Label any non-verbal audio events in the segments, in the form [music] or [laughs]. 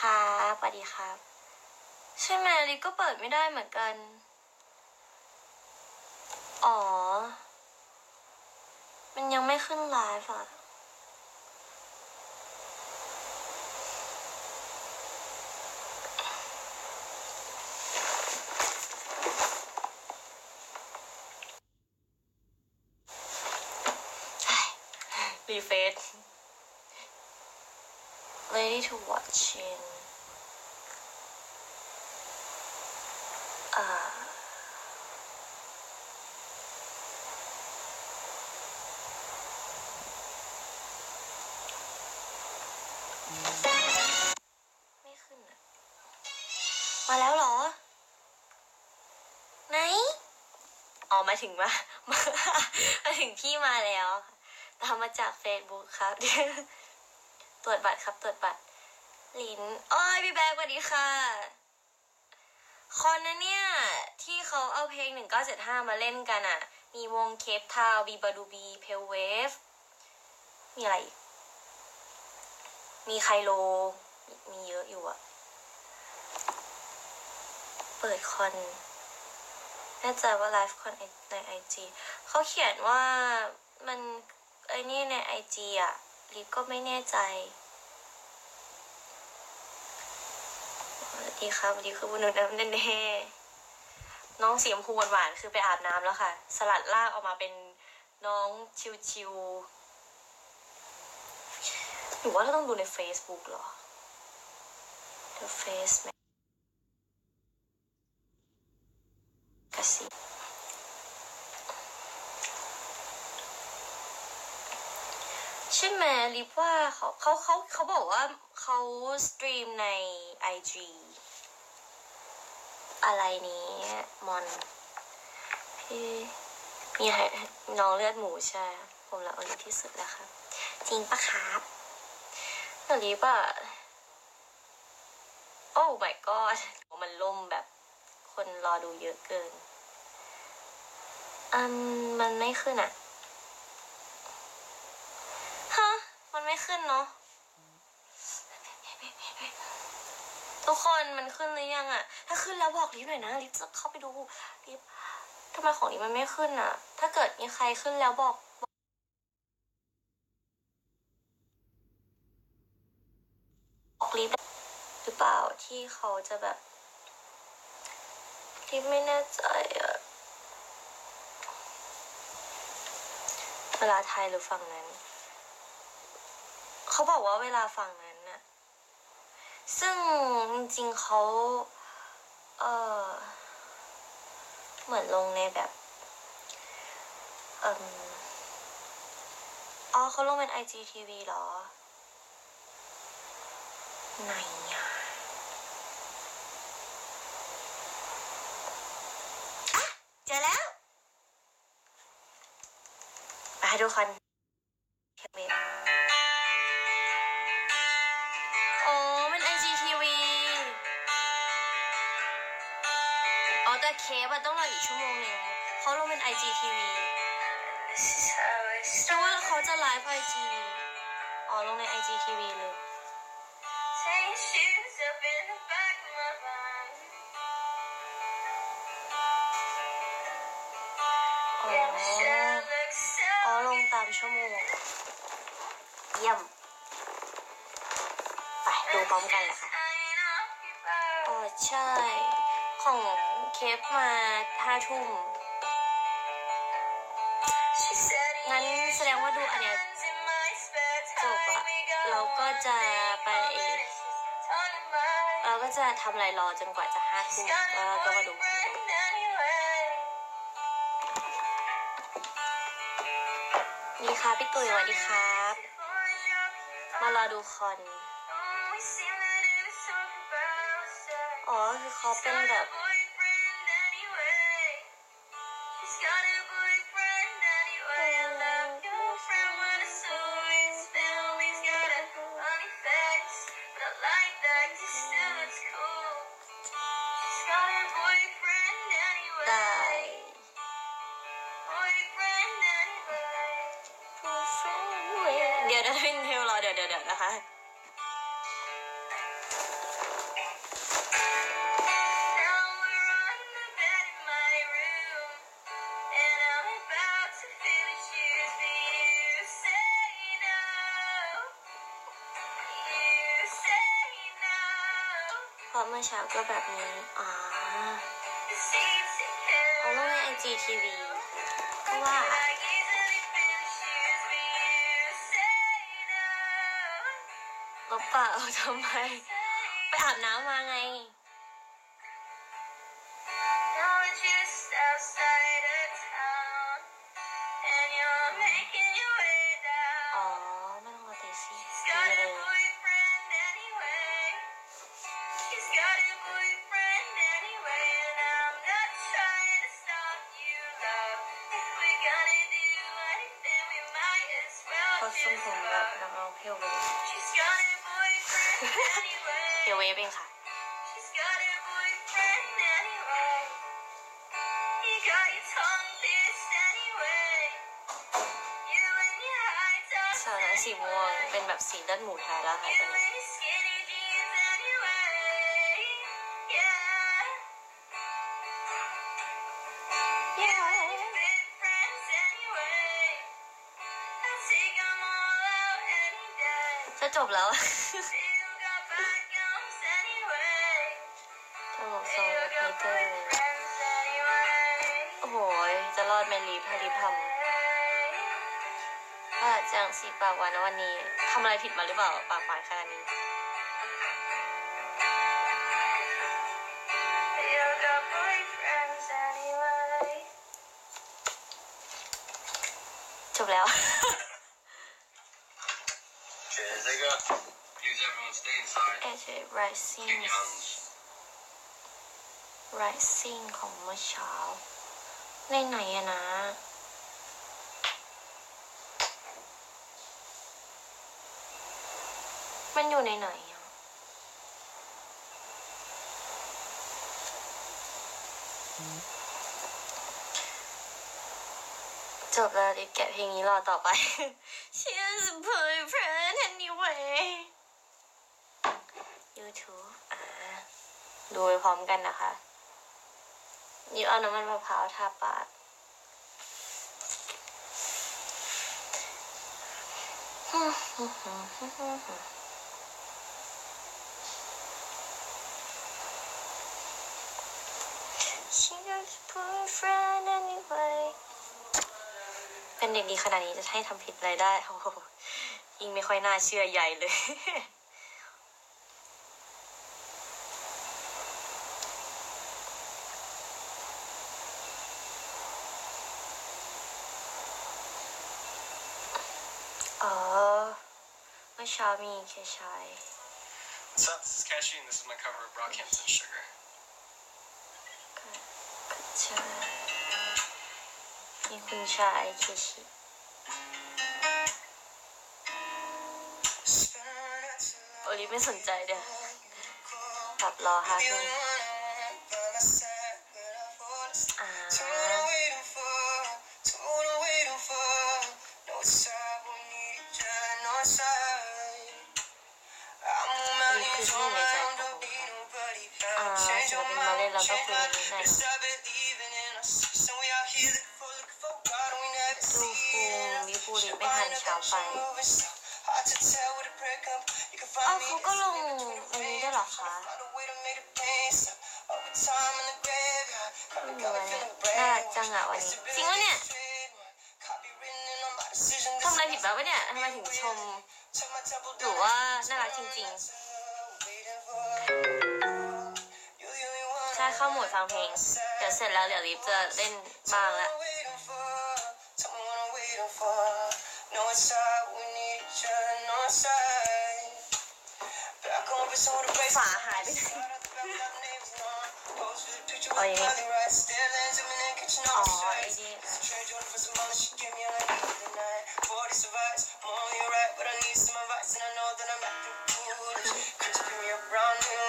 ครับสวัสดีครับ ใช่ไหมลิก็เปิดไม่ได้เหมือนกัน อ๋อ มันยังไม่ขึ้นไลฟ์อะ to watch in อ่าไม่ขึ้นอะมาแล้วเหรอ ไหนอ๋อหมาถึงว่ามาถึงพี่มาแล้ว ตามมาจาก Facebook ครับตรวจบัตรครับตรวจบัตร ลินอ้อยพี่แบ๊กสวัสดีค่ะ คอนนะเนี่ย ที่เขาเอาเพลง 1975 มาเล่นกันอะ มีวงเคปทาวบีบาดูบีเพลเวฟ มีอะไร มีไคโล มีมีเยอะอยู่อะเปิดคอนแน่ใจว่าไลฟ์คอนในไอจีเขาเขียนว่ามันไอ้นี่ในไอจีอะลิฟก็ไม่แน่ใจสวัส ดีครับวัสดีคือบุญนุน้ำแน่ๆน้องเสีชมพูหวานๆคือไปอาบน้ำแล้วค่ะ สลัดลากออกมาเป็นน้องชิวๆหรือว่าเราต้องดูใน Facebook เหรอ The Face ไหมกสิใช่ไหมลิฟว่าเขาเขาเขาเขาบอกว่าเขาสตรีมใน IG อะไรนี้มอนพี่มีให้น้องเลือดหมูใช่ ผมรักอลิฟที่สุดแล้วครับ จริงปะครับแต่ลิฟอะโอ้ my god มันล่มแบบคนรอดูเยอะเกิน อืม มันไม่ขึ้นอะฮะ มันไม่ขึ้นเนาะ ทุกคนมันขึ้นหรือยังอะถ้าขึ้นแล้วบอกลิฟหน่อยนะลิฟจะเข้าไปดูลิฟทำไมของลิฟมันไม่ขึ้นอะถ้าเกิดมีใครขึ้นแล้วบอกบอกลิฟหรือเปล่าที่เขาจะแบบลิฟไม่แน่ใจอะเวลาไทยหรือฝั่งนั้น เขาบอกว่าเวลาฝั่งนั้น ซึ่งจริงๆเขาเออเหมือนลงในแบบเอ,อ๋อเขาลงเป็น IGTV เหรอ ไหนอะอะเจอแล้ว ไปทุกคน เคปอะต้องรออีกชั่วโมงหนึ่งเขาลงเป็น IGTV คิดว่าเขาจะไลฟ์ IG อ๋อลงใน IGTV เลยอ๋ออ๋อลงตามชั่วโมง เยี่ยม ไปดูพร้อมกันเลยค่ะอ๋อใช่ ของเคปมาห้าทุ่มงั้นแสดงว่าดูอันเนี้ยจบอะเราก็จะไป เราก็จะทำอะไรรอจนกว่าจะห้าทุ่มแล้วเราก็มาดูพร้อมกันนี่ค่ะพี่ตุ๋ยสวัสดีครับ มารอดูคอน อ๋อคือเขาเป็นแบบ เช้าก็แบบนี้ อ๋อเพราะว่าไอจีทีวีเพราะว่าลบเปล่าทำไม ไปอาบน้ำมาไง ฟเองค่ะ She's got a boyfriend anyway. You got your tongue pierced anyway. You and your high tops สาวน้อยสีม่วงเป็นแบบสีเลือดหมูแท้แล้วค่ะ You ตอนนี้ and your skinny jeans anyway. Yeah. You and your big friends anyway. I take 'em all out any day. จะจบแล้ว มลีพารีทำว่าจังสีปากหวานนะวันนี้ทำอะไรผิดมาหรือเปล่าปากหวานขนาดนี้ You got boyfriends anyway. จบแล้ว Cheers, nigga. Please everyone stay inside. เอเจ rising Keep your hands. rising ของเมื่อเช้า ในไหนอะนะ มันอยู่ในไหนอะจบแล้วดิแกะเพลงนี้รอต่อไป She's a boyfriend anyway YouTube อ่าดูไปพร้อมกันนะคะ นี่เอาน้ำมันมะพร้าวทาปากเป็นเด็กดีขนาดนี้จะให้ทำผิดอะไรได้โอ้โหยิ่งไม่ค่อยน่าเชื่อใหญ่เลย อ๋อ เมื่อเช้ามีเคชาย What's up? This is Cashy, and this is my cover of Brockhampton Sugar. เคชายมีคุณชายเคชิโอลิฟไม่สนใจเด้อปรับรอฮะคุณ เอ้าเขาก็ลงอันนี้ได้วยเหรอคะไม่รู้เนี่ยน่ารักจังอะวันนี้จริงวะเนี่ยทำอะไรผิดบ้างวะเนี่ยทำไมถึงชมหรือว่าน่ารักจริงๆใช่เข้าหมดฟังเพลง เดี๋ยวเสร็จแล้วเดี๋ยวลิฟจะเล่นบ้างละ ฝาหายไปไหน Oh, yeah. Oh, it is. Oh,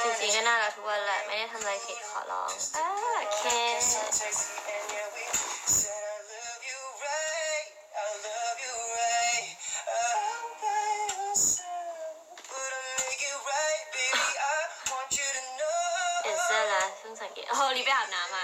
จริงๆก็น่ารักทุกวันแหละ ไม่ได้ทำอะไรผิดขอร้องอ่าโอเค เออรีบไอามา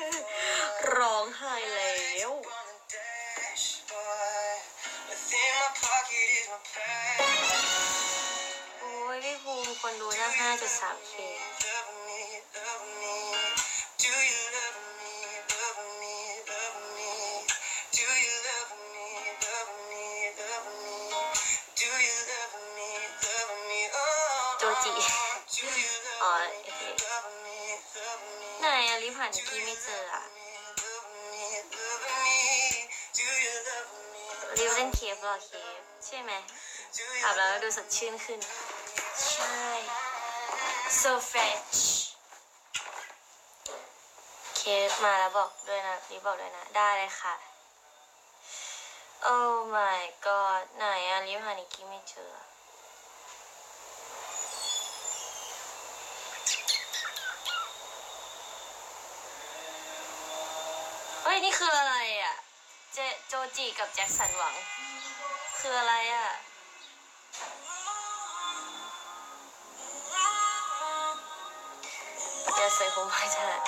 อะรีบผ่านิกกี้ไม่เจออะรีบเล่นเคฟรอเคฟใช่ไหมอาบแล้วดูสดชื่นขึ้น ใช่ so fresh เคฟมาแล้วบอกด้วยนะรีบบอกด้วยนะ ได้เลยค่ะ oh my god ไหนอะรีบหานิกกี้ไม่เจอ ฮ้ย นี่คืออะไรอะ เจโจจิกับแจ็คสันหวัง คืออะไรอะ จะใส่ผมไปเถอะ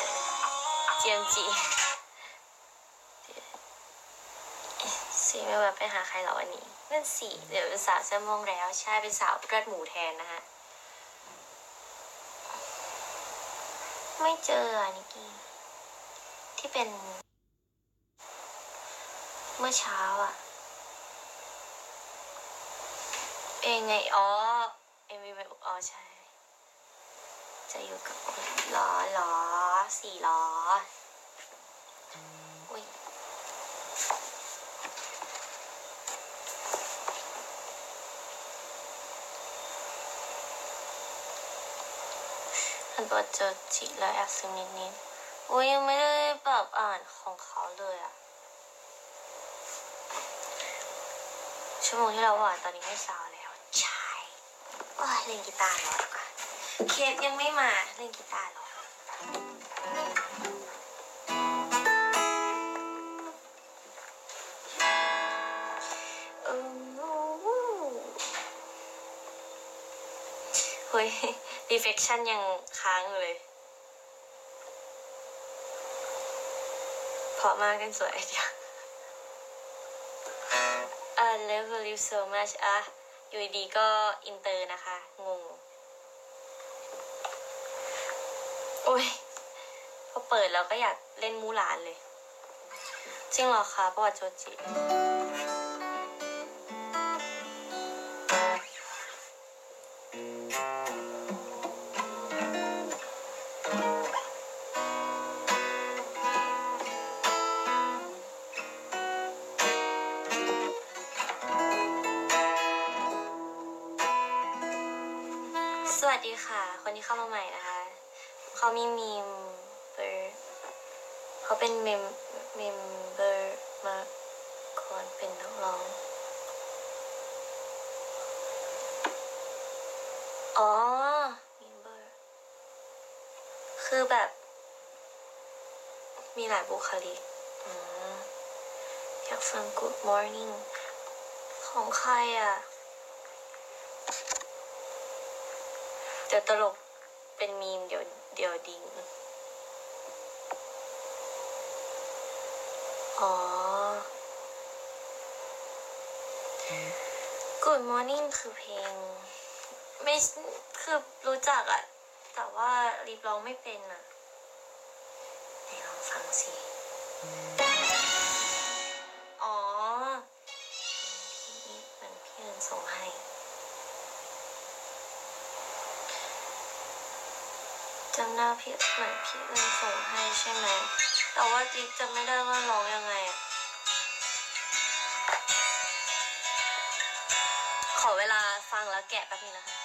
เจียมจีสีไม่ว่าไปหาใครเหรอวันนี้นั่นสิเดี๋ยวเป็นสาวเสื้อม่วงแล้ว ใช่เป็นสาวเลือดหมูแทนนะฮะ ไม่เจออะนิกกี้ที่เป็น มื่อเช้าอะ เองไง อ๋อ เอ็มวีไปอ๋อใช่ จะอยู่กับล้อล้อสี่ล้อ อุ้ยอันตัวเจอจิแล้วแอบซึมนิดนิดอุ้ยยังไม่ได้แบบอ่านของเขาเลยอะ ชั่วโมงที่เราอ่านตอนนี้ไม่สาวแล้ว ใช่โอ้ยเล่นกีตาร์รอดีกว่าเคฟยังไม่มาเล่นกีตาร์รอเออเฮ้ย reflection ยังค้างอยู่เลย เพราะมากกันสวยเดียว I love you so much อะอยู่ดีก็อินเตอร์นะคะ งง โอ้ย พอเปิดแล้วก็อยากเล่นมูหลานเลย จริงเหรอคะประวัติโจจิามีมีมเบอร์เขาเป็นเมมเมมเบอร์มาก่อนเป็นนักร้อง อ๋อเมมเบอร์คือแบบ มีหลายบุคลิกอยากฟัง Good Morning ของใครอะเดี๋ยวตลกเป็นมีมเดี๋ยว เดี๋ยวดิ้งอ๋อ Good Morning คือเพลง ไม่คือรู้จักอะแต่ว่ารีบร้องไม่เป็นอะไหนลองฟังสิ หน้าพี่เหมือนพี่เอิญส่งให้ใช่ไหม แต่ว่าจิ๊กจะไม่ได้ว่าร้องยังไงขอเวลาฟังแล้วแกะแป๊บนึงนะคะ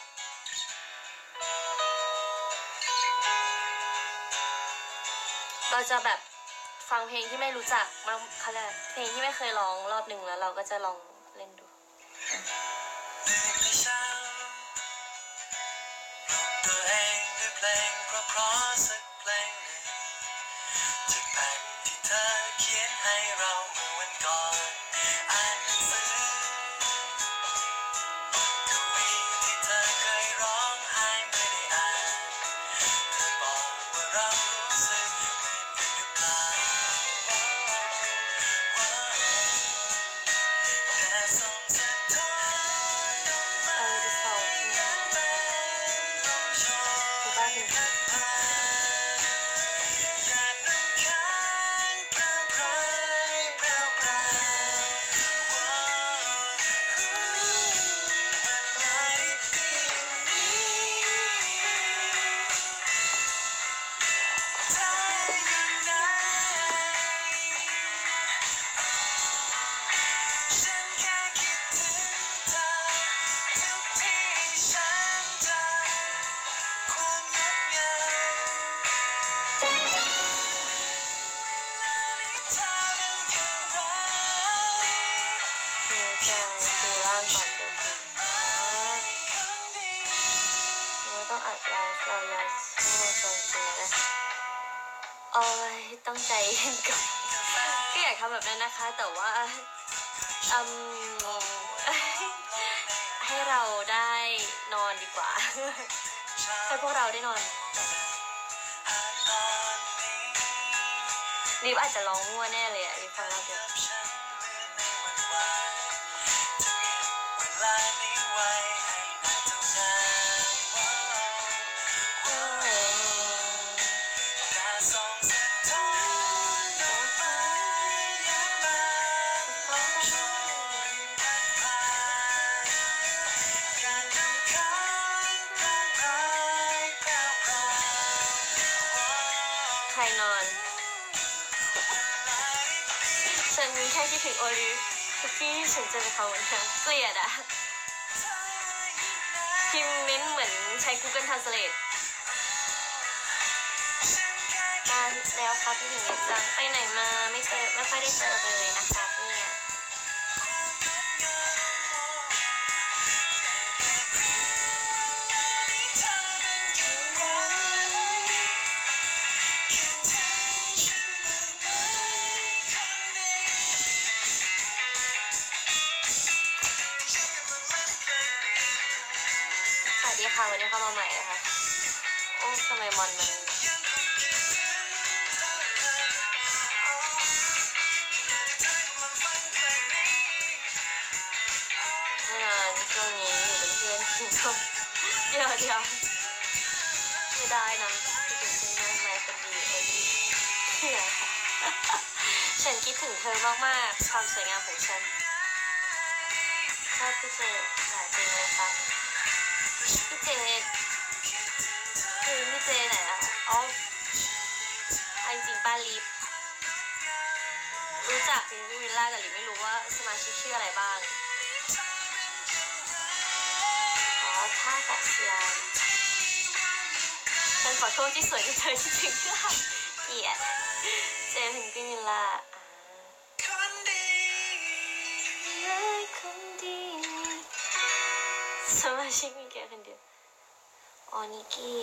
เราจะแบบฟังเพลงที่ไม่รู้จักมาเขาเรียเพลงที่ไม่เคยร้องรอบหนึ่งแล้วเราก็จะลองเล่นดู thing across the ฉันแค่คิดถึงโอริทุกที่ฉันเจอเขาเหมือนกันเกลียดอะพิมเม้นเหมือนใช้ Google Translate มาแล้วครับพี่หญิงจังไปไหนมาไม่เจอไม่ค่อยได้เจอเลยนะคะ ตัวที่สวยที่เธอคิดถึงค่เกลียดเจมส์พิงกินล่าสมาชิกมีแค่คนเดียวออนิกี้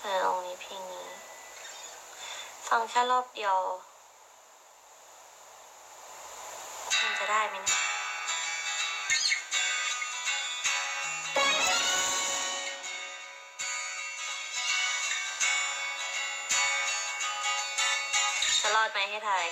เออองนี้เพลงนี้ ฟังแค่รอบเดียวมันจะได้ไหมนะ รอดไหมให้ทาย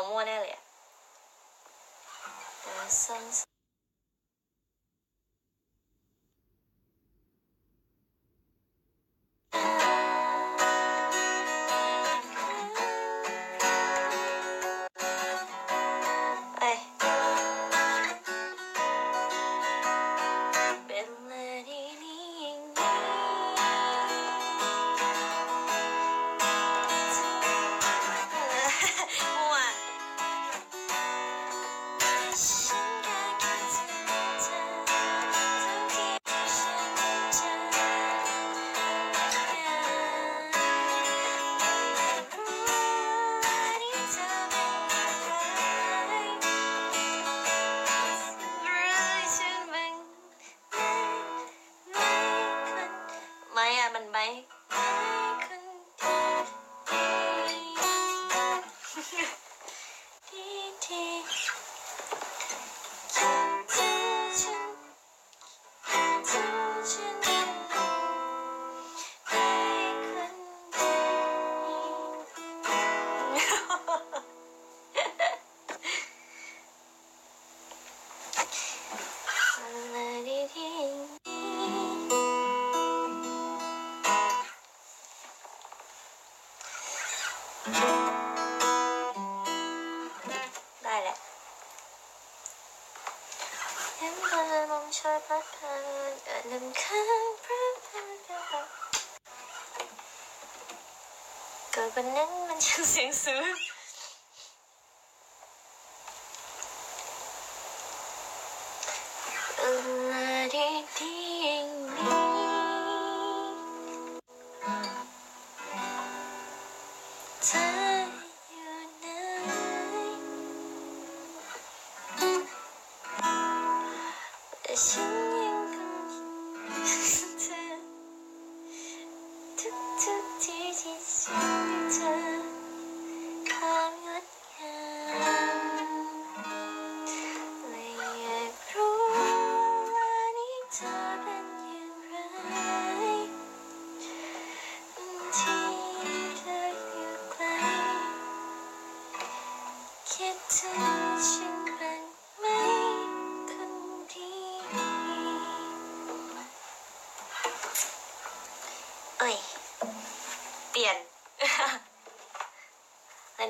รีบร้องมั่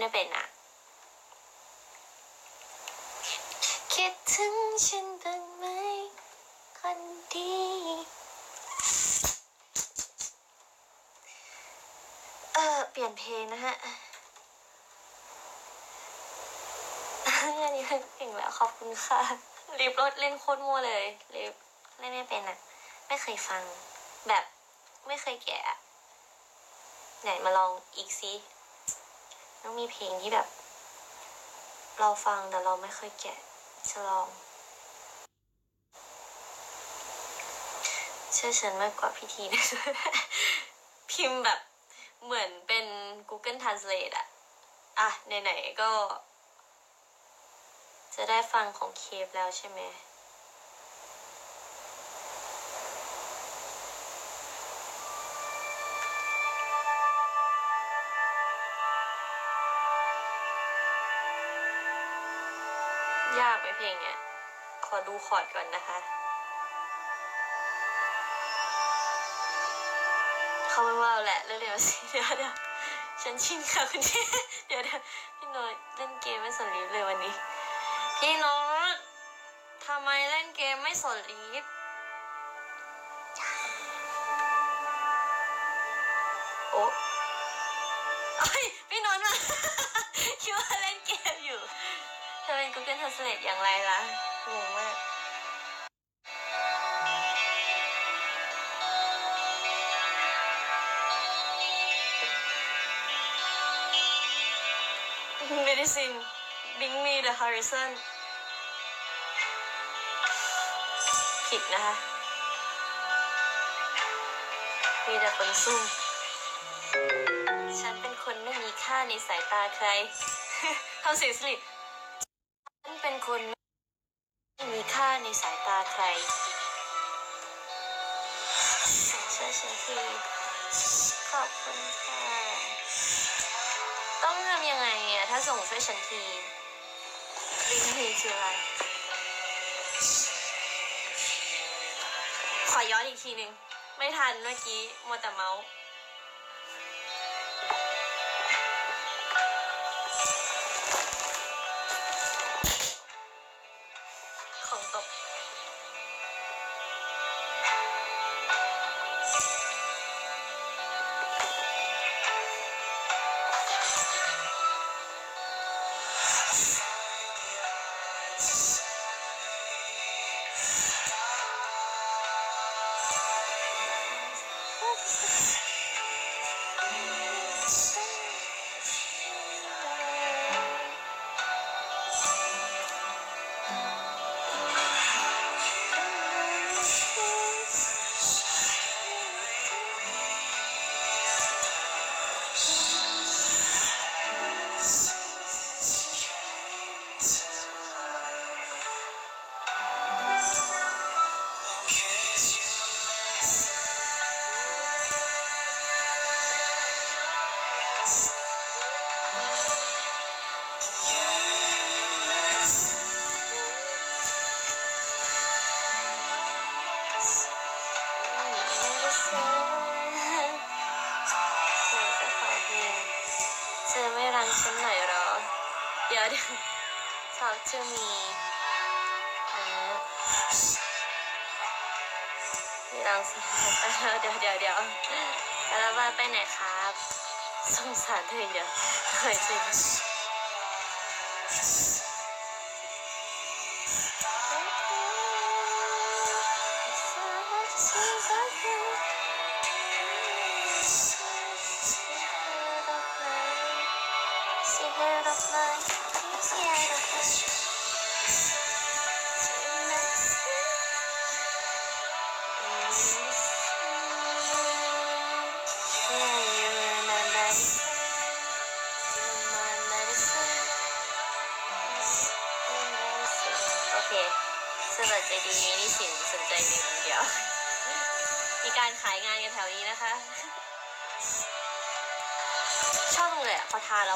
ไม่เป็นอะคิดถึงฉันบ้างไหมคนดีเออเปลี่ยนเพลงนะฮะอันนี้เก่งแล้วขอบคุณค่ะรีบรถเล่นโคตรมั่วเลยรีบเล่นไม่เป็นอะไม่เคยฟังแบบไม่เคยแกะไหนมาลองอีกซิ ต้องมีเพลงที่แบบ เราฟังแต่เราไม่เคยแกะจะลอง เชื่อฉันมากกว่าพิธีนะพิมพ์แบบเหมือนเป็น Google Translate อะอะ ไหน ๆ ก็ จะได้ฟังของเคปแล้วใช่ไหม คอร์ดก่อนนะคะ เขาไม่ว่าแหละเรื่องเดียวสิเดี๋ยวเดี๋ยวฉันชินค่ะคุณพี่เดี๋ยวเดี๋ยวพี่น้ตเล่นเกมไม่สนลิฟเลยวันนี้ พี่น้ตทำไมเล่นเกมไม่สนลิฟโอ้เอ้ยพี่น้ตมาคิดว่าเล่นเกมอยู่เธอเป็น Google Translate อย่างไรล่ะงงมาก medicine bring me the horizon ผิดนะคะ มีแต่คนซุ่ม ฉันเป็นคนไม่มีค่าในสายตาใครทำเสียงสลิดฉันเป็นคนไม่มีค่าในสายตาใครช่วยฉันทีขอบคุณค่ะ ยังไงอะถ้าส่งช่วยฉันทีลิงทีคืออะไร ขอย้อนอีกทีหนึ่ง ไม่ทันเมื่อกี้มัวแต่เมาส์ เ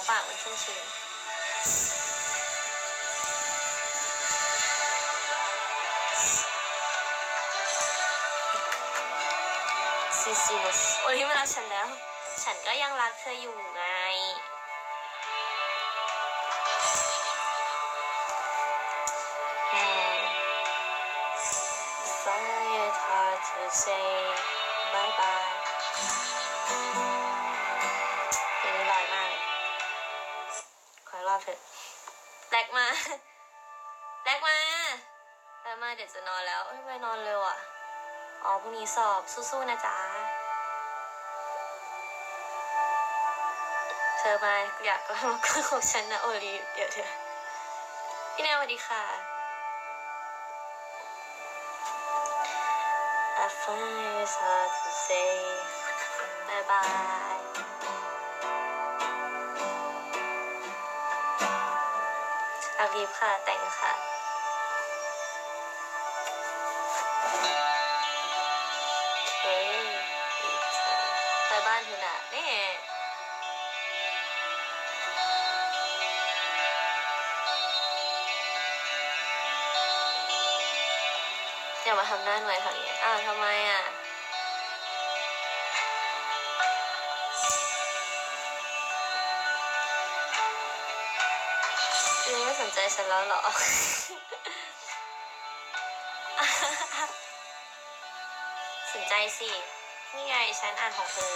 ปากมันชุ่มชื้นซิซินุสวันนี้มารักฉันแล้ว ฉันก็ยังรักเธออยู่ พรุ่งนี้สอบสู้ๆนะจ๊ะ เธอมาอยากมาคุยของฉันนะโอลีเดี๋ยวเธอพี่แนวสวัสดีค่ะ I find it hard to say bye bye อารีบค่ะ แต่งค่ะ ทำหน้าหน่วยแถวนี้อ้าวทำไมอะยังไม่สนใจฉันแล้วเหรอสนใจสิ นี่ไงฉันอ่านของเธอ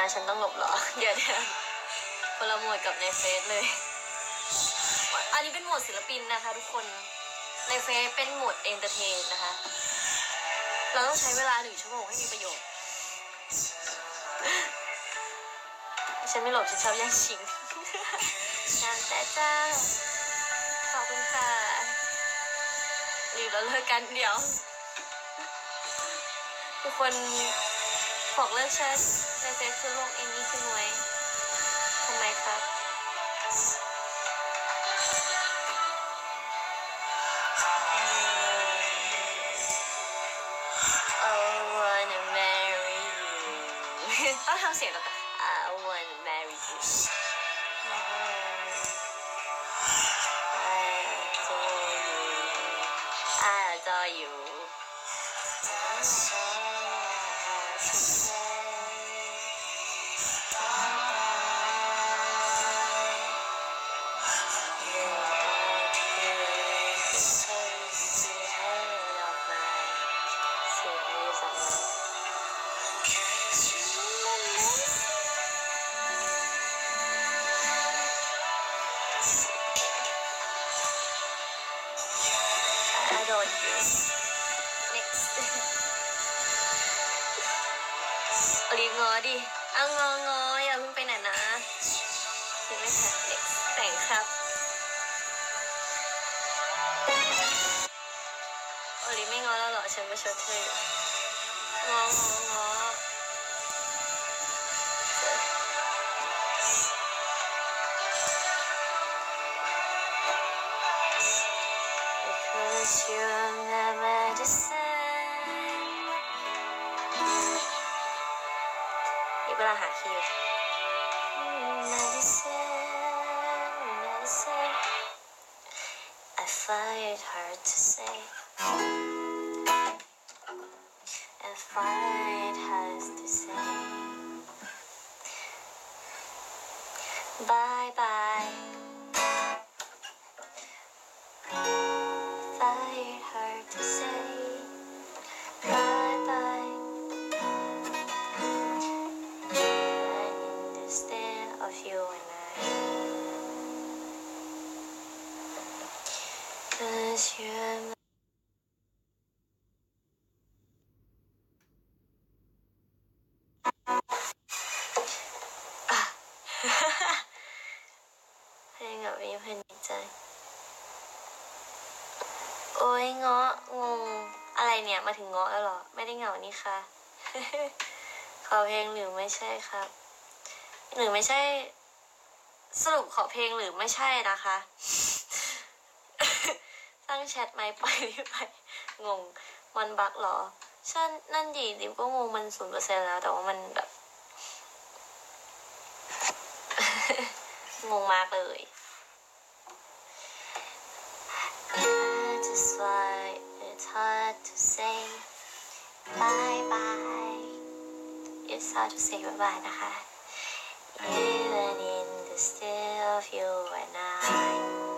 มาฉันต้องหลบเหรอ เดี๋ยวเดี๋ยวคนละหมวดกับในเฟซเลย อันนี้เป็นหมวดศิลปินนะคะทุกคน ในเฟซเป็นหมวด entertain นะคะ เราต้องใช้เวลาหนึ่งชั่วโมงให้มีประโยชน์ ฉันไม่หลบฉันชอบแย่งชิงนางแต่จ้าขอบคุณค่ะรีบแล้วเลิกกันเดี๋ยว ทุกคนบอกเลิกฉัน ในเฟซคือลงเองนี่คือไว้ทำไมครับต้องทำเสียงแบบ เพลงแบบนี้เพลงในใจ โอ้ยเงาะงง อะไรเนี่ยมาถึงเงาะแล้วหรอ ไม่ได้เหงานี่ค่ะ ขอเพลงหรือไม่ใช่ครับ หรือไม่ใช่ สรุปขอเพลงหรือไม่ใช่นะคะ งแชทไหมไปหรือไปงงมันบั๊กหรอฉันนั่นดีดิมก็งงมันศูนย์เปอร์เซ็นต์แล้ว แต่ว่ามันแบบ งงมากเลย just like it's hard to say bye bye it's hard to say bye bye นะคะ even in the still of you and I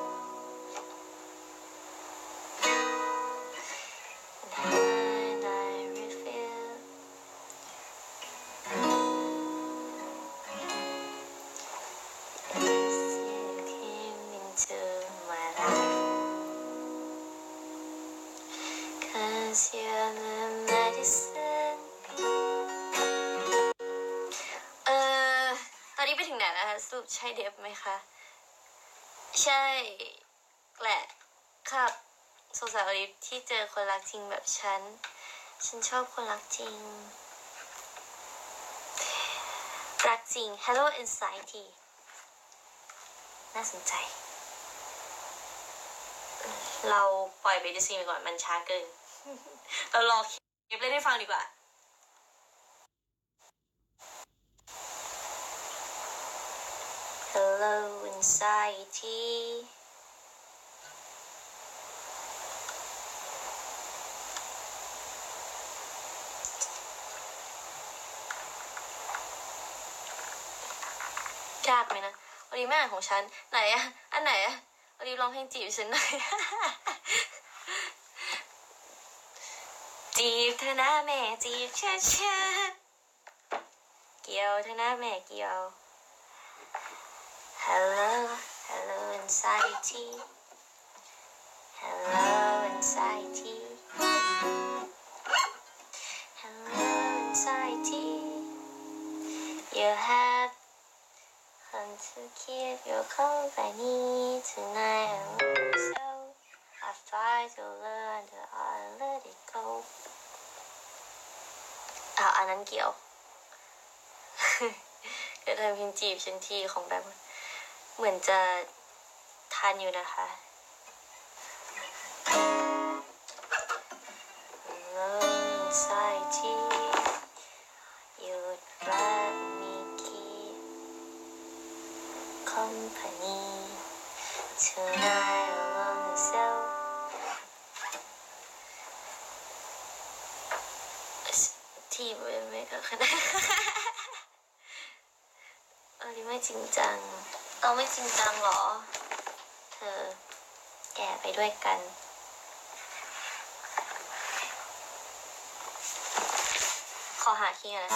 คะ ใช่แหละครับสงสารอลิฟที่เจอคนรักจริงแบบฉัน ฉันชอบคนรักจริง รักจริง Hello Anxiety น่าสนใจ เราปล่อยเบดิซีไปก่อนมันช้าเกิน เรารอคลิปเล่นให้ฟังดีกว่า Hello Anxiety ยากไหมนะวันนี้แม่อ่านของฉัน ไหนอะอันไหนอะวันนี้ร้องเพลงจีบฉันหน่อยจีบเธอนะแม่จีบเชื่อเชื่อเกี่ยวเธอนะแม่เกี่ยว Hello Hello anxiety Hello anxiety Hello anxiety You have come to keep your company tonight and so I try to learn that I let it go อ่ะอันนั้นเกี่ยว ก็เธอพิมพ์จีบฉันทีของแบบ [laughs] เหมือนจะทานอยู่นะคะเงินใส่ที่หยุดรักมีกีคอมพานี tonight alone myself team will make อันนี้ไม่จริงจัง เราไม่จริงจังเหรอ เธอ แก่ไปด้วยกัน ขอหาคีย์นะ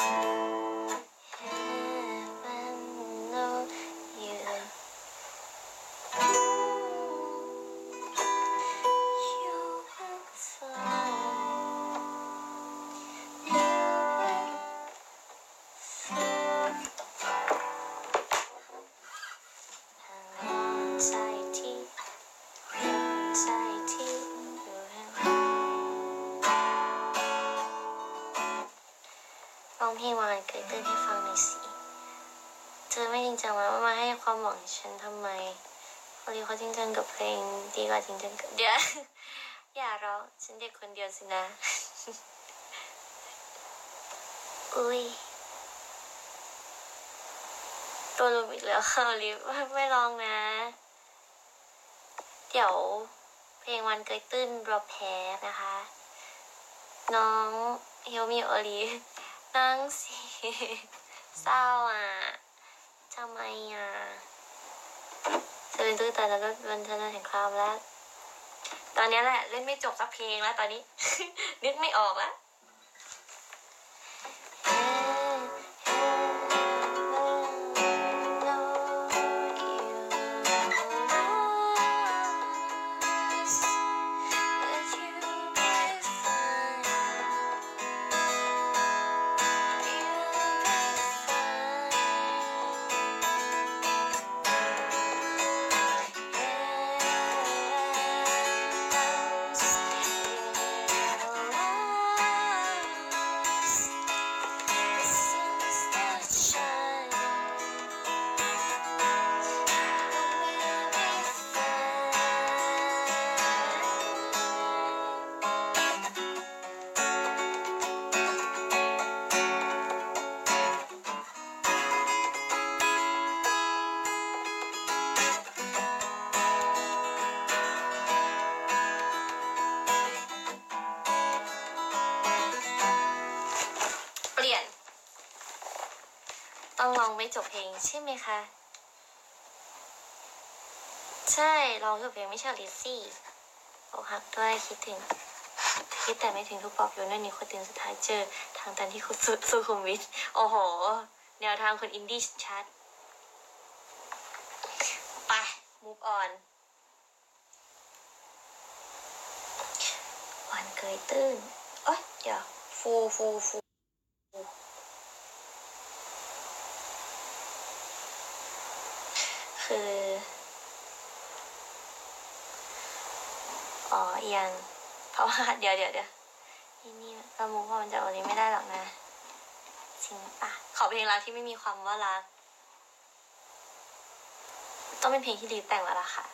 ฉันทำไมเขาดีเขาจริงจังกับเพลงดีกว่าจริงจังกับเดี๋ยวอย่าร้องฉันเด็กคนเดียวสินะ อุ้ยตัวลุมอีกแล้วค่ะลิฟไม่ร้องนะ เดี๋ยวเพลงวันเกิดตื้นเราแพ้นะคะ น้องเฮลมีโอลีนั่งสิเศร้าอะทำไมอะ เธอเป็นตื้อตาแล้วก็บันเทิงแห่งความแล้ว ตอนนี้แหละ เล่นไม่จบสักเพลงแล้วตอนนี้ นึกไม่ออกแล้ว ใช่ไหมคะ ใช่ร้องจบเพลงไม่ใช่ลิซซี่อกหักด้วยคิดถึง คิดแต่ไม่ถึงทุกปอบโยนนั่นนี่คนตื่นสุดท้ายเจอ ทางตันที่คุณสุสุขุมวิทโอ้โห แนวทางคนอินดี้ชัดไป move on วันเกยตื้นเอ้ยเดี๋ยวฟูฟูฟูคือ อ๋อ เอียงเพราะว่าเดี๋ยวเดี๋ยวเดี๋ยวนี่นี่เรามุกว่ามันจะอันนี้ไม่ได้หรอกนะจริงปะขอเพลงรักที่ไม่มีความว่ารัก ต้องเป็นเพลงที่ลีแต่งแล้วล่ะค่ะ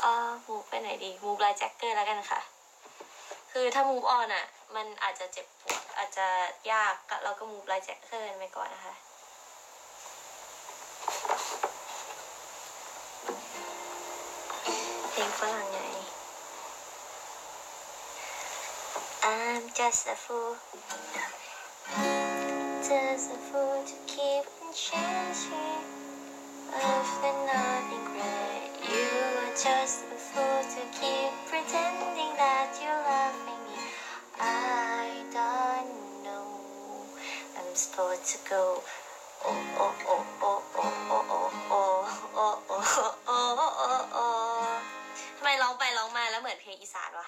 เออมูฟไปไหนดีมูฟไลน์แจ็คเกอร์แล้วกันค่ะ คือถ้ามูฟออนอะ มันอาจจะเจ็บปวดอาจจะยากเราก็มูฟไลน์แจ็คเกอร์ไปก่อนนะคะ ลงฝรั่งไง I'm just a fool just a fool to keep on changing Love and nothing great You are just a fool to keep pretending that you're loving me I don't know I'm supposed to go Oh oh oh oh oh oh สานวะ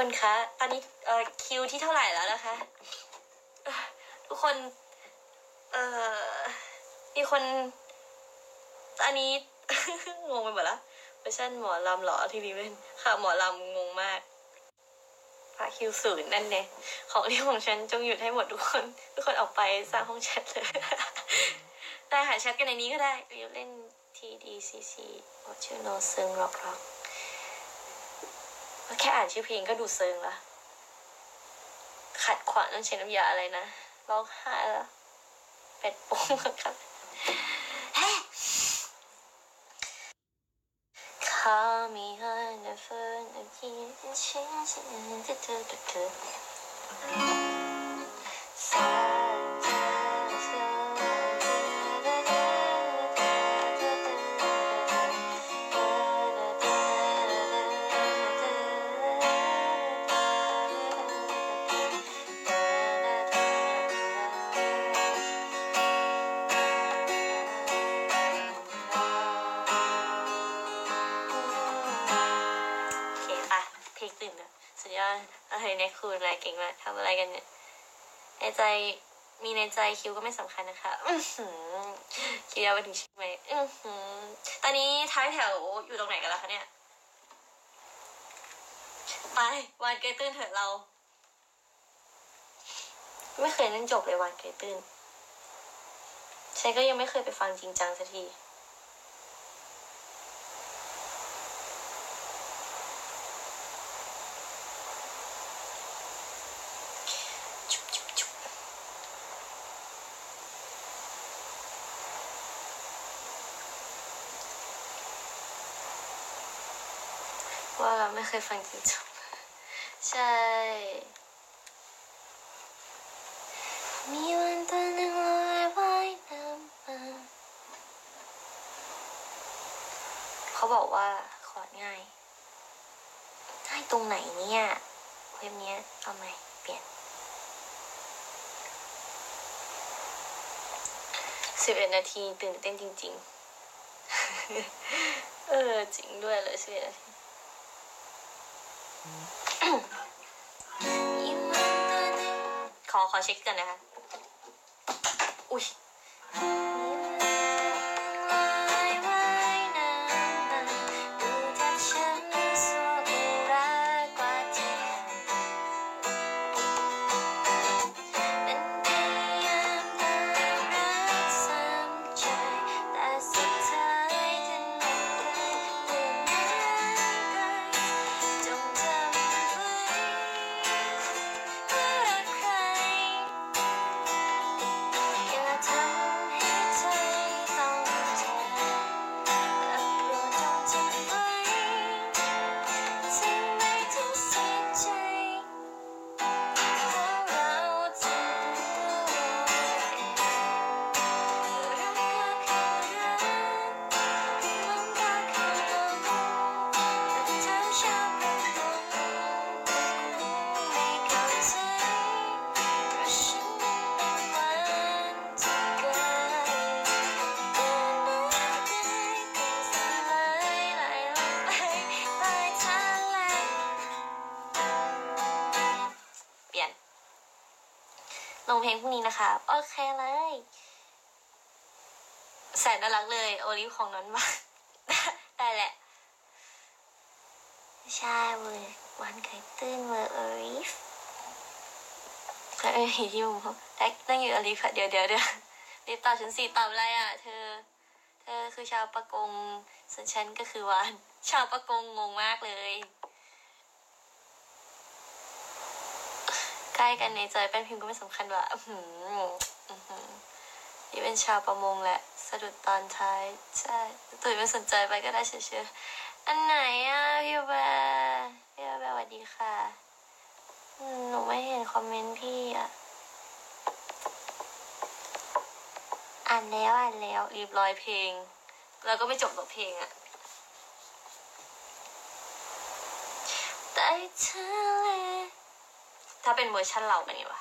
คนคะ ตอนนี้เอ่อคิวที่เท่าไหร่แล้วนะคะ ทุกคน เอ่อ มีคน ตอนนี้ งงไปหมดละเวอร์ชันหมอลำหรอที่พี่เล่นค่ะหมอลำงงมากพระคิวศูนย์นั่นเองของที่ของฉันจงหยุดให้หมดทุกคน ทุกคนออกไปสร้างห้องแชทเลยได้ค่ะแชทกันในนี้ก็ได้เล่น TDCC ชื่อโนซึงร็อกร็อก แค่อ่านชื่อเพลงก็ดูเซิงละขัดขวางต้องใช้น้ำยาอะไรนะร้องไห้แล้วเป็ดโป้งครับ Call me on the phone again and change โอ มีในใจคิวก็ไม่สำคัญนะคะคิวยาวไปถึงใช่ไหมตอนนี้ท้ายแถวอยู่ตรงไหนกันแล้วคะเนี่ย ไปวันเกยตื้นเถอะเรา ไม่เคยเล่นจบเลยวันเกยตื้นฉันก็ยังไม่เคยไปฟังจริงจังสักที จุ๊บจุ๊บจุ๊บว่าไม่ เคยฟังจริงจบใช่ มีวันตัวหนึ่งลอยว่ายน้ำมาเขาบอกว่าขอดง่ายง่ายตรงไหนเนี่ยเว็บเนี้ยเอาใหมเปลี่ยนสิบเอ็ดนาทีตื่นเต้นจริง ๆ เออ จริงด้วยเลยสิบเอ็ดนาที ขอขอเช็คกันนะคะ อุ้ย งพลงพรุ่งนี้นะคะ โอเคเลยแสนน่ารักเลยโอลิฟของนอนมาได้แหละ ใช่เว้ยวันไก่ตื้นเวอร์โอลิฟแล้วเอ้ที่มุมเขาได้นั่งอยู่อลิฟค่ะเดี๋ยวเดี๋ยวเดี๋ยวรีบตอบฉันสิตอบอะไรอะ เธอ เธอคือชาวประกงส่วนฉันก็คือวานชาวประกงงงมากเลย ใก ล้กันในใจเป็นพิมพ์ก็ไม่สำคัญว่าอื้อหืออื้อหือนี่เป็นชาวประมงแหละ สะดุดตอนท้าย ใช่ตุ๋ยไม่สนใจไปก็ได้เฉยๆอันไหนอะพี่แบร์พี่แบร์สวัสดีค่ะหนูไม่เห็นคอมเมนต์พี่อะ อ่านแล้วอ่านแล้วรีบร้อยเพลง แล้วก็ไม่จบกับเพลงอะใต้ทะเล ถ้าเป็นเวอร์ชันเราเป็นไงวะ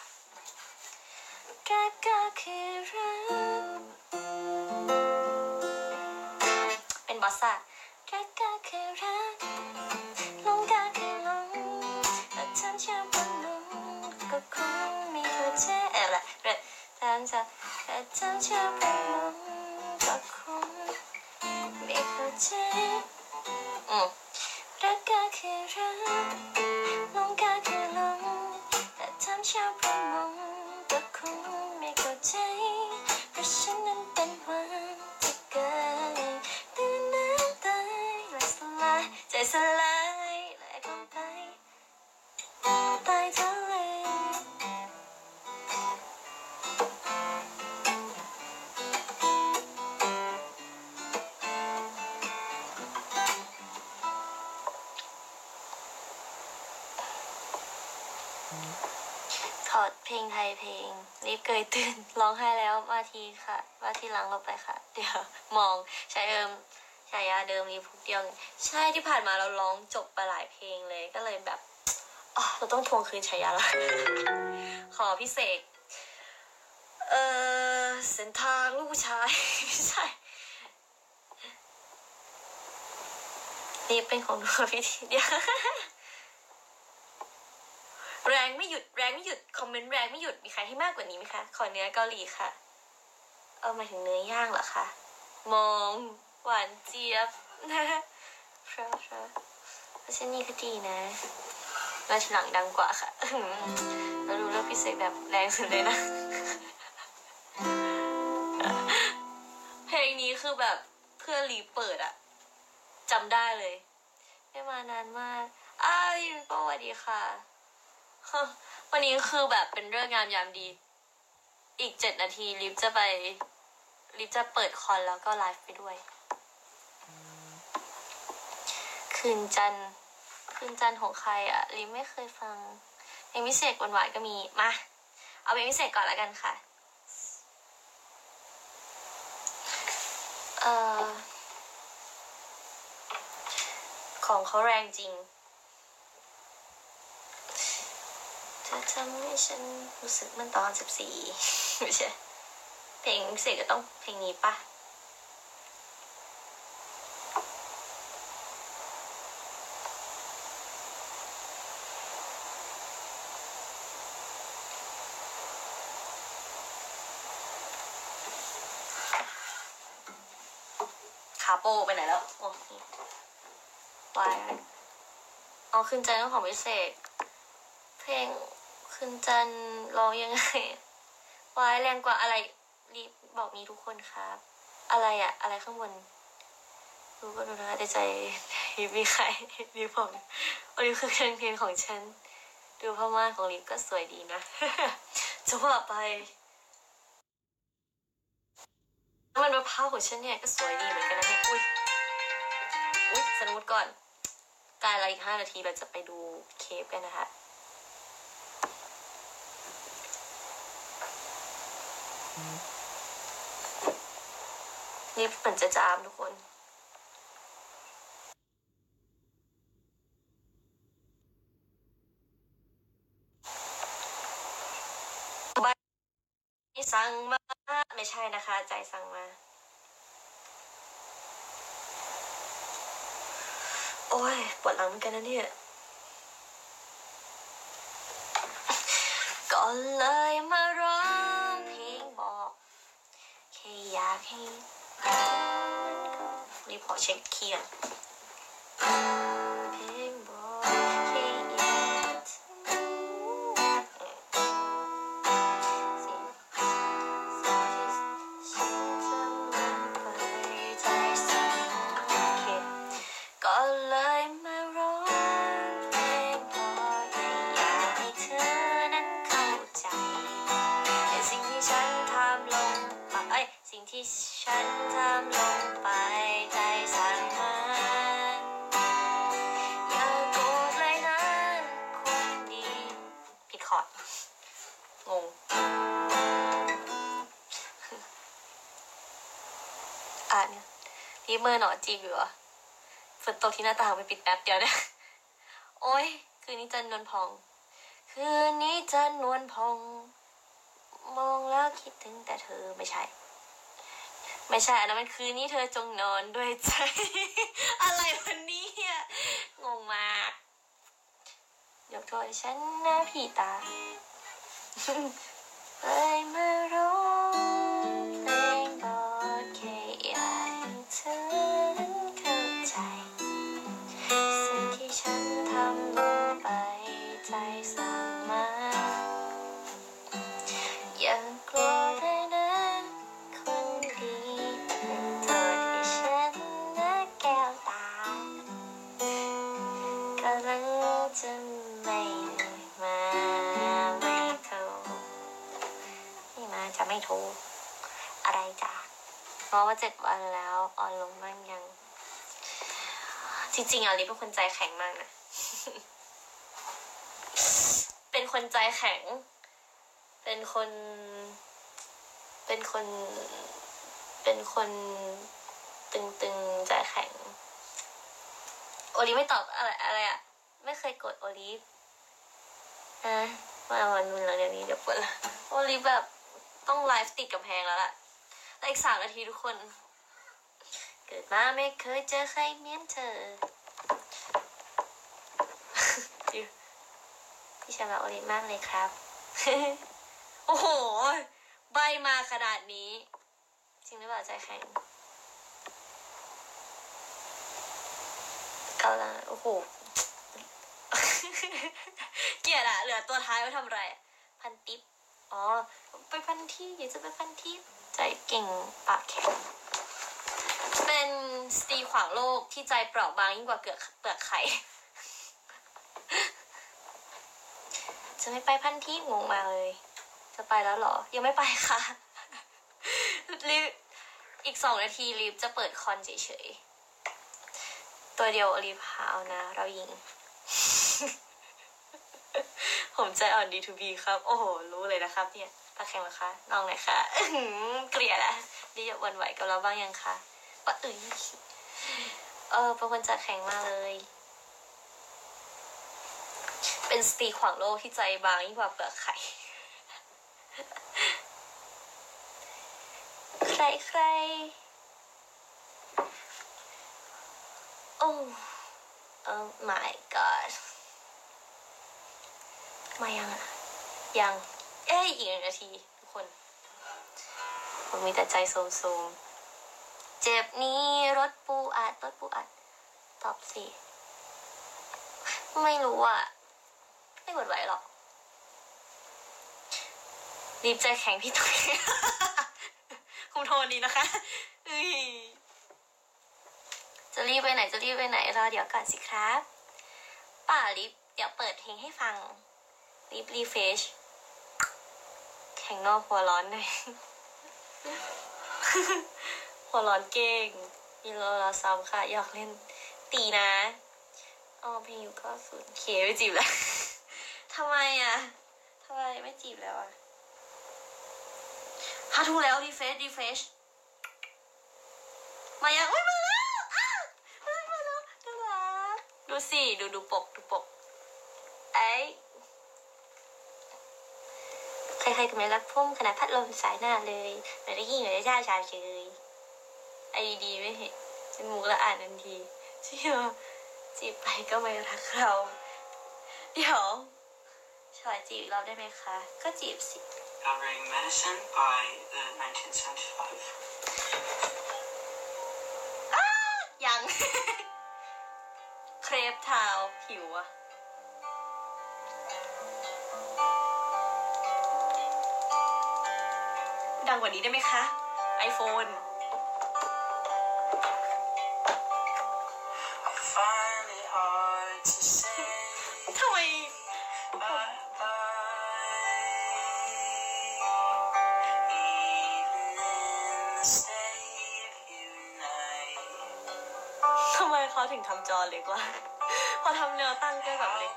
ก็คือรักเป็นบอสซ่ารักก็คือรักลงก็คือลงแต่ทำฉันเป็นหลงก็คงม่เข้าใจเออละเรทำจะแต่ทำฉันเป็นหลงก็คงม่เข้าใจอืมรักก็คือรักลงก็คือลง แต่ท เพลงไทยเพลงรีบเกยตื่นร้องไห้แล้วมาทีค่ะมาทีหลังเราไปค่ะ เดี๋ยวมองใช้เดิมฉายาเดิมรีบพุกเดียวใช่ที่ผ่านมาเราร้องจบไปหลายเพลงเลยก็เลยแบบอ๋อเราต้องทวงคืนฉายาละขอพิเศษเออเส้นทางลูกชายไม่ใช่นี่เป็นของหนูพี่ทีเดียว แรงไม่หยุดแรงไม่หยุดคอมเมนต์แรงไม่หยุดมีใครให้มากกว่านี้ไหมคะขอเนื้อเกาหลีค่ะ เอามาถึงเนื้อย่างเหรอคะมองหวานเจี๊ยบนะเพราะเพราะเพราะฉะนี้ก็ดีนะมาทีหลังดังกว่าค่ะเรารู้แล้วพี่เสกแบบแรงสุดเลยนะ เพลงนี้คือแบบเพื่อนรีเปิดอะจำได้เลย ไม่มานานมากอ้าวพี่มิโป้สวัสดีค่ะ วันนี้คือแบบเป็นเรื่องงามยามดี อีกเจ็ดนาทีลิฟจะไปลิฟจะเปิดคอนแล้วก็ไลฟ์ไปด้วย คืนจันคืนจันของใครอะลิฟไม่เคยฟังเพลงพิเศษหวานๆก็มี มา เอาเพลงพิเศษก่อนแล้วกันค่ะ เอ่อของเขาแรงจริง จะทำให้ฉันรู้สึกเหมันตอนสิบสี่ไม่ใช่ เพลงเสกก็ต้องเพลงนี้ปะคาโปไปไหนแล้วโอ้นี่วายเอาขึ้นใจของพิเศษ เพลง คืนจันร้องยังไงวายแรงกว่าอะไรรีบบอกมีทุกคนครับ อะไรอะอะไรข้างบนรู้ก็รู้นะแต่ใจรีบมีใครรีบบอกวันนี้คือเพลงเพลงของฉัน ดูพม่าของรีบก็สวยดีนะจะว่าไปน้ำมันมะพร้าวของฉันเนี่ยก็สวยดีเหมือนกันนะเนี่ยอุ้ยอุ้ยสมมติก่อนกายอะไรอีกห้านาทีเราจะไปดูเคปกันนะคะ นี่เหมือนจะจามทุกคนสั่งมาไม่ใช่นะคะ ใจสั่งมา โอ้ยปวดหลังเหมือนกันนะเนี่ยก็เลยมาร้องเพลงบอกแค่อยากให้ นี่พอเช็คเคียร์ ที่ฉันทำลงไปใจสั่งมาอย่าโกรธเลยนะคนดีผิดคอร์ดงง อะเนี่ยพี่อหนอจีบอยู่เหรอฝนตกที่หน้าต่างไปปิดแป๊บเดียวเนี่ยโอ้ยคืนนี้จันนวลพอง คืนนี้จันนวลพอง มองแล้วคิดถึงแต่เธอไม่ใช่ ไม่ใช่อันนั้นมันคืนนี้เธอจงนอนด้วยใจ อะไรวันนี้อะงงมาก ยกโทษให้ฉันนะพี่ตาเลยมารู้ เพราะว่าเจ็ดวันแล้วอ่อนลงบ้างยัง จริงๆอะลิเป็นคนใจแข็งมากนะ เป็นคนใจแข็ง เป็นคน เป็นคน เป็นคนตึงๆใจแข็ง โอลิฟไม่ตอบอะไรอะไรอะไม่เคยกดโอลิฟอะมาวันนึงแล้วเดี๋ยวนี้เดี๋ยวปวดละโอลิฟแบบต้องไลฟ์ติดกับแพงแล้วล่ะ แล้วอีกสามนาทีทุกคน เกิดมาไม่เคยเจอใครเหมือนเธอพี่ชายมาโอลิมากเลยครับ โอ้โห ใบมาขนาดนี้ จริงหรือเปล่าใจแข็งกำลังโอ้โห เกียดอะเหลือตัวท้ายไว้ทำไร พันทิป อ๋อ ไปพันที่เดี๋ยวจะไปพันทิป ใจเก่งปากแข็งเป็นสตรีขวางโลกที่ใจเปราะบางยิ่งกว่าเกลือกเปลือกไข่จะไม่ไปพันที่งงมาเลย จะไปแล้วเหรอ ยังไม่ไปค่ะรีบอีกสองนาทีรีบจะเปิดคอนเฉยๆ ตัวเดียวรีบหาเอานะ เรายิง ผมใจอ่อน D2B ครับ โอ้โห รู้เลยนะครับเนี่ย ตาแข็งเหรอคะน้องไหนอยคะอื้อหือเกลียดอะรีบหวันไหวกับเราบ้างยังคะว่าเอ้ยเออเป็นคนใจแข็งมากเลย เป็นสตรีขวางโลกที่ใจบางยิ่งกว่าเปลือกไข่ใครใครโอ้ oh my god มายังอะยัง เอ้ยอีกหนึ่งนาที ทุกคน ผมมีแต่ใจโซมๆ เจ็บนี้รถปูอัดรถปูอัด ตอบสิ ไม่รู้อะ ไม่กดไหวหรอกรีบใจแข็งพี่ตุ้ยคุมโทนดีนะคะจะรีบไปไหนจะรีบไปไหนรอเดี๋ยวก่อนสิครับ ป่ารีบเดี๋ยวเปิดเพลงให้ฟังรีบรีเฟช แข่งนอกหัวร้อนหน่อยหัวร้อนเก่งมีโลลาซ้ำค่ะอยากเล่นตีนะอ๋อเพลงอยุคเก้าศูนย์เคไม่จีบแล้วทำไมอะทำไมไม่จีบแล้วอะฮาทูแล้วรีเฟชรีเฟชมายังอุ้ยมาแล้วอ้าวมาแล้วน่ารักดูสิดูดูปกดูปกไอ้ ใครๆก็ไม่รักพุ่มขนาดพัดลมสายหน้าเลยไม่ได้ยินไม่ได้จ้าชาเชยไอดีๆไม่เห็นเป็นมุกและอ่านทันทีเชี่ยจีบไปก็ไม่รักเรา เดี๋ยวชอยจีบเราได้ไหมคะ ก็จีบสิ Covering medicine by the 1975. ยัง เครปทาวน์ผิวอะ ดังกว่านี้ได้ไหมคะ iPhone I find it hard to say ทำไม bye bye. Even in the state of you night. ทำไมเขาถึงทำจอเล็กวะพอทำแนวตั้งก็แบบเล็ก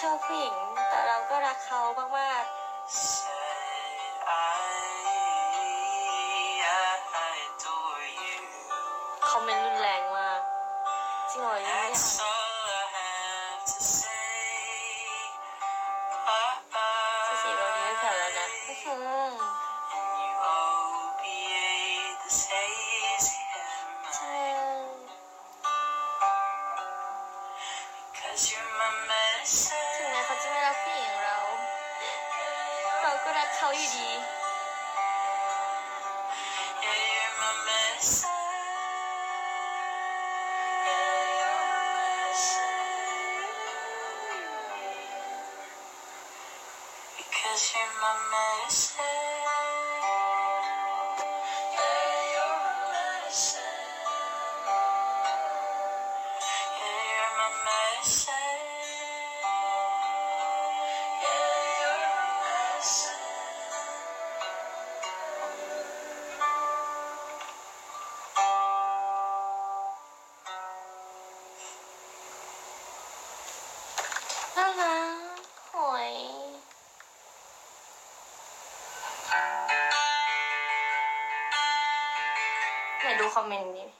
ชอบผู้หญิง แต่เราก็รักเขาม ไห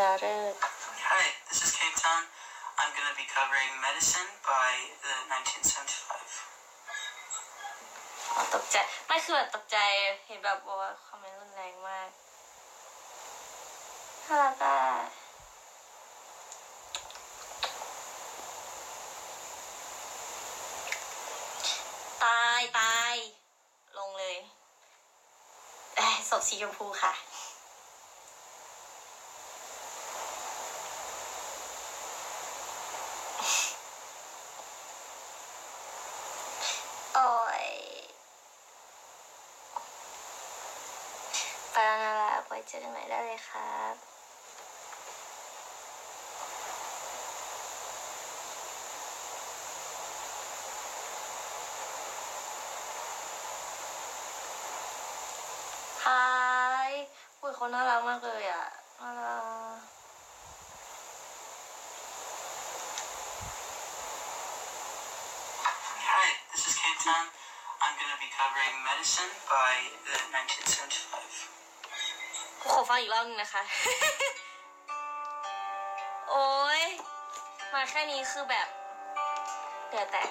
ชนะเลิศ Hi, this is Cape Town. I'm going to be covering Medicine by the 1975. อ๋อตกใจ ไม่คือแบบตกใจ เห็นแบบว่าคอมเมนต์รุนแรงมากน่ารักอะตายตาย ลงเลยเอ้ยศพสีชมพูค่ะ โอ้ย ไปแล้วนะละไว้ เจอกันใหม่ได้เลยครับฮายอุ้ยเขาน่ารักมากเลยอะน่ารัก Hi, this is Cape Town. I'm going to be covering Medicine by the 1975. ขอฟังอีกรอบนึงนะคะ โอ้ยมาแค่นี้คือแบบเดือดแตก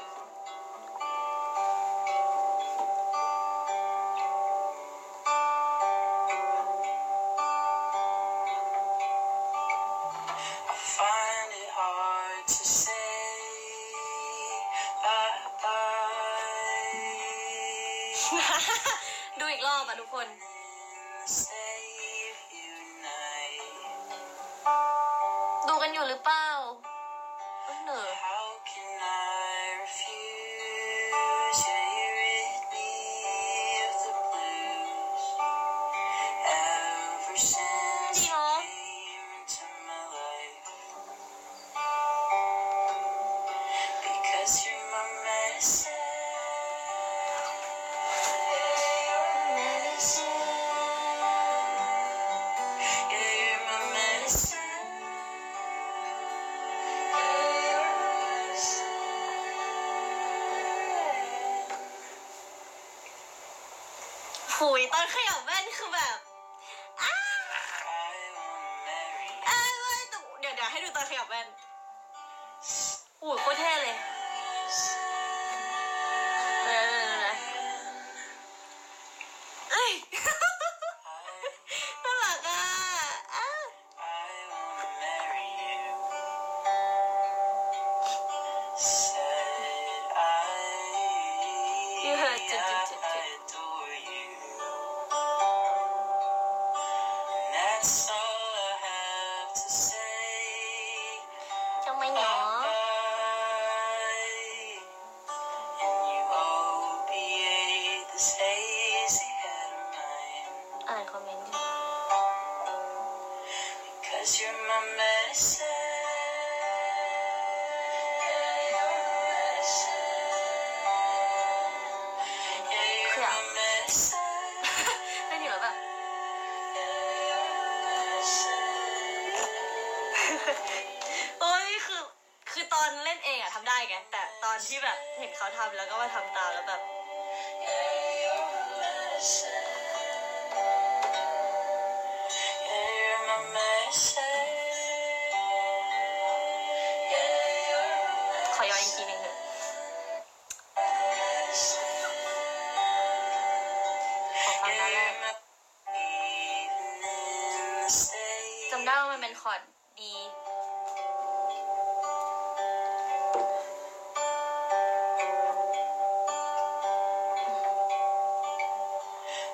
ำได้ว่ามันเป็นคอร์ดดี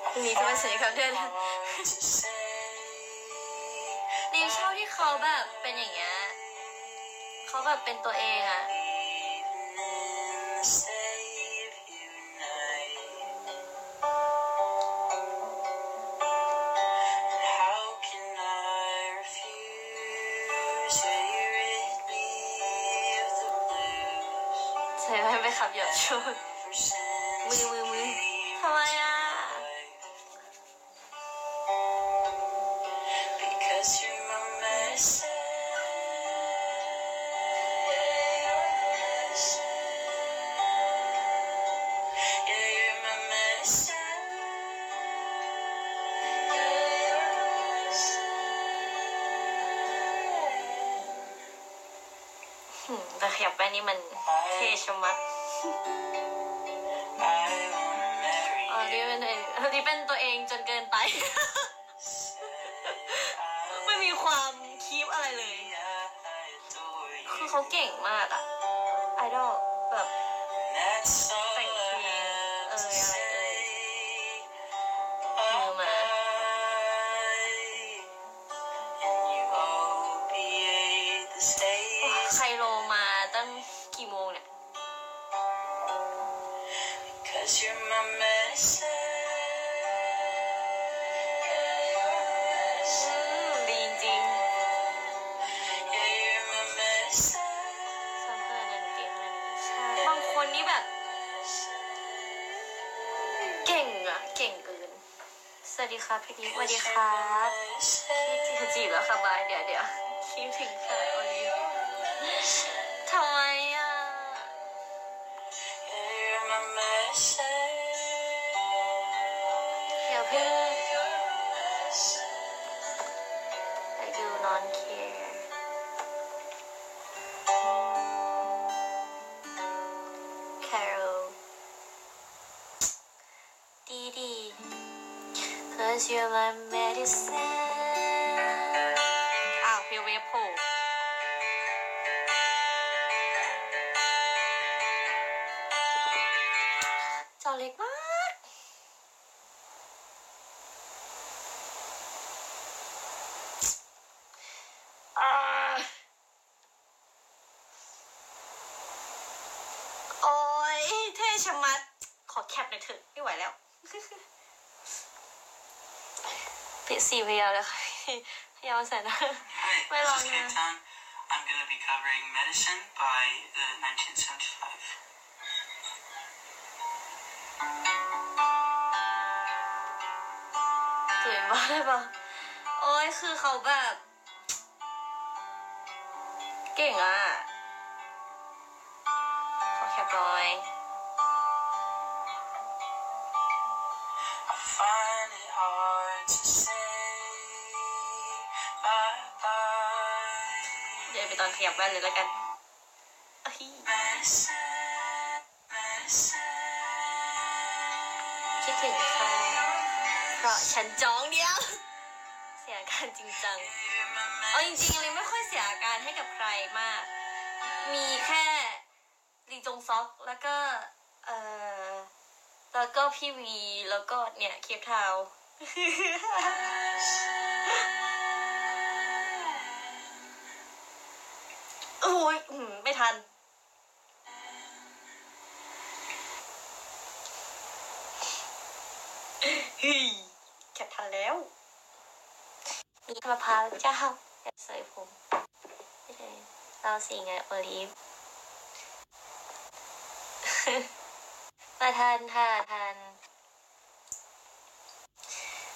พรุ่งนี้จะไปศัลยกรรมด้วยนะ hard to say ดีชอบที่เขาแบบเป็นอย่างเงี้ยเขาแบบเป็นตัวเองอะ ช่ไหม สดีครับพี่ดิ๊กสวัสดีครั my medicine พยาวใส่นะ Hi, My this long is hair. Kaitan. I'm going to be covering Medicine by the 1975. สวยมากเลยปะโอ้ยคือเขาแบบ เก่งอ่ะ ขอแคปหน่อย ขยับแว่นเลยแล้วกันอ้ย Medicine, medicine. คิดถึงค่ะเพราะฉันจ้องเดียว เสียอาการจริงจังเอาจริงๆเลยไม่ค่อยเสียอาการให้กับใครมาก มีแค่ลีจงซอกแล้วก็เออแล้วก็พี่วีแล้วก็เนี่ยเคปทาว ไม่ทันฮ้ยแคปทันแล้ว มีมะพร้าวเจ้าอย่าใส่ผมไม่ใช่เราสีไงโอลิฟมาทันค่ะทัน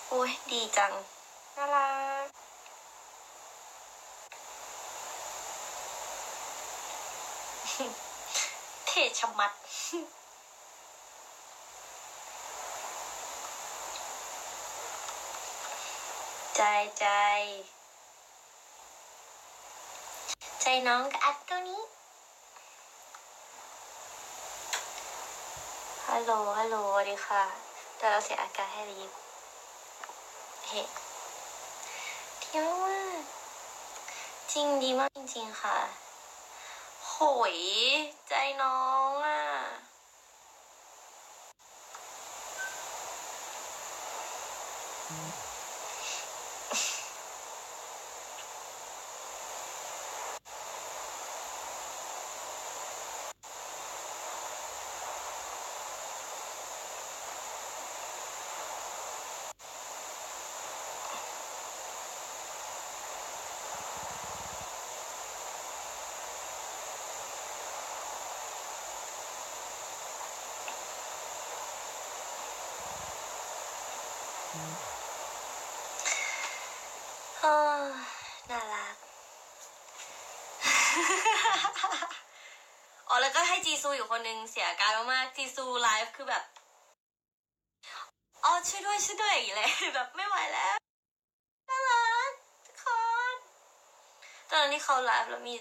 โอ้ยดีจัง น่ารัก เท่ชะมัด ใจใจ ใจน้องกับอัดตัวนี้ ฮัลโหล ฮัลโหลสวัสดีค่ะ แต่เราเสียอาการให้รีบเฮ้ดีมากมากจริงดีมากจริง ๆ ค่ะ โหยใจน้องอะ ล้วก็ให้จีซูอยู่คนหนึ่งเสียการมากๆจีซูไลฟ์คือแบบอ๋อช่วยด้วยช่วยด้วยอย่างเงี้ยแบบไม่ไหวแล้วน่ารักทุนตอนนี้เขาไลฟ์แล้วมี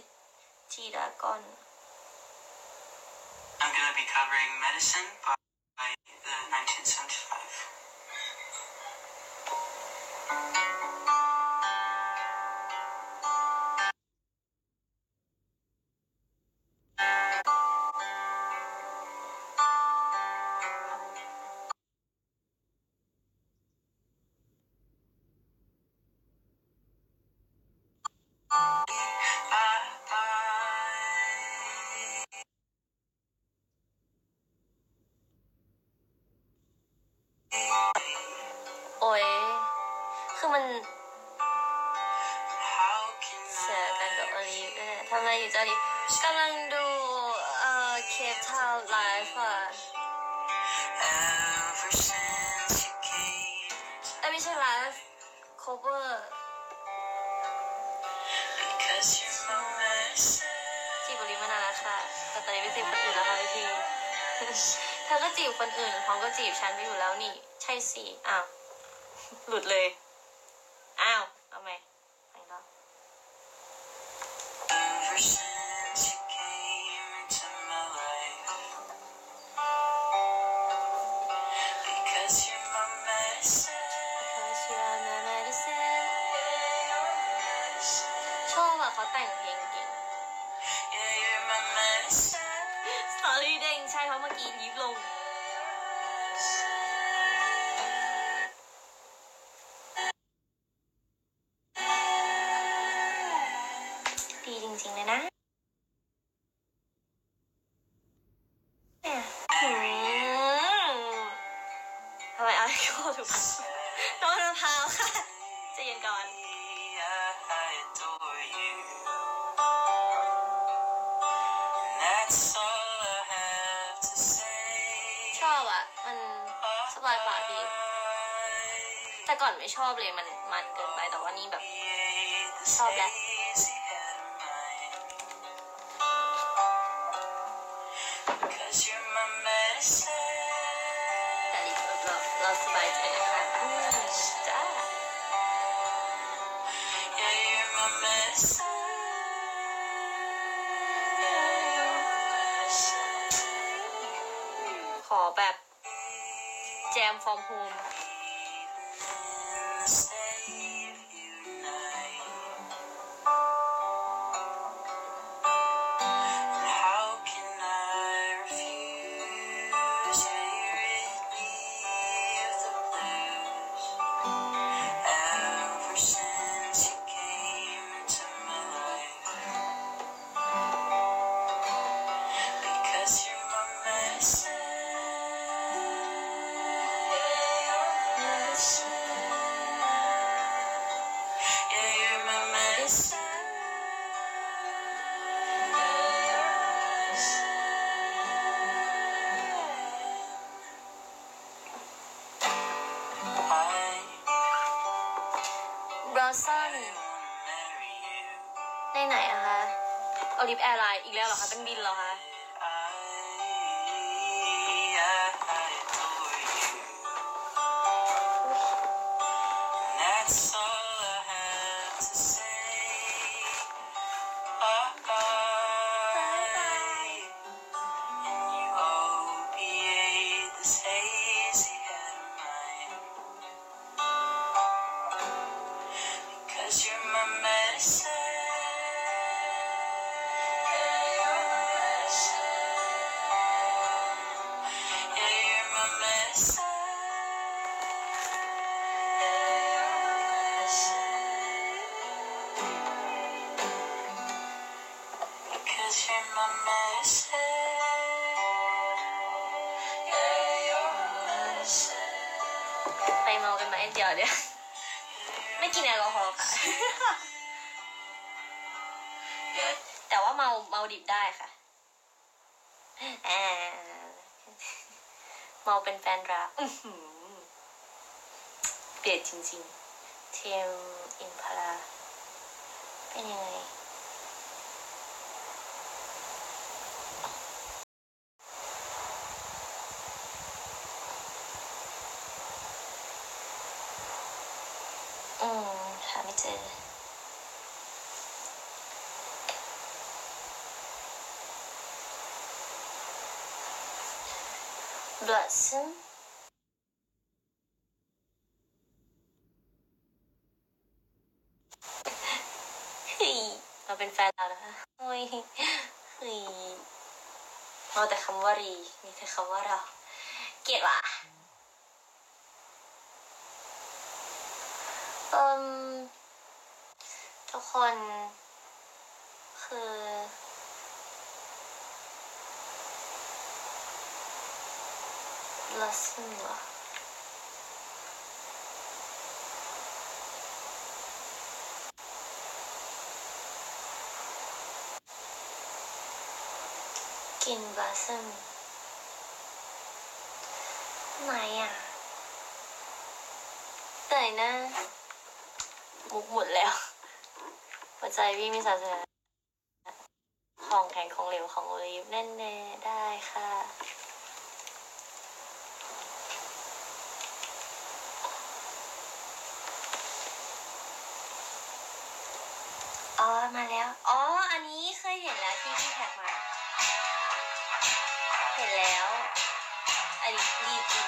จีดากอน I'm gonna be covering medicine by the 1975 ชอบเลยมันมันเกินไปแต่ว่านี่แบบชอบแล้ว ลิปแอร์ไลน์อีกแล้วเหรอคะเป็นบินเหรอคะ burası? Hey, าเป็นแฟนแล้วนะคะโอ้ยเฮ้ยเอาแต่คำว่ารีมีแต่คำว่าเรา เกลียดว่ะ basın mı? Kin basın. Này à. Này nè. มุกหมดแล้ว หัวใจพี่มีสารเสของแข็งของเหลวของโอลิฟแน่นๆได้ค่ะ มาแล้ว อ๋อ อันนี้เคยเห็นแล้วที่พี่แท็กมา เห็นแล้ว อันนี้ดีจริง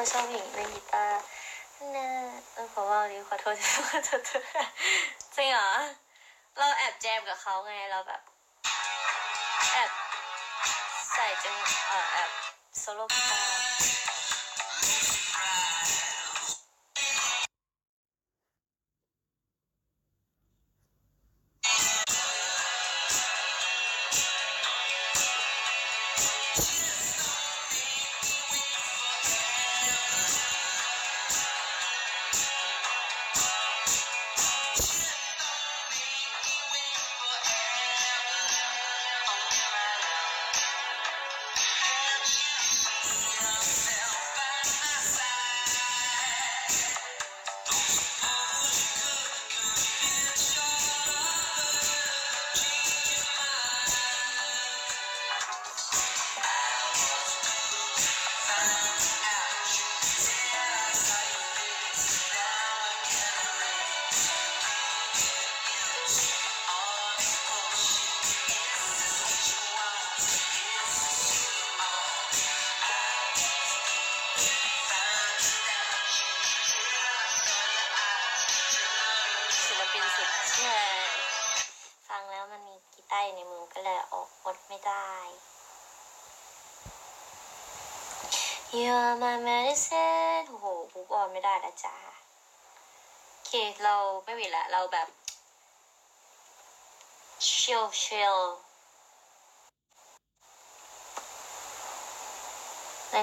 ก็ชอบหญิงเล่นกีตาร์นะเออขอว่านี้ขอโทษที่พูดจริงหรอ เราแอบแจมกับเขาไงเราแบบ แอบ ใส่จัเออแอบโซโล่กีตาร์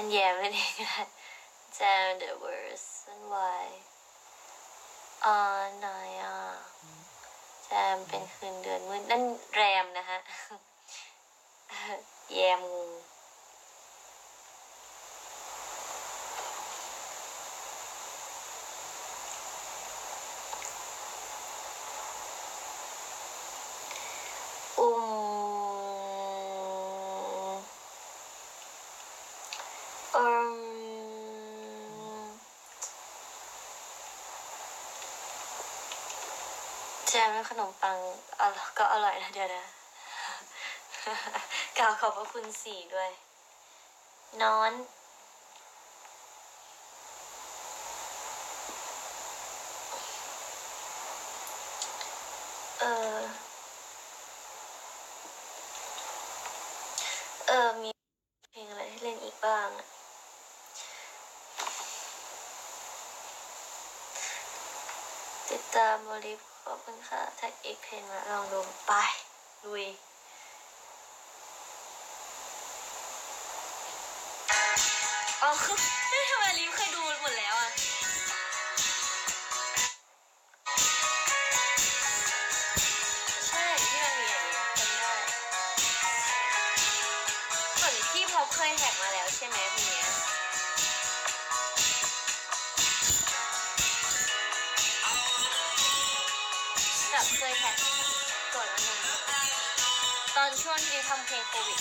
นแย่ไม่ได้ก็ได้ Damn the worst and why อ่าไหนอะแจมเป็นคืนเดือนมืดนั่นแรมนะฮะ แยมงูอุ้มอืม แจมขนมปังอร่อยก็อร่อยนะเดี๋ยวนะกล่าวขอบพระคุณสี่ด้วย นอน เออ เออ มีเพลงอะไรให้เล่นอีกบ้างอะติดตามโมลิฟ คุณค่ะแท็กอีกเพลงมาลองดูไป ลุยอ๋อเฮ้ทำไมลิฟเคยดูหมดแล้วอะ ทำเพลงโควิด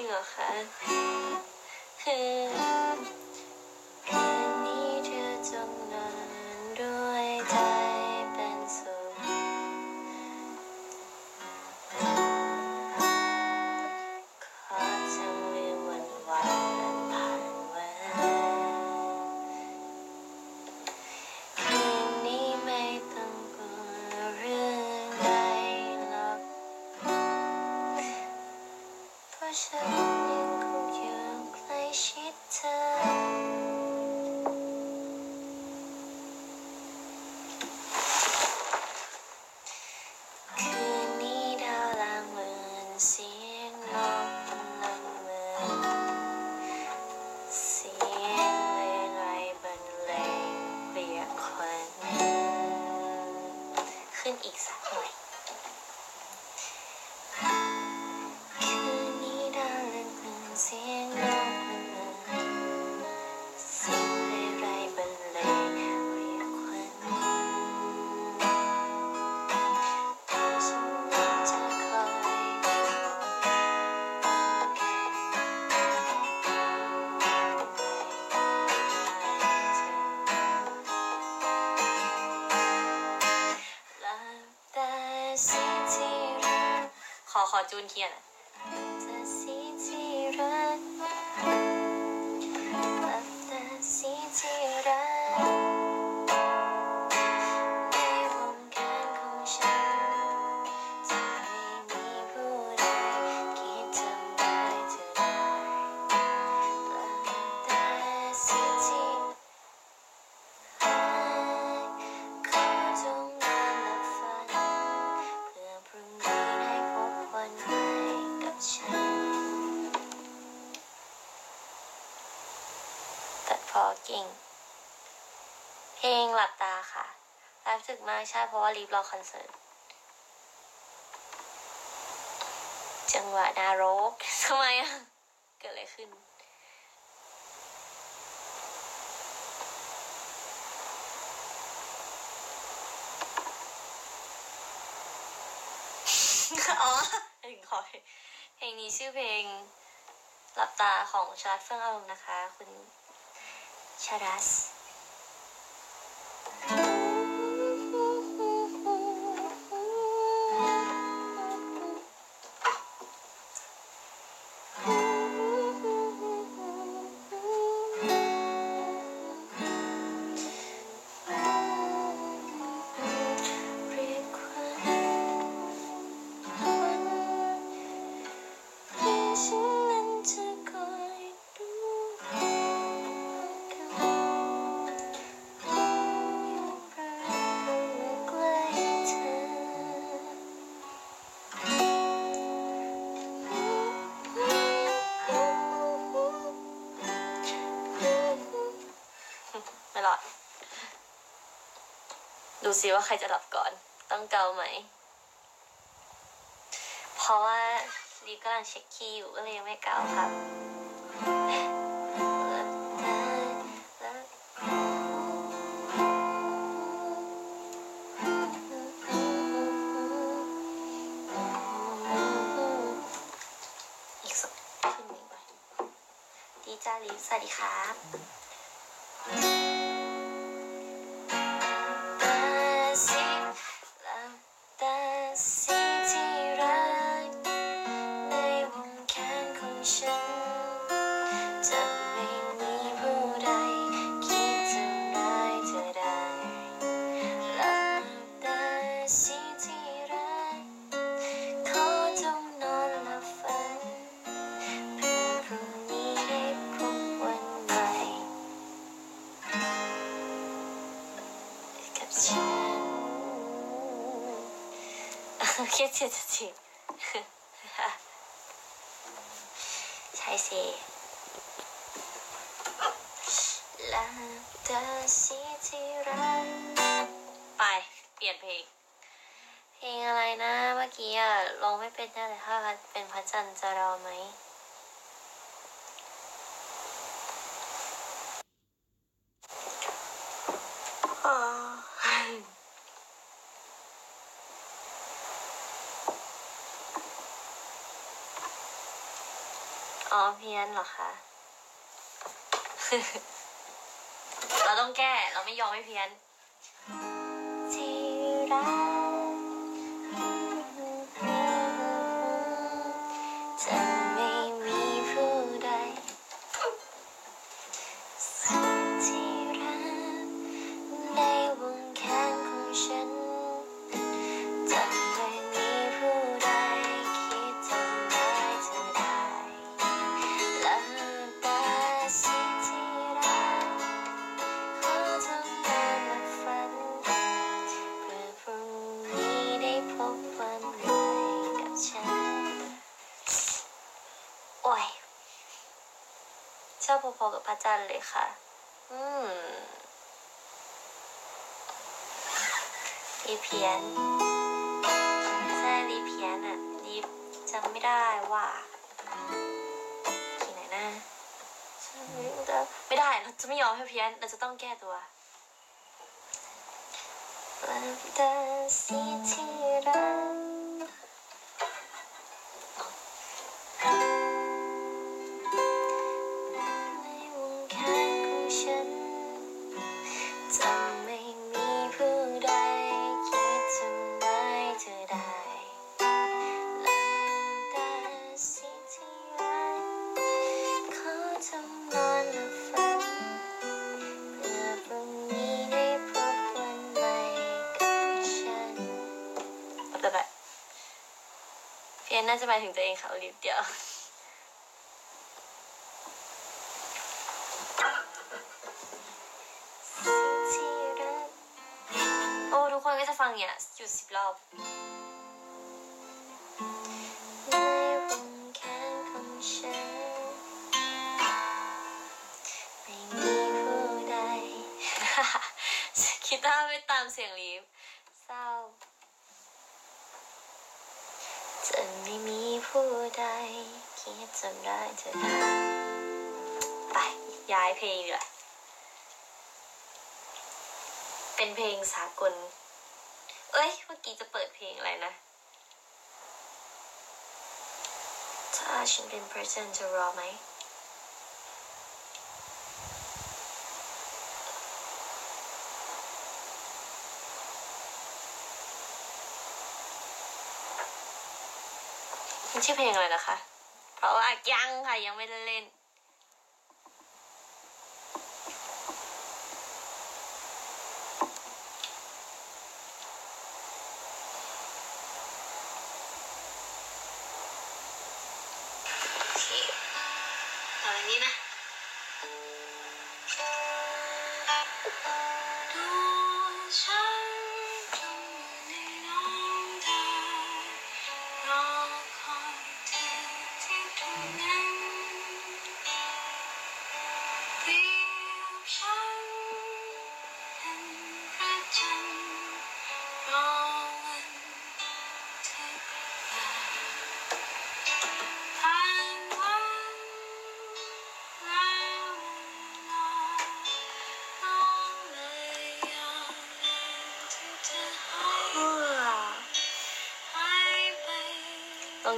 จริงเขอขอ มากใช่เพราะว่ารีบรอคอนเสิร์ตจังหวะนารกทำไมอะเกิดอะไรขึ้น อ๋อถึงขอเพลงเพลงนี้ชื่อเพลงหลับตาของชาร์ตเฟื่องอารมณ์นะคะ คุณชารัส ซิว่าใครจะหลับก่อน ต้องเกาไหม เพราะว่าลีกำลังเช็คคีย์อยู่ก็เลยยังไม่เกาครับอีกสักขึ้นหนึ่งไปดีจ้าลีสวัสดีครับ ครียดเสียจริงใช่สิลาตาสีที่รักไป เปลี่ยนเพลง เพลงอะไรนะเมื่อกี้อะร้องไม่เป็นแน่เลยถ้าเป็นพระจันทร์จะรอไหม อ๋อ อ๋อ เพี้ยนเหรอคะ เราต้องแก้ เราไม่ยอมให้เพี้ยน ยนเราจะต้อ หมายถึงตัวเองค่ะโอลิฟเดียวสิ่งที่รักโอ้ทุกคนก็จะฟังอย่างเงี้ยอยู่สิบรอบในวงแขนของฉันไม่มีผู้ใดคิดว่าไม่ตามเสียงลีฟเศร้า จ จะ ไม่มีผู้ใดคิดจำได้เธอได้ไปย้ายเพลงเลยเป็นเพลงสากล เอ้ย เมื่อกี้จะเปิดเพลงอะไรนะ ถ้าฉันเป็น person จะรอไหม ชื่อเพลงอะไรนะคะ เพราะว่ายังค่ะยังไม่ได้เล่น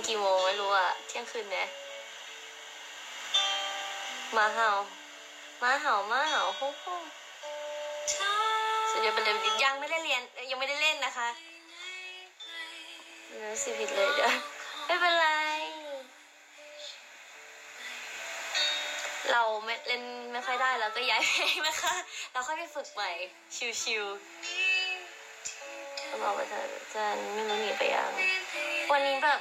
กี่โมงไม่รู้อะเที่ยงคืนไหมหมาเห่ามาเห่ามาเห่าฮู้ฮู้สุดยอดไปเลยยังไม่ได้เรียนยังไม่ได้เล่นนะคะไหนไกลรู้สึกผิดเลยเด้อไม่เป็นไร เราไม่เล่นไม่ค่อยได้เราก็ย้ายเพลงนะคะ เราค่อยไปฝึกใหม่ ชิวๆเขาบอกว่าจะจะไม่รู้หนีไปยังวันนี้แบบ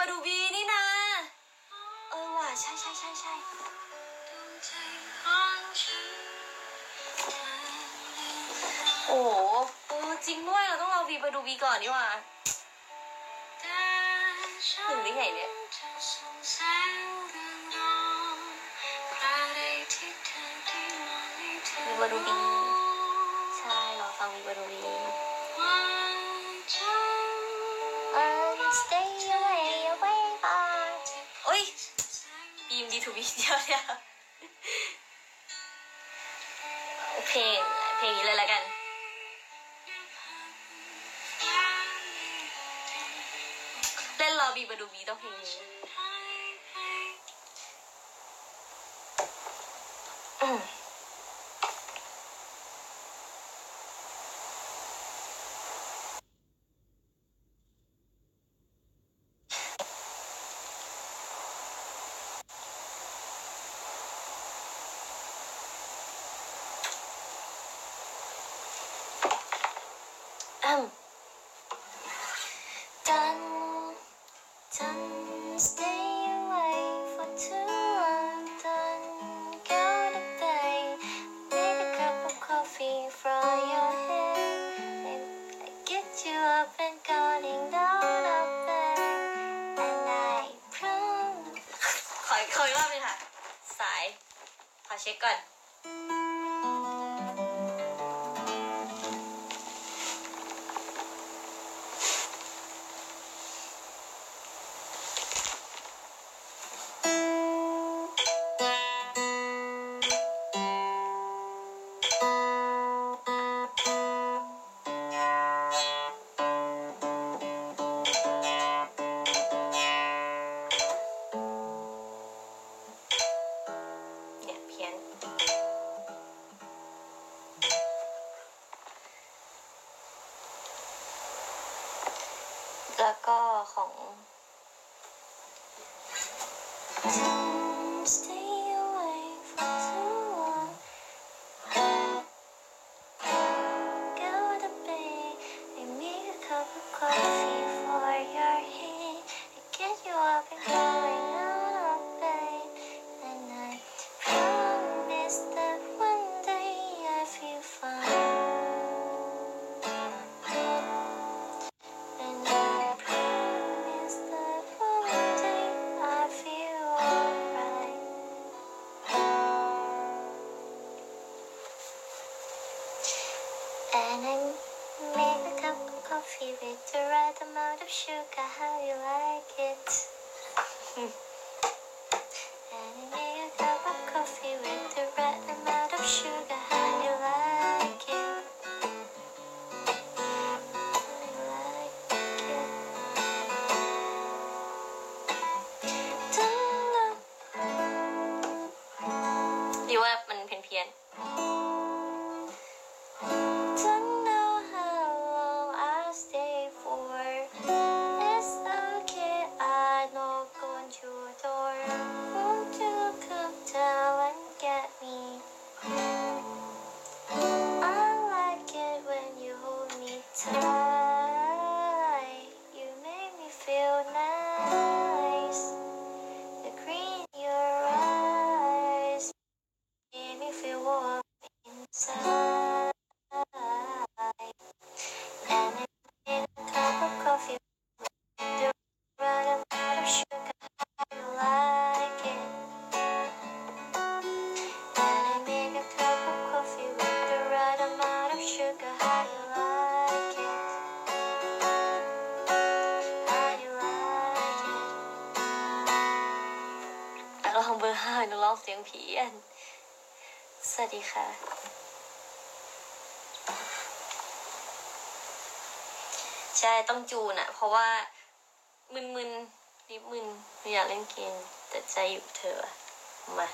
เหลือวีบาดูบีนี่นะ เออว่ะใช่ใช่ใช่ใช่ใจของฉันเธอลืมแล้วโอ้โหเออจริงด้วยเราต้องรอาวีบาดูบีก่อนนี่หว่าแต่ฉันถึงได้ไงเนี่ยจะส่งแสงเรืองรองใครที่เธอได้มองให้เธอวีบาดูบีใช่เรอฟังวีบาดูบี บีมดีทูบีเดียวเนี่ยเพลงเพลงนี้เลยละกัน เล่นรอบีบาดูบีต้องเพลงนี้ Stay ดีค่ะ ใช่ต้องจูนอะเพราะว่ามึนๆรีบมึนอยากเล่นเกมแต่ใจอยู่เธอมา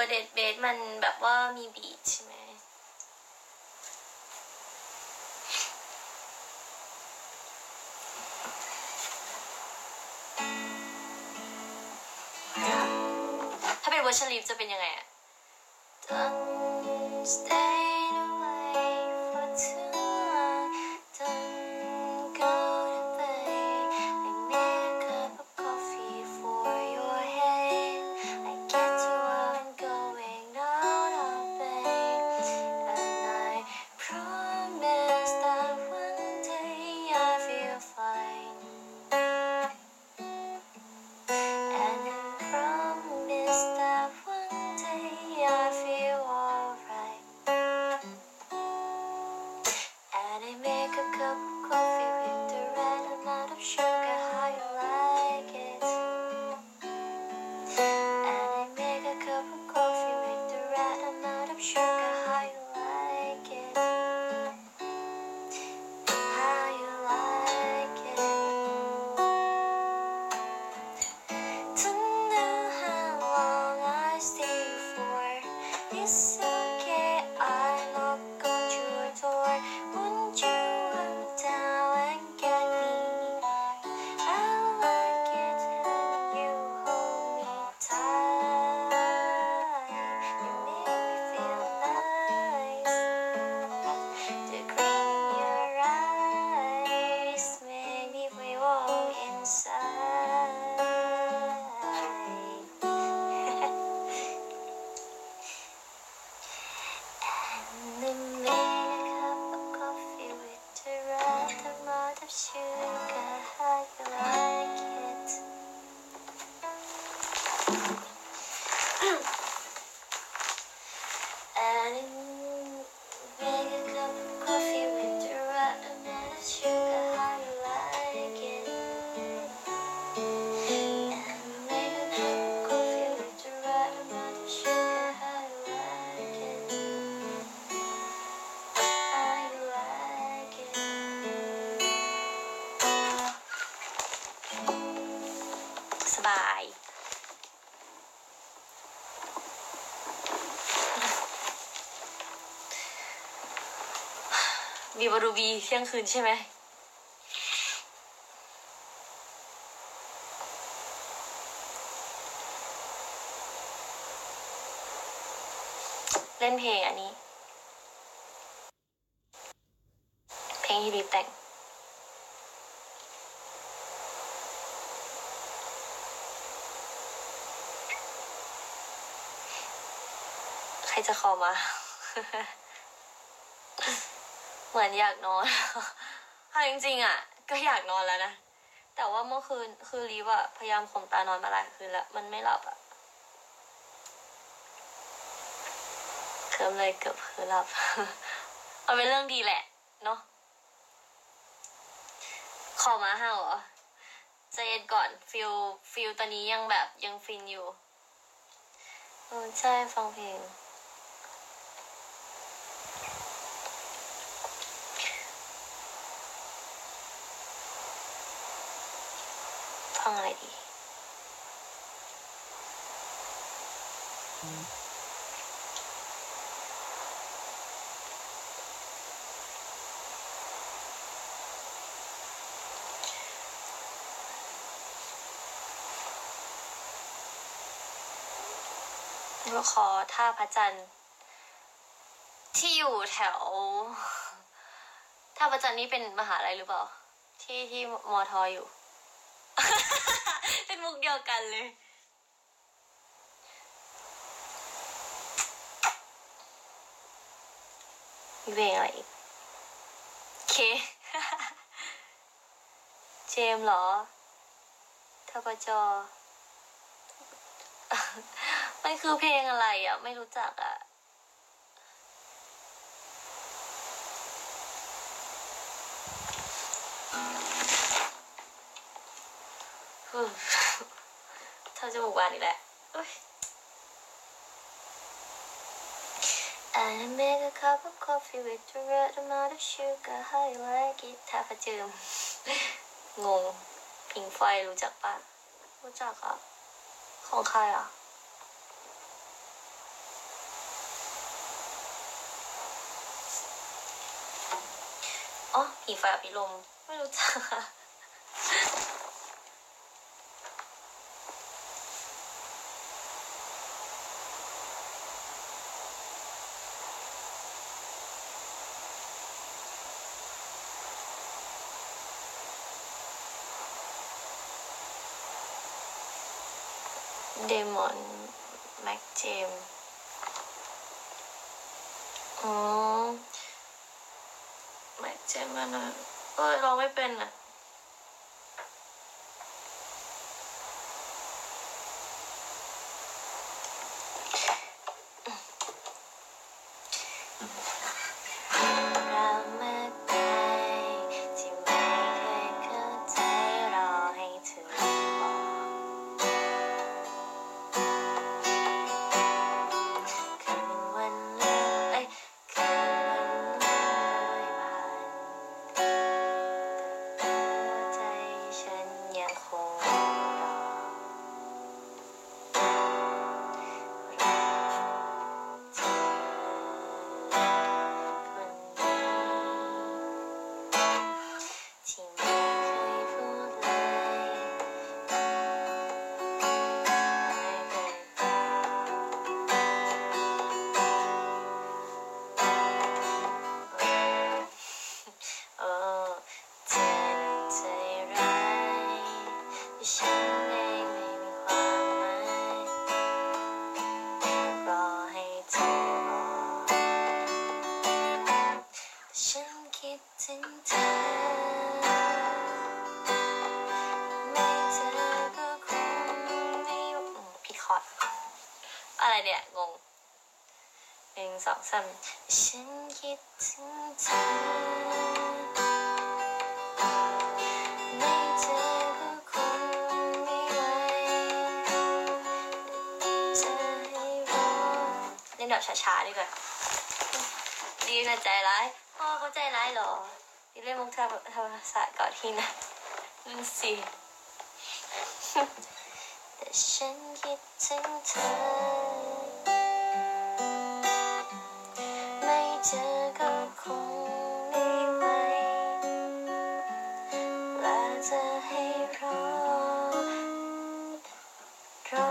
อเดดเบสมันแบบว่ามีบีชใช่ไหมถ้าเป็นเวอร์ชันลีฟจะเป็นยังไงอะ บีบารูบีเที่ยงคืนใช่ไหมเล่นเพลงอันนี้ เพลงที่บีแต่งใครจะข้ามา มือนอยากนอนเอาจริงๆอะ ก็อยากนอนแล้วนะ แต่ว่าเมื่อคืนคือรีบอะพยายามข่มตานอนมาหลายคืนแล้ว มันไม่หลับอะเคิมเลยเกือบคือหลับ เอาเป็นเรื่องดีแหละเนาะขอมาห้าเหรอใจเย็นก่อนฟิลฟิลตอนนี้ยังแบบยังฟินอยู่อใช่ฟังเพลง ฟังอะไรดีก็ขอท่าพระจันทร์ ที่อยู่แถว ท่าพระจันทร์นี่เป็นมหาลัยหรือเปล่า ที่ที่มอทออยู่ มุกเดียวกันเลย เพลงอะไรอีกเค เจมเหรอทปจมันคือเพลงอะไรอะ ไม่รู้จักอะฮึ่ม จมูกบานอีกแล้วเอ้ย I make a cup of coffee with the right amount of sugar how you like it ท่าพระเจิมงงพิงไฟรู้จักปะรู้จักอะ ของใครอะอ๋อผีไฟอภิรมไม่รู้จักอะ เดมอน แม็ก เจมอ๋อไม่เจมมันอะเออเราไม่เป็นอะ นึ่งสองสามฉันคิดถึงเธอไม่เจอก็คงไม่ไหวจะให้รอเล่นแบบช้าๆดีกว่าดีนะใจร้ายพ่อเขาใจร้ายหรอดีเล่นมุกธรรมศาสตร์ก่อนที่นะนั่นสิแต่ฉันคิดถึงเธอ คงไม่ไหวและจะให้รอ รอ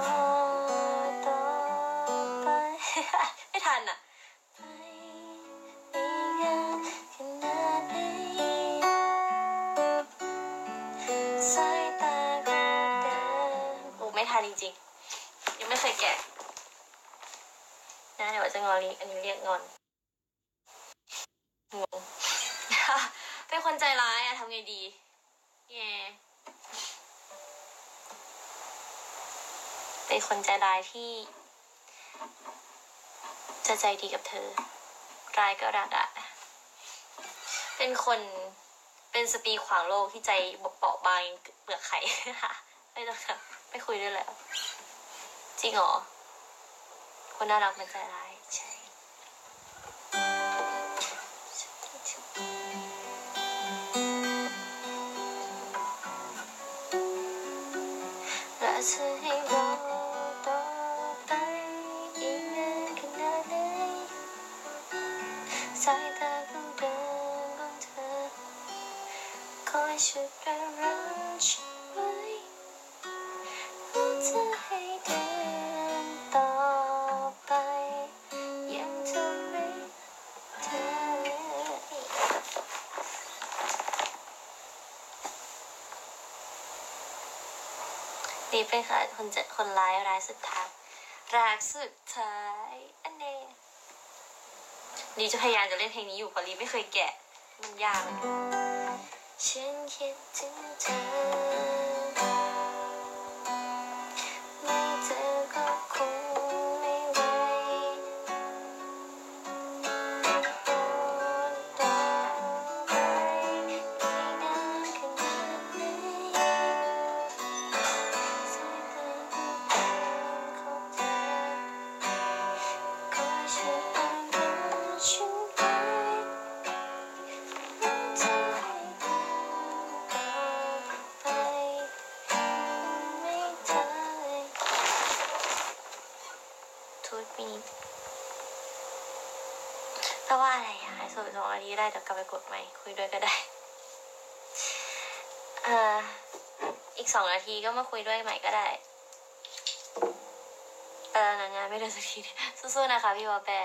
ต่อไป ไม่ทันอะไปอีกนานขนาดไหนสายตาก็เดินโอ้ไม่ทันจริงๆยังไม่เคยแกะนะเดี๋ยวจะงอนลิอันนี้เรียกงอนงง เป็นคนใจร้ายอะทำไง ดีแง่เป็นคนใจร้ายที่ จะใจดีกับเธอ ร้ายก็รักอะเป็นคนเป็นสปีขวางโลกที่ใจเปราะบางเปลือกไข่ไม่ต้องไม่คุยด้วยแล้ว จริงเหรอคนน่ารักมันใจร้าย คนค่ะคนจะคนร้ายร้ายสุดท้ายรักสุดท้ายอันเน่ลีจะพยายามจะเล่นเพลงนี้อยู่เพราะลีไม่เคยแกะ มันยากฉันคิดถึงเธอ ได้เดี๋ยวกลับไปกดใหม่คุยด้วยก็ได้เอ่อีกสองนาทีก็มาคุยด้วยใหม่ก็ได้เออนงานไม่เดินสักทีสู้ๆนะคะพี่วอแปะ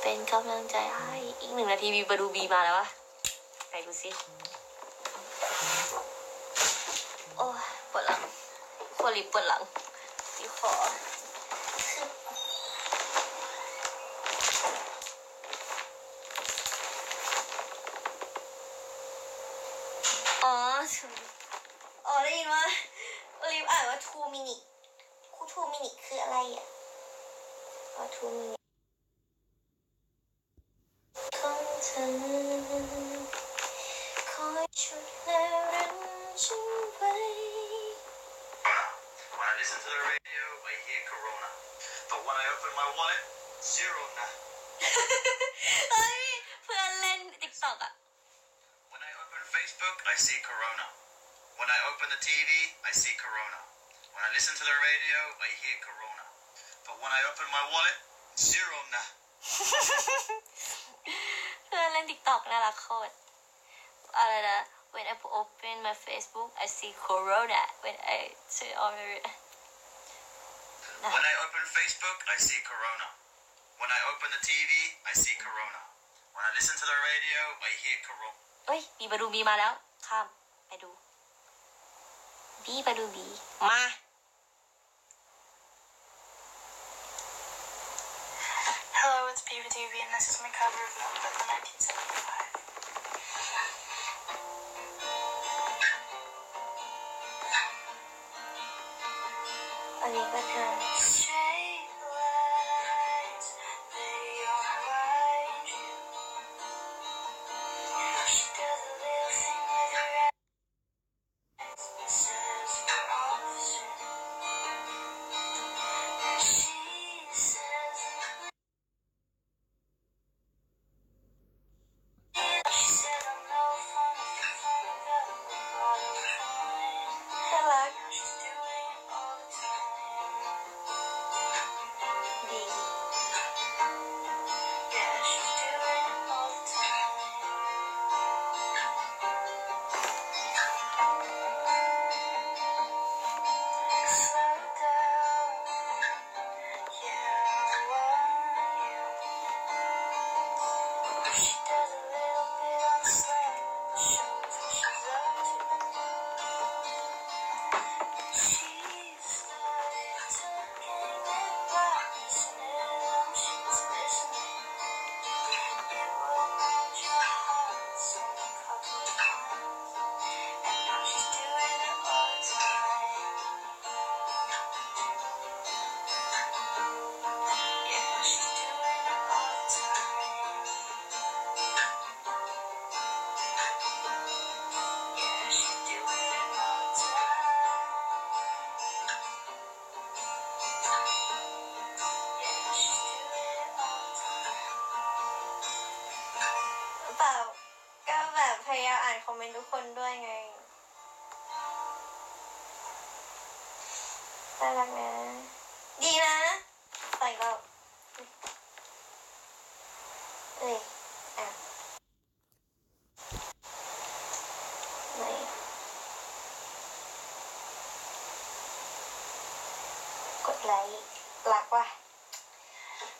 เป็นกำลังใจให้อีกหนึ่งนาทีบีบาดูบีมาแล้ววะไหนดูสิโอ้ปวดหลังปวดลิบปวดหลังดีขออ๋อ open my wallet, zero nah. เพื่อนเล่นติ๊กต็อกน่ารักโคตรอะไรนะ [laughs] when I open my Facebook I see Corona when I turn on the When I open Facebook, I see Corona. When I open the TV, I see Corona. When I listen to the radio, I hear Corona. เอ้ย บีบาดูบีมาแล้ว ข้าม ไปดู บีบาดูบี มา ก็แบบพยายามอ่านคอมเมนต์ทุกคนด้วยไงน่ารักนะ ดีนะใส่เราเอ้ยอะไหนกดไลค์รักว่ะ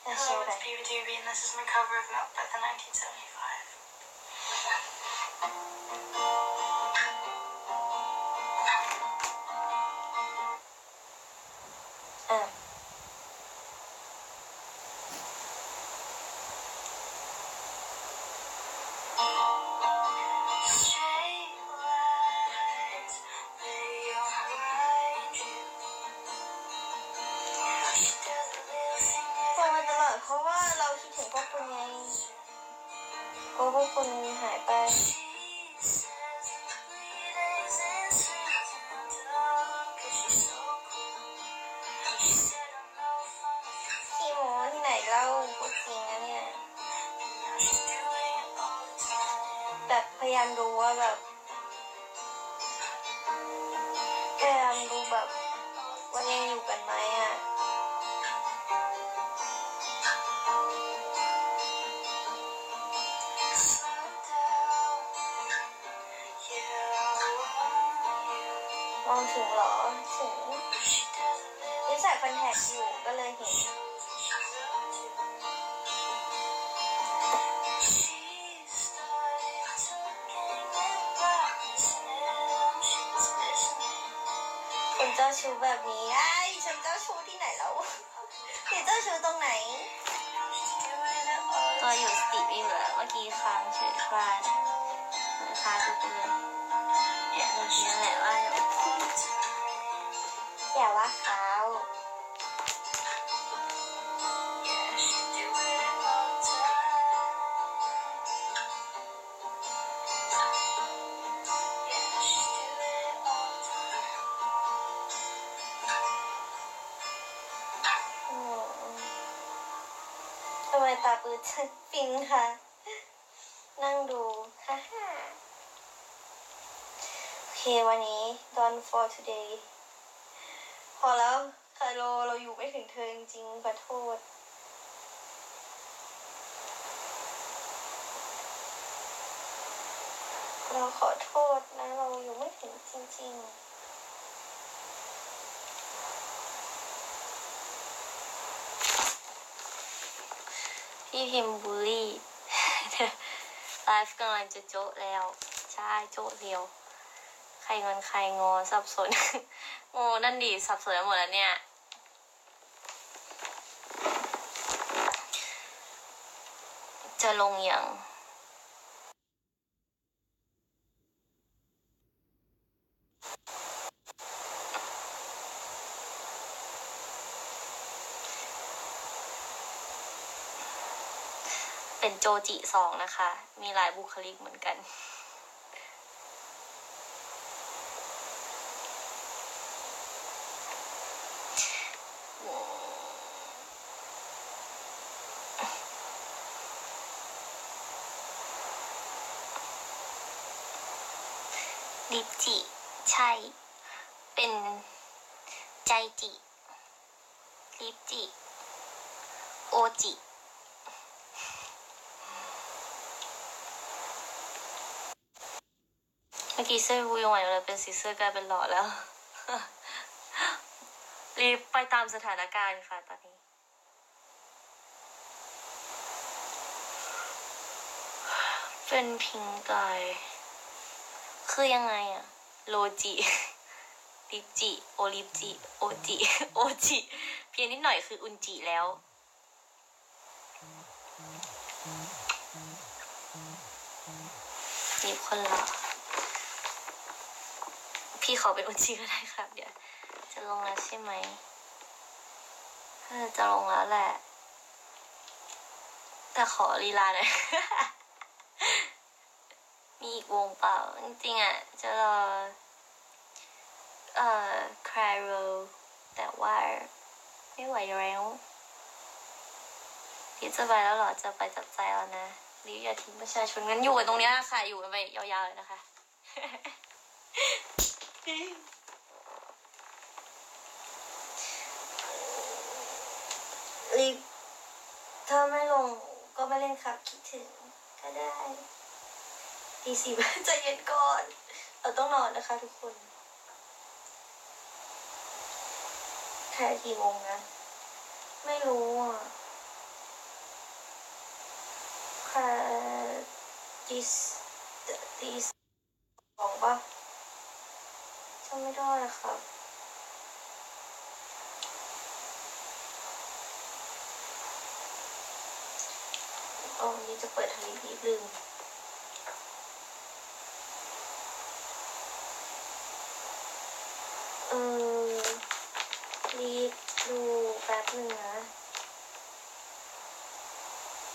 Hello, it's ย Baby Davy, and this is my cover of Milk by the 1975. ชู้แบบนี้ไอ้ฉันเจ้าชู้ที่ไหนแล้วเดี๋ยวเจ้าชู้ตรงไหน Now she's doing it all ตัวอยู่สติไม่เหลือเมื่อกี้ค้างเฉยพลานค้างไปเลยเนี่ยเมื่อกี้แหละว่า ฟินค่ะ นั่งดูฮ่าฮ่าโอเควันนี้ done for today พอแล้วคาโลเราอยู่ไม่ถึงเธอจริงๆขอโทษเราขอโทษนะ เราอยู่ไม่ถึงจริง ๆ พี่พิมบูลลี่ไลฟ์กำลังจะโจะแล้ว ใช่โจะเดียว ใครงอนใครงอสับสนโง่นั่นดีสับสนไปหมดแล้วเนี่ย จะลงอย่าง เป็นโจจิสองนะคะ มีหลายบุคลิกเหมือนกัน ลิปจิ ใช่ เป็นใจจิ ลิปจิ โอจิ เมื่อ กี้เสื้อวูยังไหวอยู่เลยเป็นสีเสื้อกลายเป็นหล่อแล้ว รีบไปตามสถานการณ์ค่ะตอนนี้ เป็นพิงกายคือยังไงอะโลจิลิจิโอลิจิโอจิโอจิเพียงนิดหน่อยคืออุนจิแล้วนี่คนละ พี่ขอเป็นอุจิก็ได้ครับ เดี๋ยว จะลงแล้วใช่ไหมจะลงแล้วแหละ แต่ขอลีลาหน่อย มีอีกวงเปล่า จริงๆอะ จะรอ เอ่อคลายโรแต่ว่าไม่ไหวแล้วพี่จะไปแล้วหรอ จะไปจับใจแล้วนะรีบอย่าทิ้งประชาชนงั้นอยู่กันตรงนี้ค่ะ อยู่กันไปยาวๆเลยนะคะ รีบถ้าไม่ลงก็ไม่เล่นครับ คิดถึงก็ได้ตีสี่ใจเย็นก่อน เราต้องนอนนะคะทุกคนแค่กี่โมงนะ ไม่รู้อะแค่ตีสตีสองปะจำ ไม่ได้ครับอ๋อนี่จะเปิดทางนี้ลืมเออรีบดูแป๊บหนึ่งนะ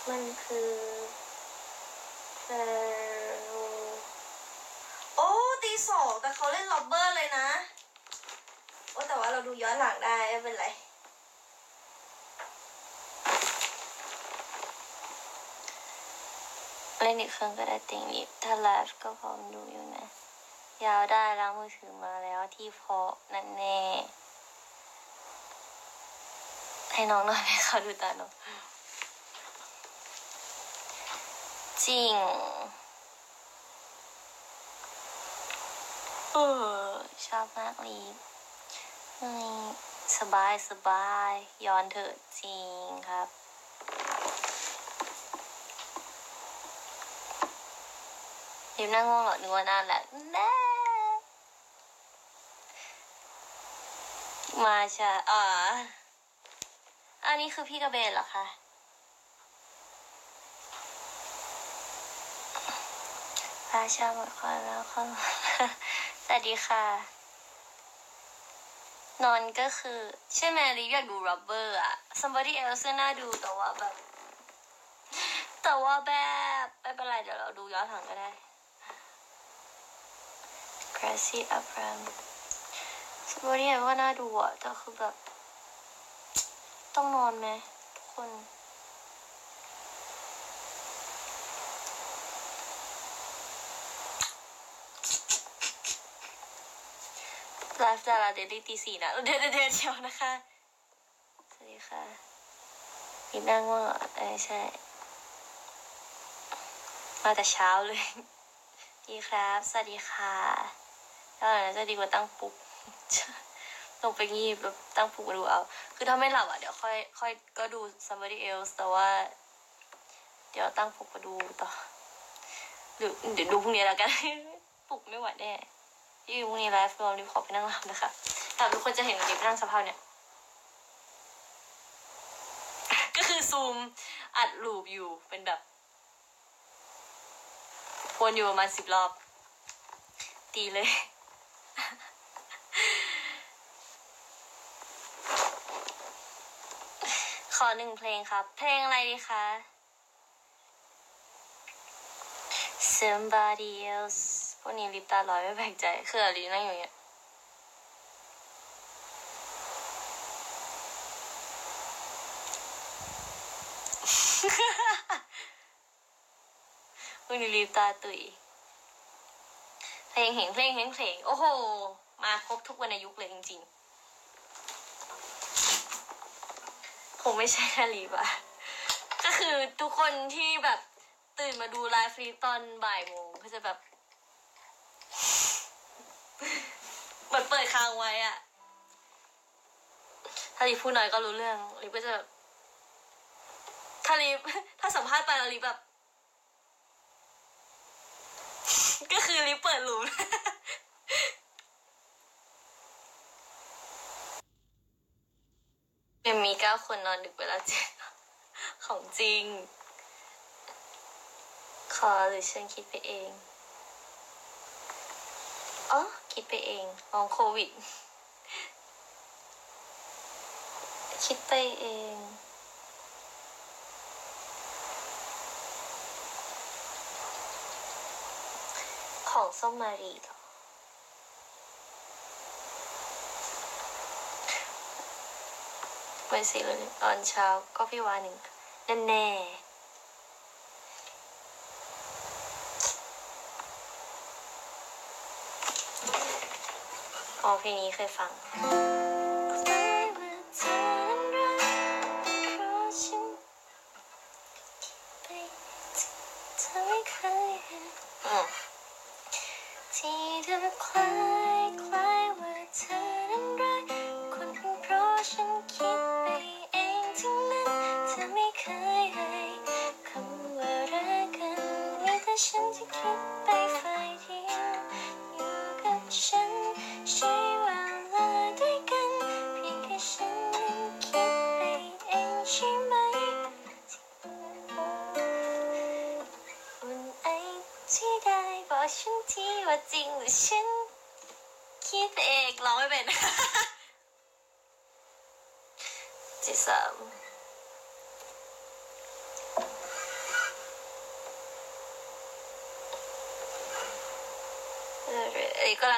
มันคือแฟโรโีสองแต่เขาเล่นล็อบเบอร์เลยนะโอ้แต่ว่าเราดูย้อนหลังได้ไม่เป็นไรเล่นอีกเครื่องก็ได้ติงลิฟถ้าไลฟ์ก็พร้อมดูอยู่นะ ยาวได้แล้วมือถือมาแล้วที่พาะนั่นแน่ ให้น้องหน่อยให้เขาดูตาน้องจริง เออชอบมากลีฟสบายสบายย้อนเถอะจริงครับยิมนั่งง่วงเหรอนึกว่านั่นแหละแน่มาชาอ่าอันนี้คือพี่กระเบนเหรอคะพาชาหมดความแล้วค่ะ สวัสดีค่ะ นอนก็คือใช่ไหมลิอยากดู rubber อะ somebody else น่าดูแต่ว่าแบบ แต่ว่าแบบไม่เป็นไรเดี๋ยวเราดูย้อนหลังก็ได้ Gracie Abram สมมติเนี่ยว่าน่าดูอะแต่คือแบบ ต้องนอนไหมทุกคน ไลฟ์ดาราเดลี่ตีสี่นะเดี๋ยวเดี๋ยวเดี๋ยวเชียวนะคะ สวัสดีค่ะอีกนั่งง่วงเหรออใช่ มาแต่เช้าเลย ดีครับ สวัสดีค่ะแล้วอะไรจะดีกว่าตั้งปลุกลงไปงีบแบบตั้งปลุกมาดูเอา คือถ้าไม่หลับอะเดี๋ยวค่อยค่อยก็ดู somebody else แต่ว่า เดี๋ยวตั้งปลุกมาดูต่อหรือเดี๋ยวดูพรุ่งนี้แล้วกัน ปลุกไม่ไหวแน่ ที่พรุ่งนี้ไลฟ์รวมรีบขอไปนั่งหลับนะคะแต่ทุกคนจะเห็นรีบนั่งสภาพเนี่ย ก็คือซูมอัดลูปอยู่เป็นแบบวนอยู่ประมาณสิบรอบ ตีเลย ขอหนึ่งเพลงครับ เพลงอะไรดีคะ somebody else พวกนี้ลิปตาลอยไม่แปลกใจคืออะไรนั่งอยู่อย่างเงี้ยพวกนี้ลิปตาตุยเพลงเห็นเพลงเห็นเพลงโอ้โห มาครบทุกวรรณยุกต์เลยจริงๆผมไม่ใช่แค่ลีบอะก็คือทุกคนที่แบบตื่นมาดูไลฟ์ฟรีตอนบ่ายโมงก็จะแบบ เปิดค้างไว้อะถ้าลีพูดน้อยก็รู้เรื่องลีก็จะแบบถ้าลีถ้าสัมภาษณ์ไปแล้วลีแบบ ก็คือลิฟต์เปิดรูมยังมีเก้าคนนอนดึกไปแล้วเจ็ดของจริง ขอหรือฉันคิดไปเอง อ๋อ คิดไปเองมองโควิด คิดไปเอง ของส้มมารีเหรอไม่สิเลยตอนเช้าก็พี่วาหนึ่งแน่แน่ อ๋อเพลงนี้เคยฟัง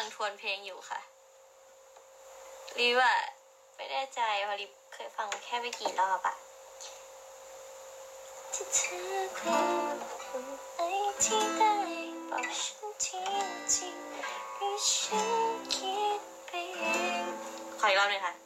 งทวนเพลงอยู่ค่ะรีว่าไม่แน่ใจพอรีเคยฟังแค่ไม่กี่รอบอะที่เธอคงคงไอที่ได้บอกฉันทีจริงหรือฉันคิดไปเองขออีกรอบหนึ่งค่ะ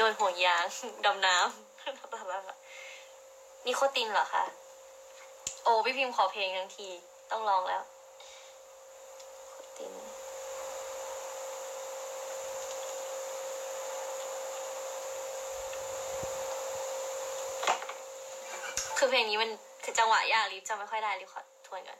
ยนห่วงยางดำน้ำนี่โคตินเหรอคะ โอ้พี่พิมพ์ขอเพลงทั้งที ต้องลองแล้วคือเพลงนี้มันคือจังหวะยากลิฟจะไม่ค่อยได้ลิฟขอทวนก่อน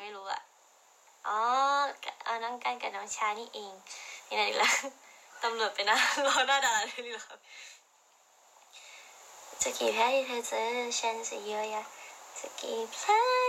ไม่รู้อะอ๋อเอาน้องกันกับน้องชานี่เองนี่ไหนละตำรวจไปนะรอหน้าด่าเลยหรอครับจะกี่แพ้ที่เธอเจอฉันจะเยอะยะจะกี่แพ้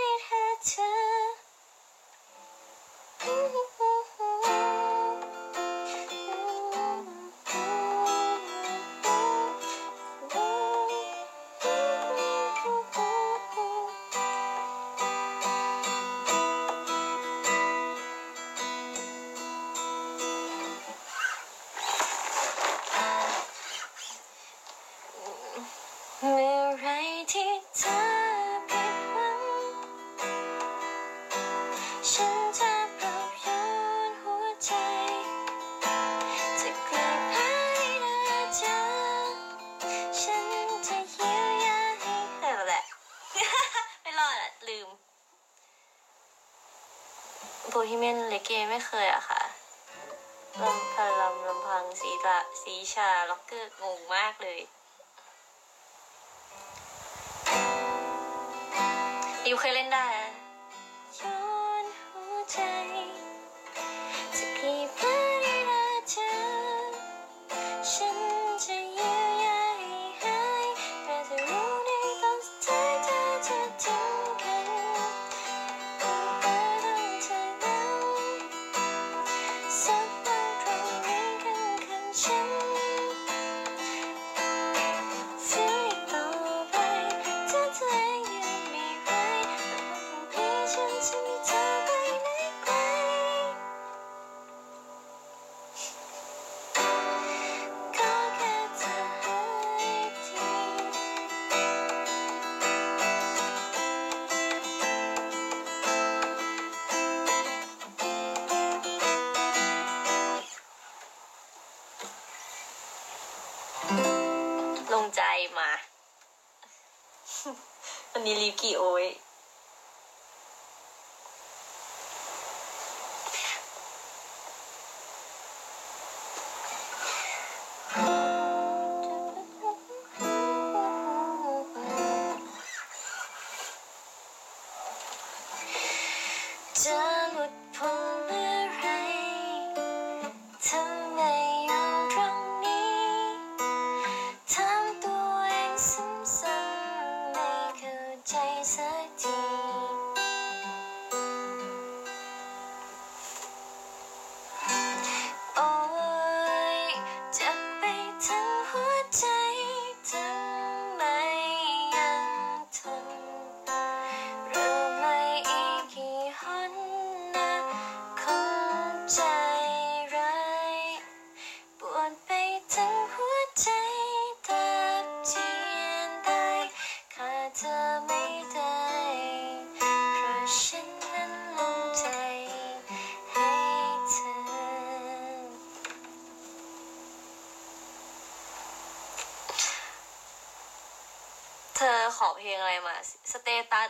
ขอเพลงอะไรมาสเตตัส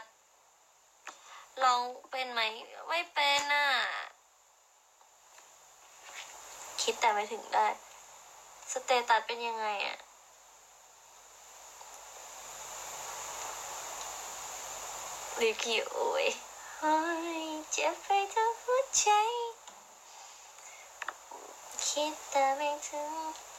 ลองเป็นไหมไม่เป็นอะ คิดแต่ไม่ถึงได้ สเตตัสเป็นยังไงอะลิคิวโอ้ยเจ็บไปทั้งหัวใจ คิดแต่ไม่ถึง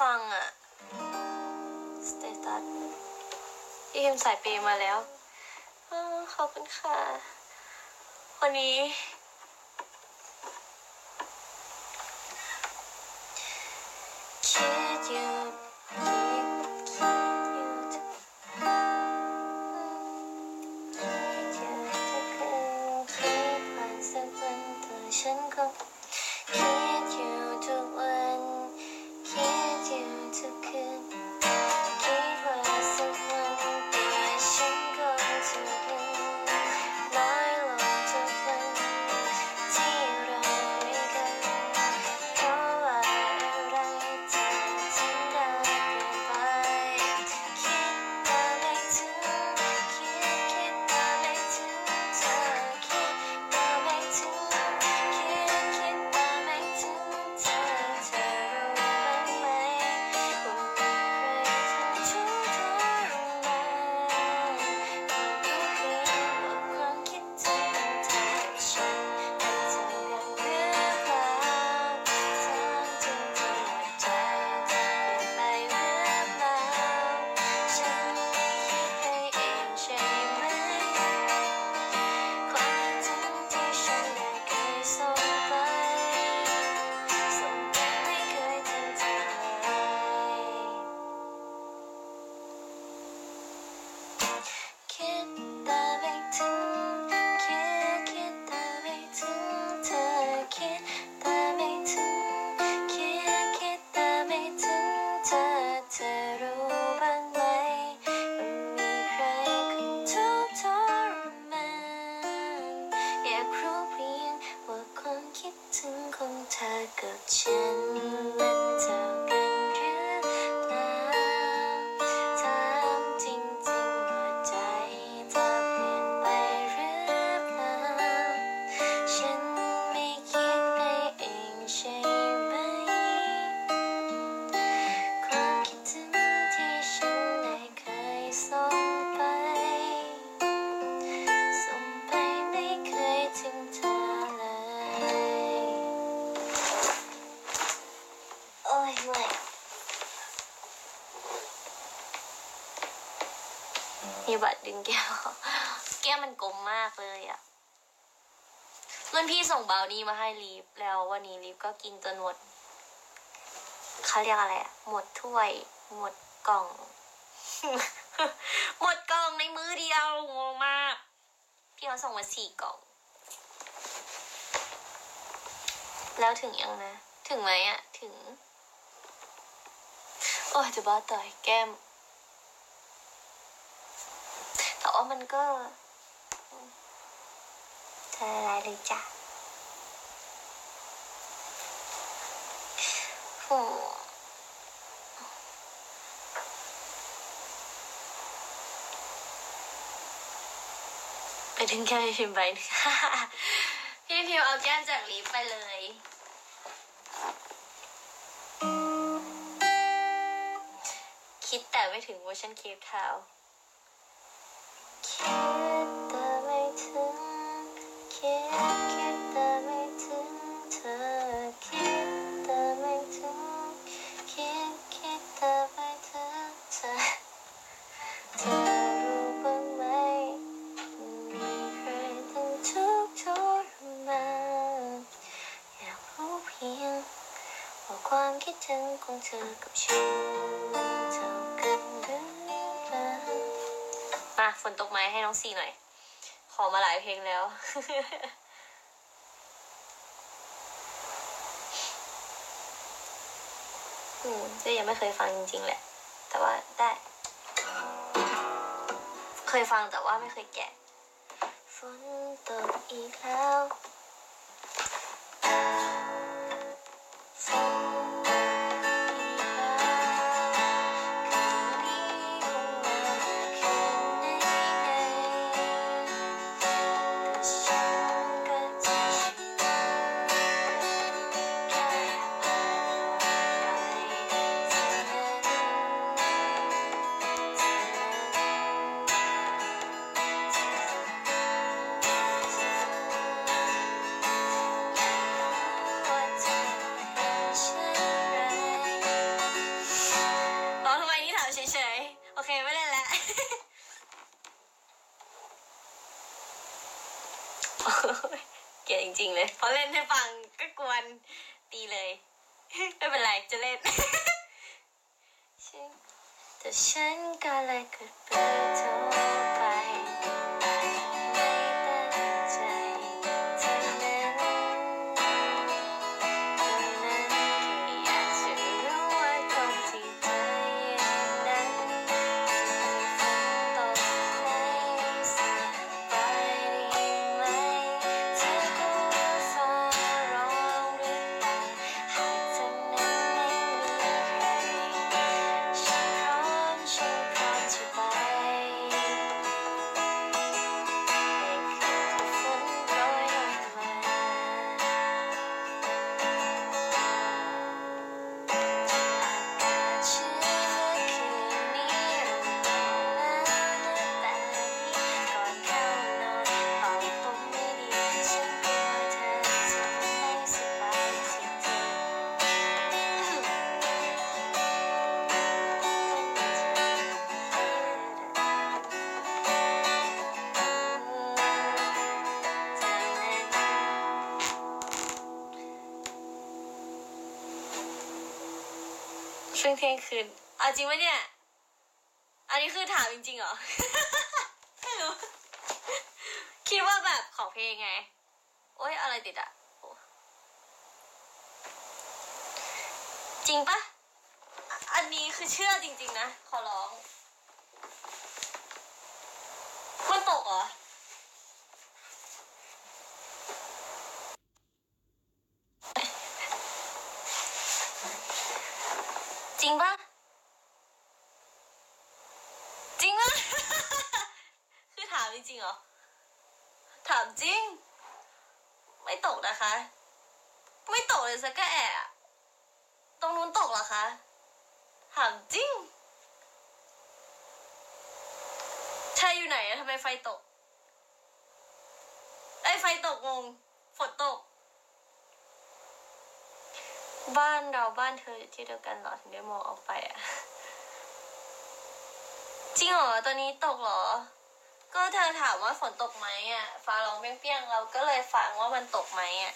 ฟังอะสเตตัสอีฮิมสายเปมาแล้วขอบคุณค่ะ วันนี้ คิดอยู่ฉันก็ ดึงแก้ว แก้วมันกลมมากเลยอะรุ่นพี่ส่งเบานี่มาให้ลีฟแล้ววันนี้ลีฟก็กินจนหมดเขาเรียกอะไรหมดถ้วย หมดกล่อง หมดกล่องในมือเดียวงงมาก พี่เขาส่งมาสี่กล่อง แล้วถึงยังนะ ถึงไหมอะถึง โอ้จะบ้าตายแก้ม ก็เธออะไรเลยจ้ะโอ้ไปถึงแก้มพี่พิมพ์ไป พี่พิมพ์เอาแก้มจากลิฟต์ไปเลยคิดแต่ไม่ถึงเวอร์ชันเคปทาวน์ องแล้ว อืมก็ยังไม่เคยฟังจริง ๆ แหละ แต่ว่าได้ เคยฟังแต่ว่าไม่เคยแกะ ฝนตกอีกแล้ว ช่วงเที่ยงคืนเอาจริงไหมเนี่ย อันนี้คือถามจริงๆเหรอ ไม่รู้ คิดว่าแบบของเพลงไง โอ๊ยอะไรติดอะจริงปะอะอันนี้คือเชื่อจริง ๆ นะ ขอร้อง มันตกเหรอ จริงปะจริงปะ คือถามจริงๆเหรอ ถามจริง ไม่ตกนะคะ ไม่ตกเลยสักกะแอะตรงนู้นตกเหรอคะ ถามจริงชาย อยู่ไหนอะทำไมไฟตกไอ้ยไฟตกงงฝนตก บ้านเราบ้านเธออยู่ที่เดียวกันเหรอถึงได้มองออกไปอะจริงเหรอตอนนี้ตกเหรอ ก็เธอถามว่าฝนตกไหมอะฟ้าร้องเปรี้ยงๆเราก็เลยฟังว่ามันตกไหมอะ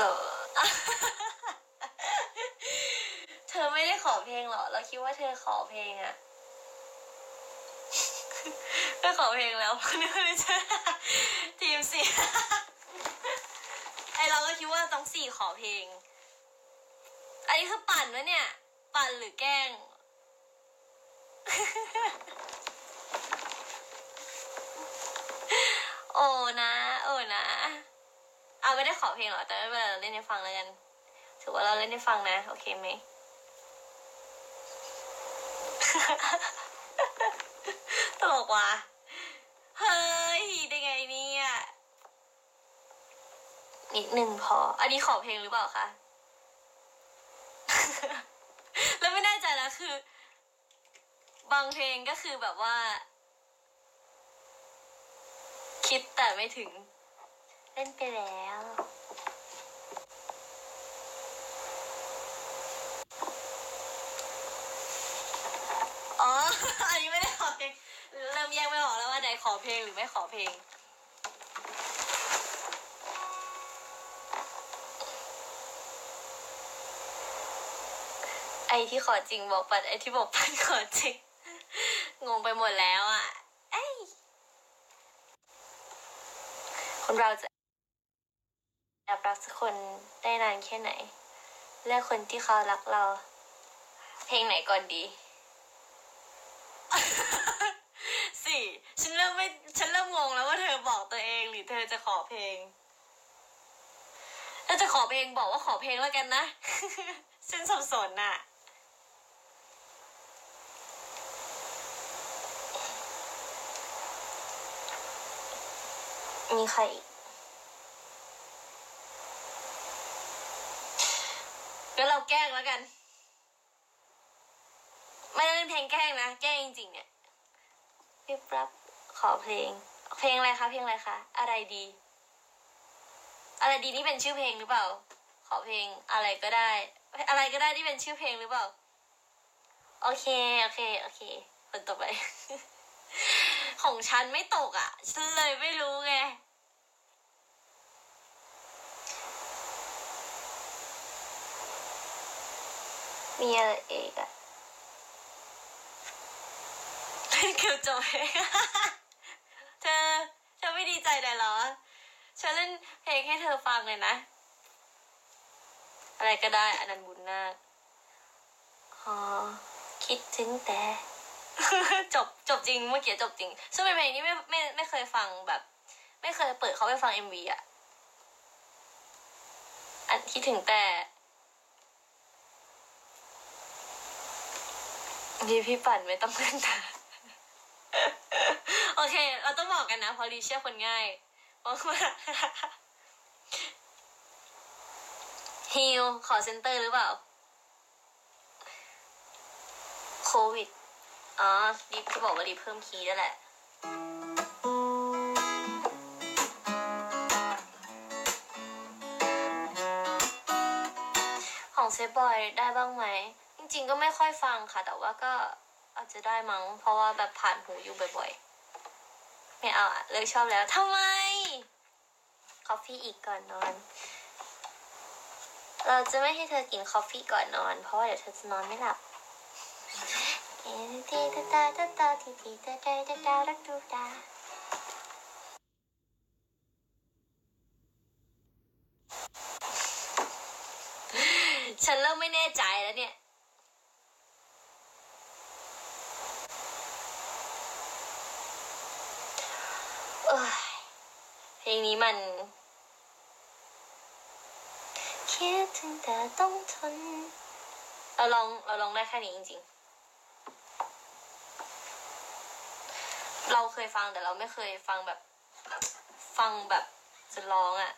เออเธอไม่ได้ขอเพลงเหรอ เราคิดว่าเธอขอเพลงอะจะขอเพลงแล้วนึกว่าจะทีมสี่ไอเราก็คิดว่าต้องสี่ขอเพลง อันนี้คือปั่นวะเนี่ย ปั่นหรือแกล้ง โอ้นะ โอ้นะ เอาไม่ได้ขอเพลงหรอแต่ไม่เป็นไรเราเล่นให้ฟังแล้วกันถือว่าเราเล่นให้ฟังนะ โอเคไหมตลกว่ะเฮ้ยได้ไงเนี่ยนิดหนึ่งพอ อันนี้ขอเพลงหรือเปล่าคะแล้วไม่แน่ใจนะคือ บางเพลงก็คือแบบว่า คิดแต่ไม่ถึง เล่นไปแล้ว อ๋อ อันนี้ไม่ได้ขอเพลง เริ่มแยกไม่ออกแล้วว่าไหนขอเพลงหรือไม่ขอเพลงไอที่ขอจริงบอกปัดไอที่บอกปัดขอจริง งงไปหมดแล้วอะเอ้ยคนเราจะ บรักสักคนได้นานแค่ไหน เลือกคนที่เขารักเรา เพลงไหนก่อนดีสี่ฉันเริ่มไม่ฉันเริ่มงงแล้วว่าเธอบอกตัวเองหรือเธอจะขอเพลงถ้าจะขอเพลงบอกว่าขอเพลงแล้วกันนะฉันสับสนน่ะมีใครอีก งั้นเราแกล้งแล้วกัน ไม่ได้เล่นเพลงแกล้งนะ แกล้งจริงๆเนี่ยพี่รับขอเพลง เพลงอะไรคะ เพลงอะไรคะ อะไรดี อะไรดีนี่เป็นชื่อเพลงหรือเปล่า ขอเพลงอะไรก็ได้ อะไรก็ได้ที่เป็นชื่อเพลงหรือเปล่า โอเค โอเค โอเค คนต่อไป ของฉันไม่ตกอะ ฉันเลยไม่รู้ไง มีอะไรอีกอะเล่นเกือบจบเพลงเธอเธอไม่ดีใจเลยเหรอ ฉันเล่นเพลงให้เธอฟังเลยนะ อะไรก็ได้อันนั้นบุญนาคอ๋อคิดถึงแต่ จบจบจริงเมื่อกี้จบจริง ซึ่งเป็นเพลงที่ไม่ไม่ไม่เคยฟังแบบ ไม่เคยเปิดเขาไปฟังเอ็มวีอะอันคิดถึงแต่ ดีพี่ปั่นไม่ต้องเล่นตาโอเค เราต้องบอกกันนะเพราะลีเชื่อคนง่ายเพราะว่าฮิลขอเซ็นเตอร์หรือเปล่า โควิด อ๋อรีบที่บอกว่ารีบเพิ่มคีย์ด้วยแหละของเซฟบอยได้บ้างไหม จริง ๆ ก็ไม่ค่อยฟังค่ะ แต่ว่าก็อาจจะได้มั้ง เพราะว่าแบบผ่านหูอยู่บ่อยๆ ไม่เอาอะเลิกชอบแล้วทำไม coffee อีกก่อนนอน เราจะไม่ให้เธอกิน coffee ก่อนนอน เพราะว่าเดี๋ยวเธอจะนอนไม่หลับทีตาตาตาตาทีทีตาตาตาตาตาตูตาฉันเริ่มไม่แน่ใจแล้วเนี่ย เอ้ยเพลง นี้มัน คิดถึงแต่ต้องทน เราลองเราลองได้แค่นี้จริง ๆ เราเคยฟังแต่เราไม่เคยฟังแบบ ฟังแบบจะร้องอะ่ะ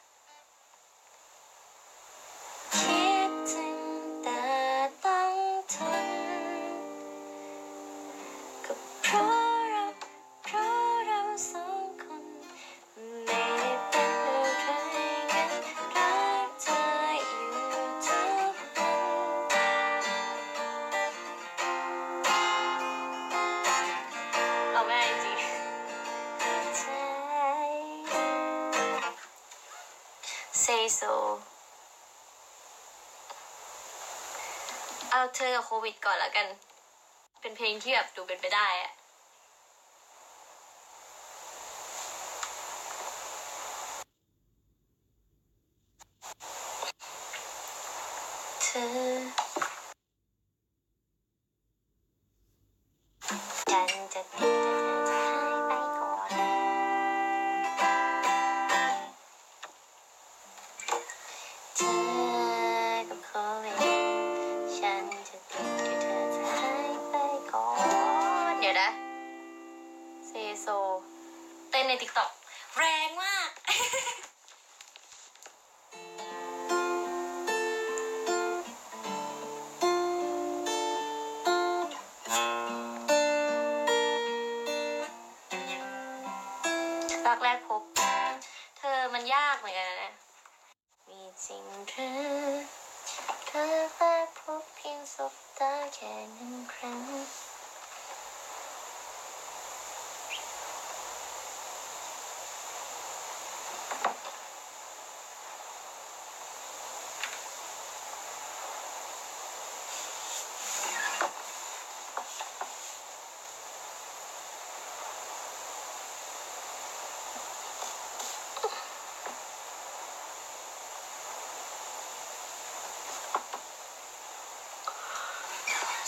เธอกับโควิดก่อนละกัน เป็นเพลงที่แบบดูเป็นไปได้อะ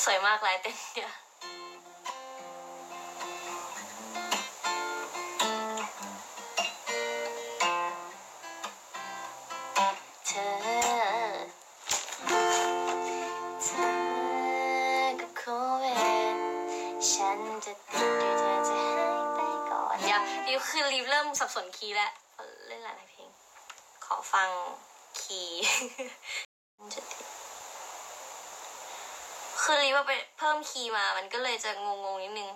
สวยมากลายเต็นเดีย เพิ่มคีย์มา มันก็เลยจะงงๆนิดนึง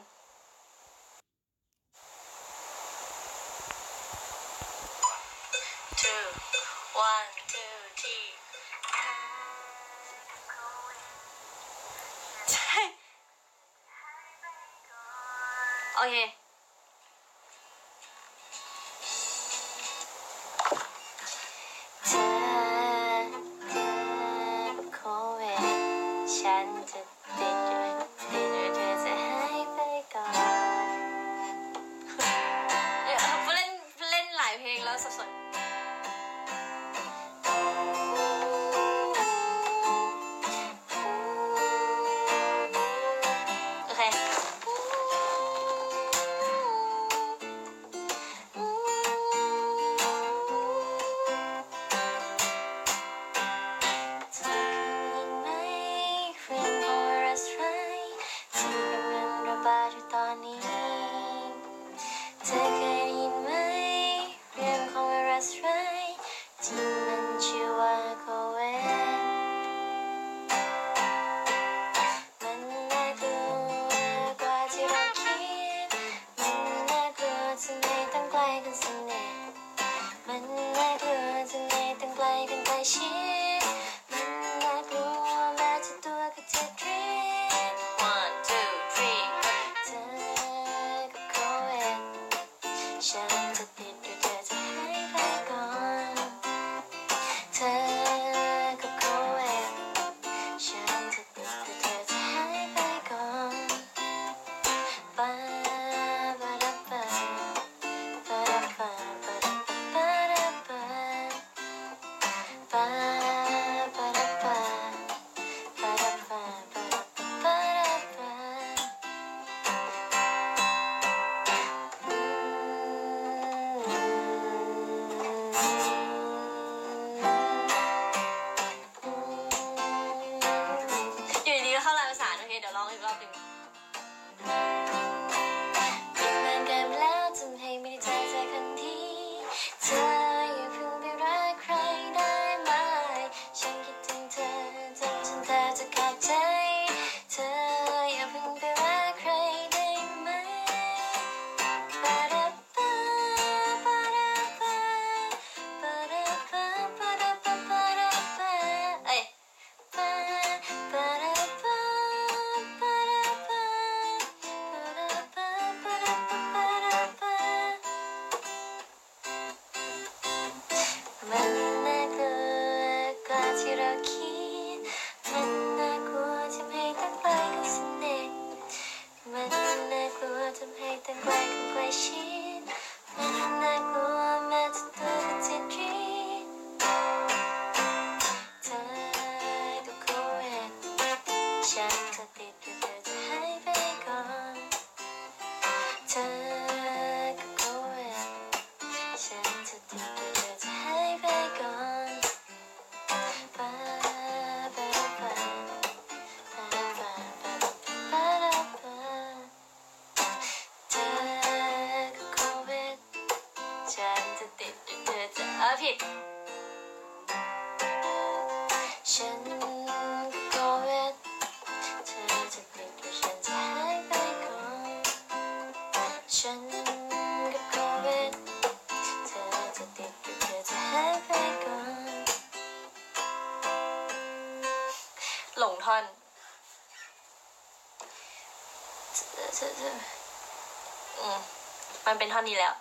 อผิด ฉันก็เวทเธอจะผิดหรือฉันจะหายไปก่อน ฉันก็ก็เวทเธอจะติดหรือเธอจะหายไปก่อน หลงท่อนเธอเธอเธออืมมันเป็นท่อนนี้แล้ว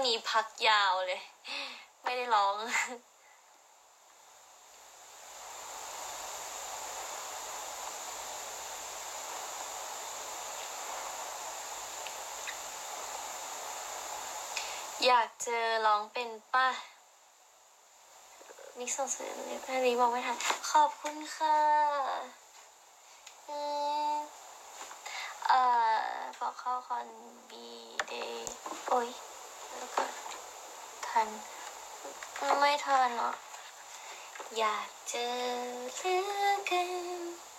ๆช่วงนี้พักยาวเลย ไม่ได้ร้อง อยากเจอร้องเป็นป้ามิกซ์ส่งเสริมเนี่ยอันนี้บอกไม่ทัน ขอบคุณค่ะเอ่อบอกเข้าคอนบีเดยโอ้ยแล้วก็ทัน ไม่ทันเนาะอยากเจอเหลือเกิน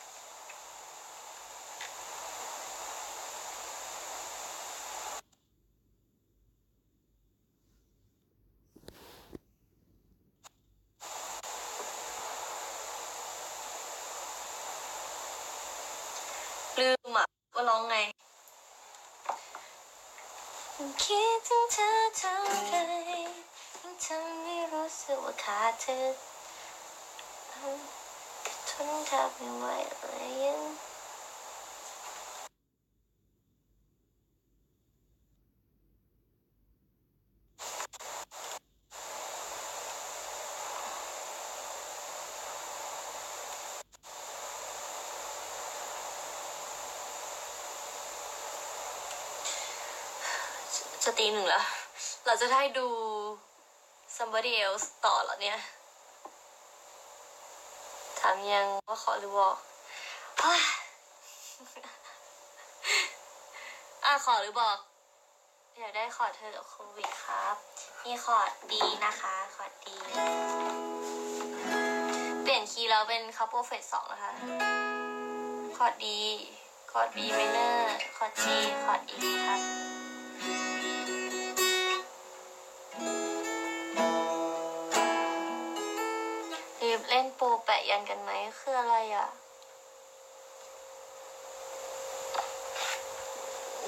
wanted. Um, it wouldn't happen white lion. cho tin là là rất hay somebody else ต่อหรอเนี่ย ถามยังว่าขอหรือบอกอะขอหรือบอก อยากได้คอดเธอกับโควิดครับ มีคอดดีนะคะคอดดี เปลี่ยนคีย์แล้วเป็นคัพโปเฟสสองนะคะคอดดีคอด B minor คอร์ ขอด G คอร์ด E ครับ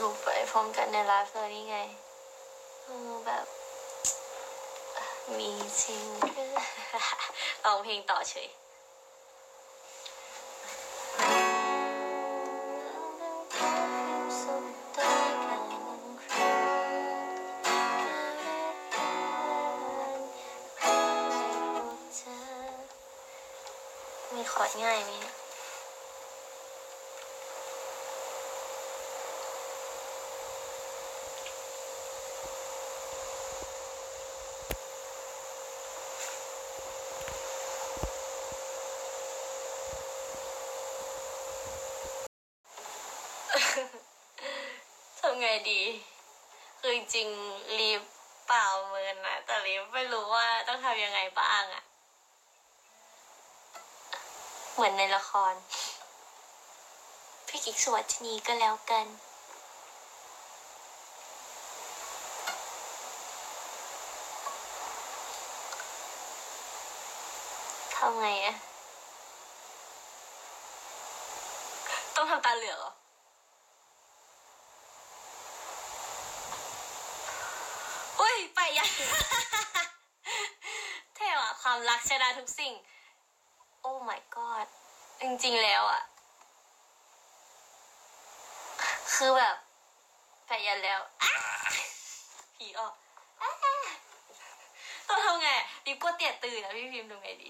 หนูไปพร้อมกันในไลฟ์เลยนี่ไงแบบ มีจริงร้องเพลงต่อเฉย อนในละคร พี่กิ๊กสวัสดีก็แล้วกันทำไงอะต้องทำตาเหลือกเหรออุ้ย ไปยังเท่อะความรักชนะทุกสิ่ง โอ้ my god จริง ๆ แล้วอะคือแบบไปยันแล้วผีออกอ้าต้องทำไงรีบกลัวเตี่ยตื่นนะพี่พิมพ์ทำไงดี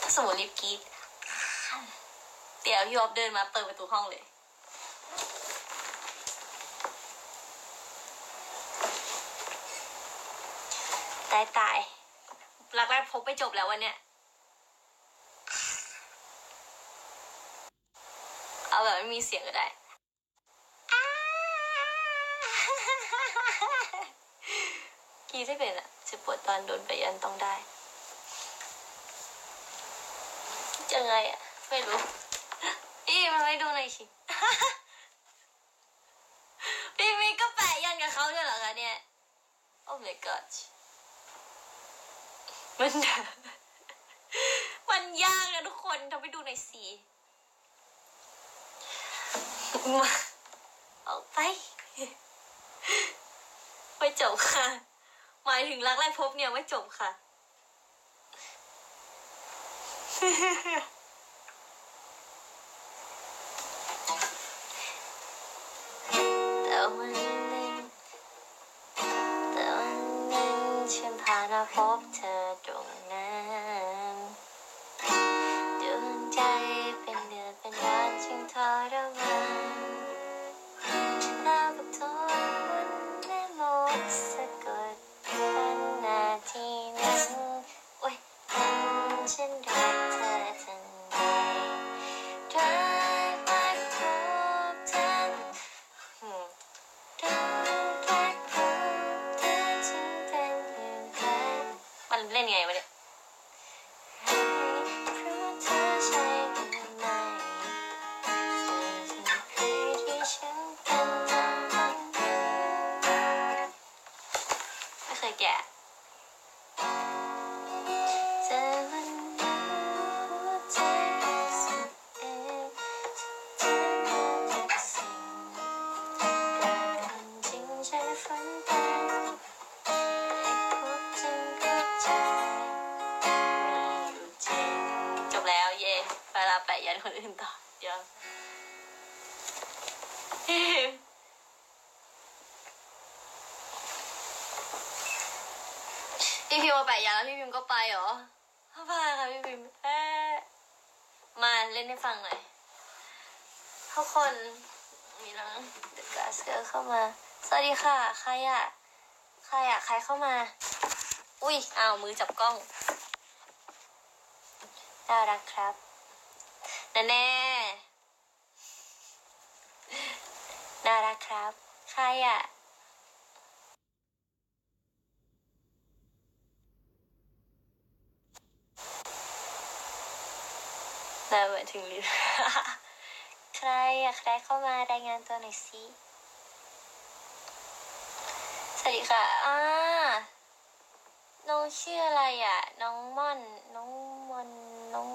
ถ้าสมมติรีบกรีดเดี๋ยวพี่ออฟเดินมาเปิดประตูห้องเลย ตายตาย รักแรกพบไปจบแล้ววันเนี้ย เอาแบบไม่มีเสียงก็ได้กีที่เป็นอะจะปวดตอนโดนไปยันต้องได้ จะไงอะไม่รู้พี่มันไม่ดูหน่อยสิพี่มีก็แปะยันกับเขาด้วยเหรอคะเนี่ยโอ้ my god มัน มันยากนะทุกคนทำไปดูหน่อยสิมาออกไป ไม่จบค่ะ หมายถึงรักแรกพบเนี่ยไม่จบค่ะ เหรอเข้าไปค่ะพี่พิมเอ๊ะมาเล่นให้ฟังหน่อยทุกคนมีน้องเดอะกาสเกอร์เข้ามา สวัสดีค่ะ ใครอะใครอะใครเข้ามา อุ้ยอ้าวมือจับกล้องน่ารักครับแน่แน่น่ารักครับ ใครอะ น่าเหมือนถึงลิ้นใครอะใครเข้ามารายงานตัวหน่อยสิสวัสดีค่ะอ่าน้องชื่ออะไรอะ น้องม่อน น้องมอนน้อง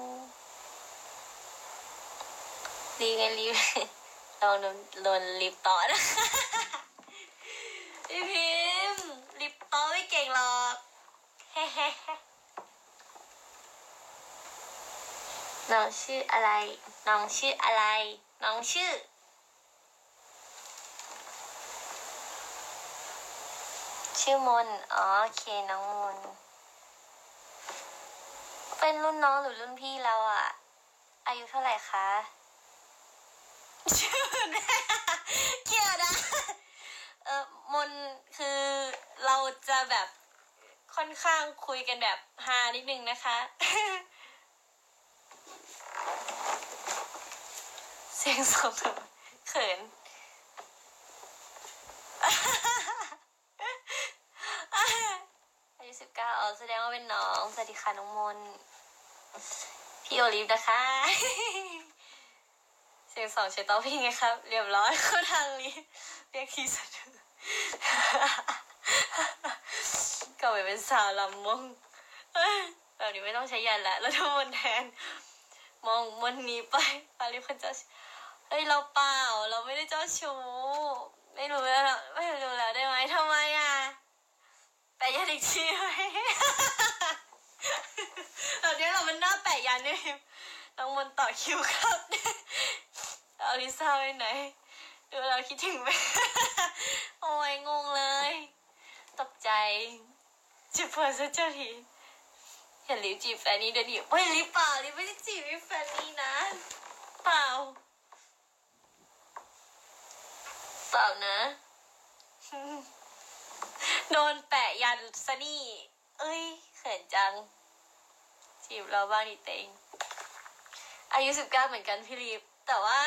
รีไงรีลองโดนลิปต่อนะพี่พิมพ์ลิปต่อไม่เก่งหรอก น้องชื่ออะไร น้องชื่ออะไร น้องชื่อ ชื่อมนอ๋อโอเคน้องมนเป็นรุ่นน้องหรือรุ่นพี่เราอะอายุเท่าไหร่คะชื่อแม่เกี่ยวนะเออมนคือเราจะแบบค่อนข้างคุยกันแบบฮานิดนึงนะคะ เสียงสมเขินอายุสิบเก้าอ๋อแสดงว่าเป็นน้อง สวัสดีค่ะน้องมน พี่โอลิฟนะคะ เสียงสองใช้เต้าพี่ไงครับ เรียบร้อยเข้าทางนี้เรียกทีสะดือก็ไปเป็นสาวลำมงแบบนี้ไม่ต้องใช้ยันละแล้วทำมนแทน มองมนนี้ไปอาลิฟคนเจ้า เฮ้ยเราเปล่าเราไม่ได้เจ้าชู้ไม่รู้แล้วไม่รู้แล้วได้ไหมทำไมอะแปะยันอีกทีไหมแบบนี้เรามันหน้าแปะยันเนี่ยน้องมนต่อคิวครับเอาลิซ่าไปไหนดูเราคิดถึงไหมโอ้ยงงเลย ตกใจจะเปิดซะเจ้าทีเห็นลิฟจีบแฟนนี่เดี๋ยวดิไม่ลิฟเปล่าลิฟไม่ได้จีบแฟนนี่นะ เปล่า เปล่านะ โดนแปะยันซะนี่ เอ้ย เขินจัง จีบเราบ้างดิเต็ง อายุสิบเก้าเหมือนกันพี่ลิฟแต่ว่า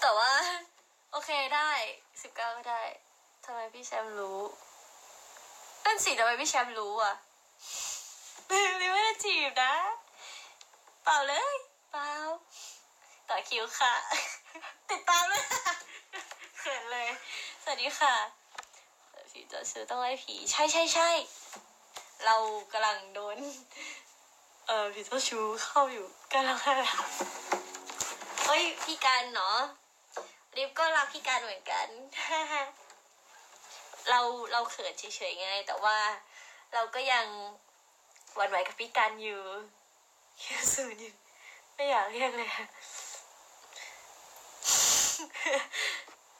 แต่ว่า โอเคได้สิบเก้าก็ได้ทำไมพี่แชมป์รู้นั่นสิทำไมพี่แชมป์รู้อะลิไม่ได้จีบนะ เปล่าเลย ต่อคิวค่ะ ติดตามเลยเขินเลย สวัสดีค่ะผีจะซื้อต้องไล่ผี ใช่ใช่ใช่เรากำลังโดน เออผีเจ้าชู้เข้าอยู่กำลังอะไรเฮ้ยพี่การเนาะริฟก็รักพี่การเหมือนกัน เราเราเขินเฉยๆไง แต่ว่าเราก็ยังหวั่นไหวกับพี่การอยู่คิวสูนอยู่ไม่อยากเรียกเลย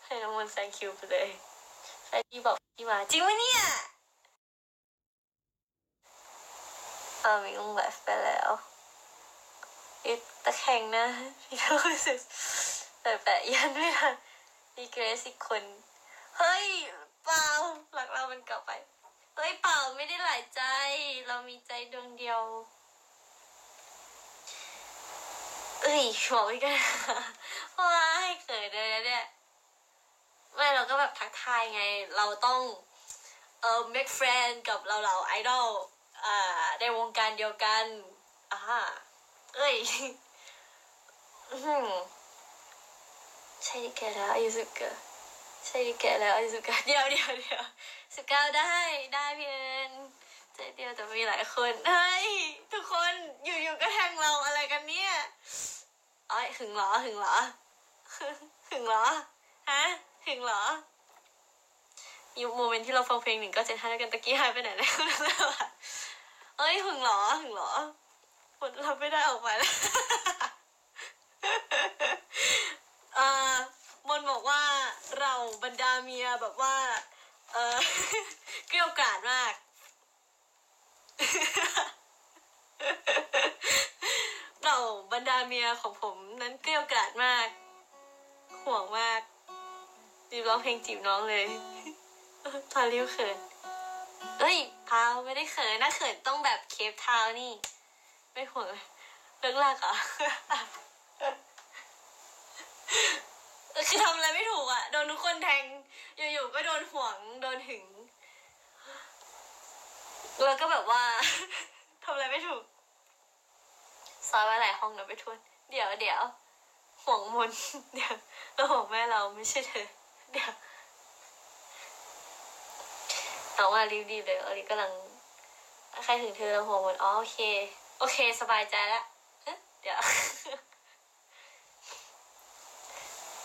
ให้น้องมนต์แซงคิวไปเลยใครที่บอกพี่มาจริงไหมเนี่ยเออมีลงไลฟ์ไปแล้วอีตะแคงนะพี่ก็รู้สึกแต่แปะยันไม่ทันมีเกรซอีกคน เฮ้ยเปล่าหลักเรามันกลับไป เฮ้ยเปล่าไม่ได้หลายใจ เรามีใจดวงเดียว เอ้ยบอกไม่กันว้ายเขินเลยเนี่ยไม่เราก็แบบทักทายไง เราต้องเอ่อ make friend กับเราเราไอดอลอ่าในวงการเดียวกันอ่าเอ้ยอื้อหือใช่ดิแกแล้วอายุสิบเก้าใช่ดิแกแล้วอายุสิบเก้าเดียวเดียวเดียวสิบเก้าได้ได้เพี่เอิญ ใจเดียวแต่มีหลายคนเฮ้ยทุกคนอยู่ๆก็แทงเราอะไรกันเนี่ยเอ้ยหึงเหรอหึงเหรอหึงเหรอฮะหึงเหรออยู่โมเมนต์ที่เราฟังเพลงหนึ่งก็เจ็ดห้ากันตะกี้หายไปไหนแล้วเอ้ยหึงเหรอหึงเหรอหมดเราไม่ได้ออกมาแล้วเออมนบอกว่าเราบรรดาเมียแบบว่า เออเกลียวกราดมาก เราบรรดาเมียของผมนั้นเกลียวกราดมาก ห่วงมากจีบร้องเพลงจีบน้องเลยพาริวเขินเอ้ยพาวไม่ได้เขินนะเขินต้องแบบเคฟทาวนี่ ไม่ห่วงเลยเลิกลากเหรอคือทำอะไรไม่ถูกอะ โดนทุกคนแทง อยู่ๆก็โดนห่วง โดนหึง แล้วก็แบบว่า ทำอะไรไม่ถูกซอยไว้หลายห้องนะไปทวน เดี๋ยวเดี๋ยวห่วงมนเดี๋ยวเราห่วงแม่เราไม่ใช่เธอ เดี๋ยวน้องว่ารีบดีเลยอลิกำลังใครถึงเธอเราห่วงมนอ๋อโอเค โอเค สบายใจแล้วเดี๋ยว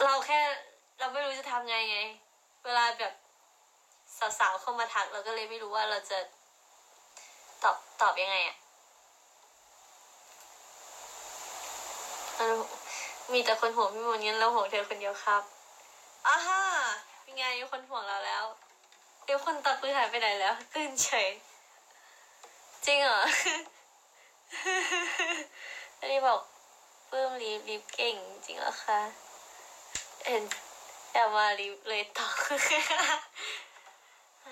เราแค่เราไม่รู้จะทำไงไง เวลาแบบสาวๆเข้ามาทักเราก็เลยไม่รู้ว่าเราจะ อบตอบยังไงอะเออมีแต่คนห่วงพี่มนต์งั้นเราห่วงเธอคนเดียวครับอ้าฮ่าเป็นไงมีคนห่วงเราแล้ว เดี๋ยวคนตาปื้อหายไปไหนแล้วตื่นเฉย จริงเหรออันนี้บอกปลื้มรีบรีบเก่งจริงเหรอคะเห็นอย่ามารีบเลยต่อ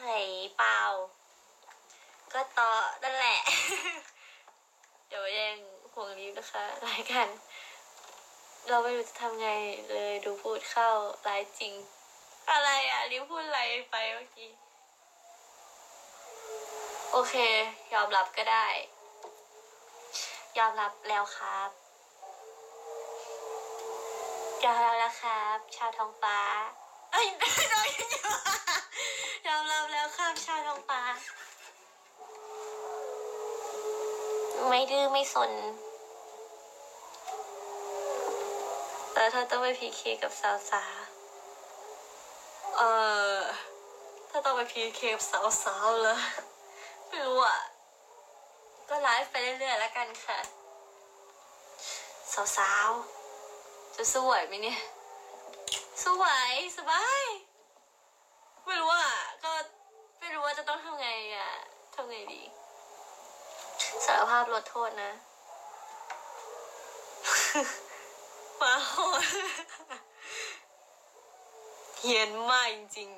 ไห้เปล่า ก็ต่อนั่นแหละ เดี๋ยวยังห่วงรีบนะคะรายการเราไม่รู้จะทำไงเลยดูพูดเข้าไลฟ์จริง อะไรอะรีบพูดอะไรไปเมื่อกี้ โอเค ยอมรับก็ได้ ยอมรับแล้วครับยอมรับแล้วครับ ชาวท้องฟ้าเอ้ยน้อยอยู่ยอมรับแล้วครับชาวทองฟ้า ไม่ดื้อไม่สน แล้วถ้าต้องไป PK กับสาวสาเออถ้าต้องไป PK กับสาวสาวเลยไม่รู้อะ ก็ไลฟ์ไปเรื่อยๆแล้วกันค่ะ สาวสาวจะสวยไหมเนี่ย สวยสบาย ไม่รู้อะ ก็ไม่รู้ว่าจะต้องทำไงอะทำไงดี สารภาพลดโทษนะมาโหดเฮียนมากจริง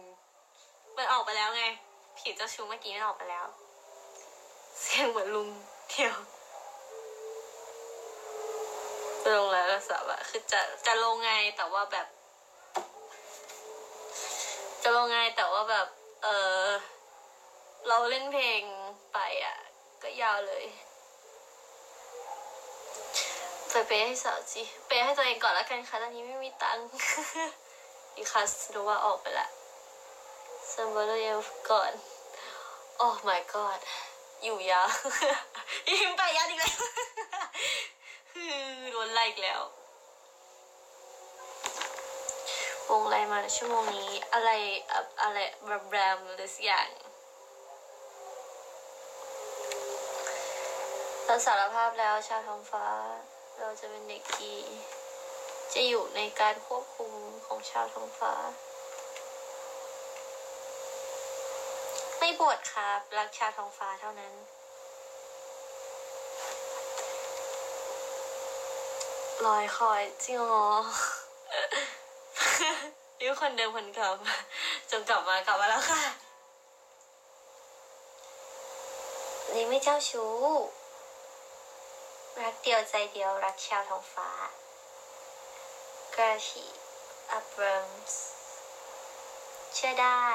ๆมันออกไปแล้วไง ผีเจ้าชู้เมื่อกี้มันออกไปแล้ว เสียงเหมือนลุงเที่ยวลงแล้วสับอะคือจะจะลงไงแต่ว่าแบบ จะลงไงแต่ว่าแบบ เออเราเล่นเพลงไปอะ ก็ยาวเลยไปเปยให้สาวจีเปยให้ตัวเองก่อนแล้วกันค่ะตอนนี้ไม่มีตังค์อีคัสรู้ว่าออกไปละซัมเบอร์เอลก่อนโอ้ my god อยู่ยาวยิ้มไปยัดอีกแล้วโดนไล่อีกแล้ววงอะไรมาในชั่วโมงนี้อะไรอะไรแบรมแบรมหรือสักอย่าง เราสารภาพแล้วชาวท้องฟ้า เราจะเป็นเด็กดีจะอยู่ในการควบคุมของชาวท้องฟ้า ไม่บวชครับ รักชาวท้องฟ้าเท่านั้นลอยคอยจริงหรอนี่คนเดิมคนเก่าจงกลับมากลับมาแล้วค่ะนี่ไม่เจ้าชู้ รักเดียวใจเดียวรักชาวท้องฟ้า กราชีอับรมส์เชื่อได้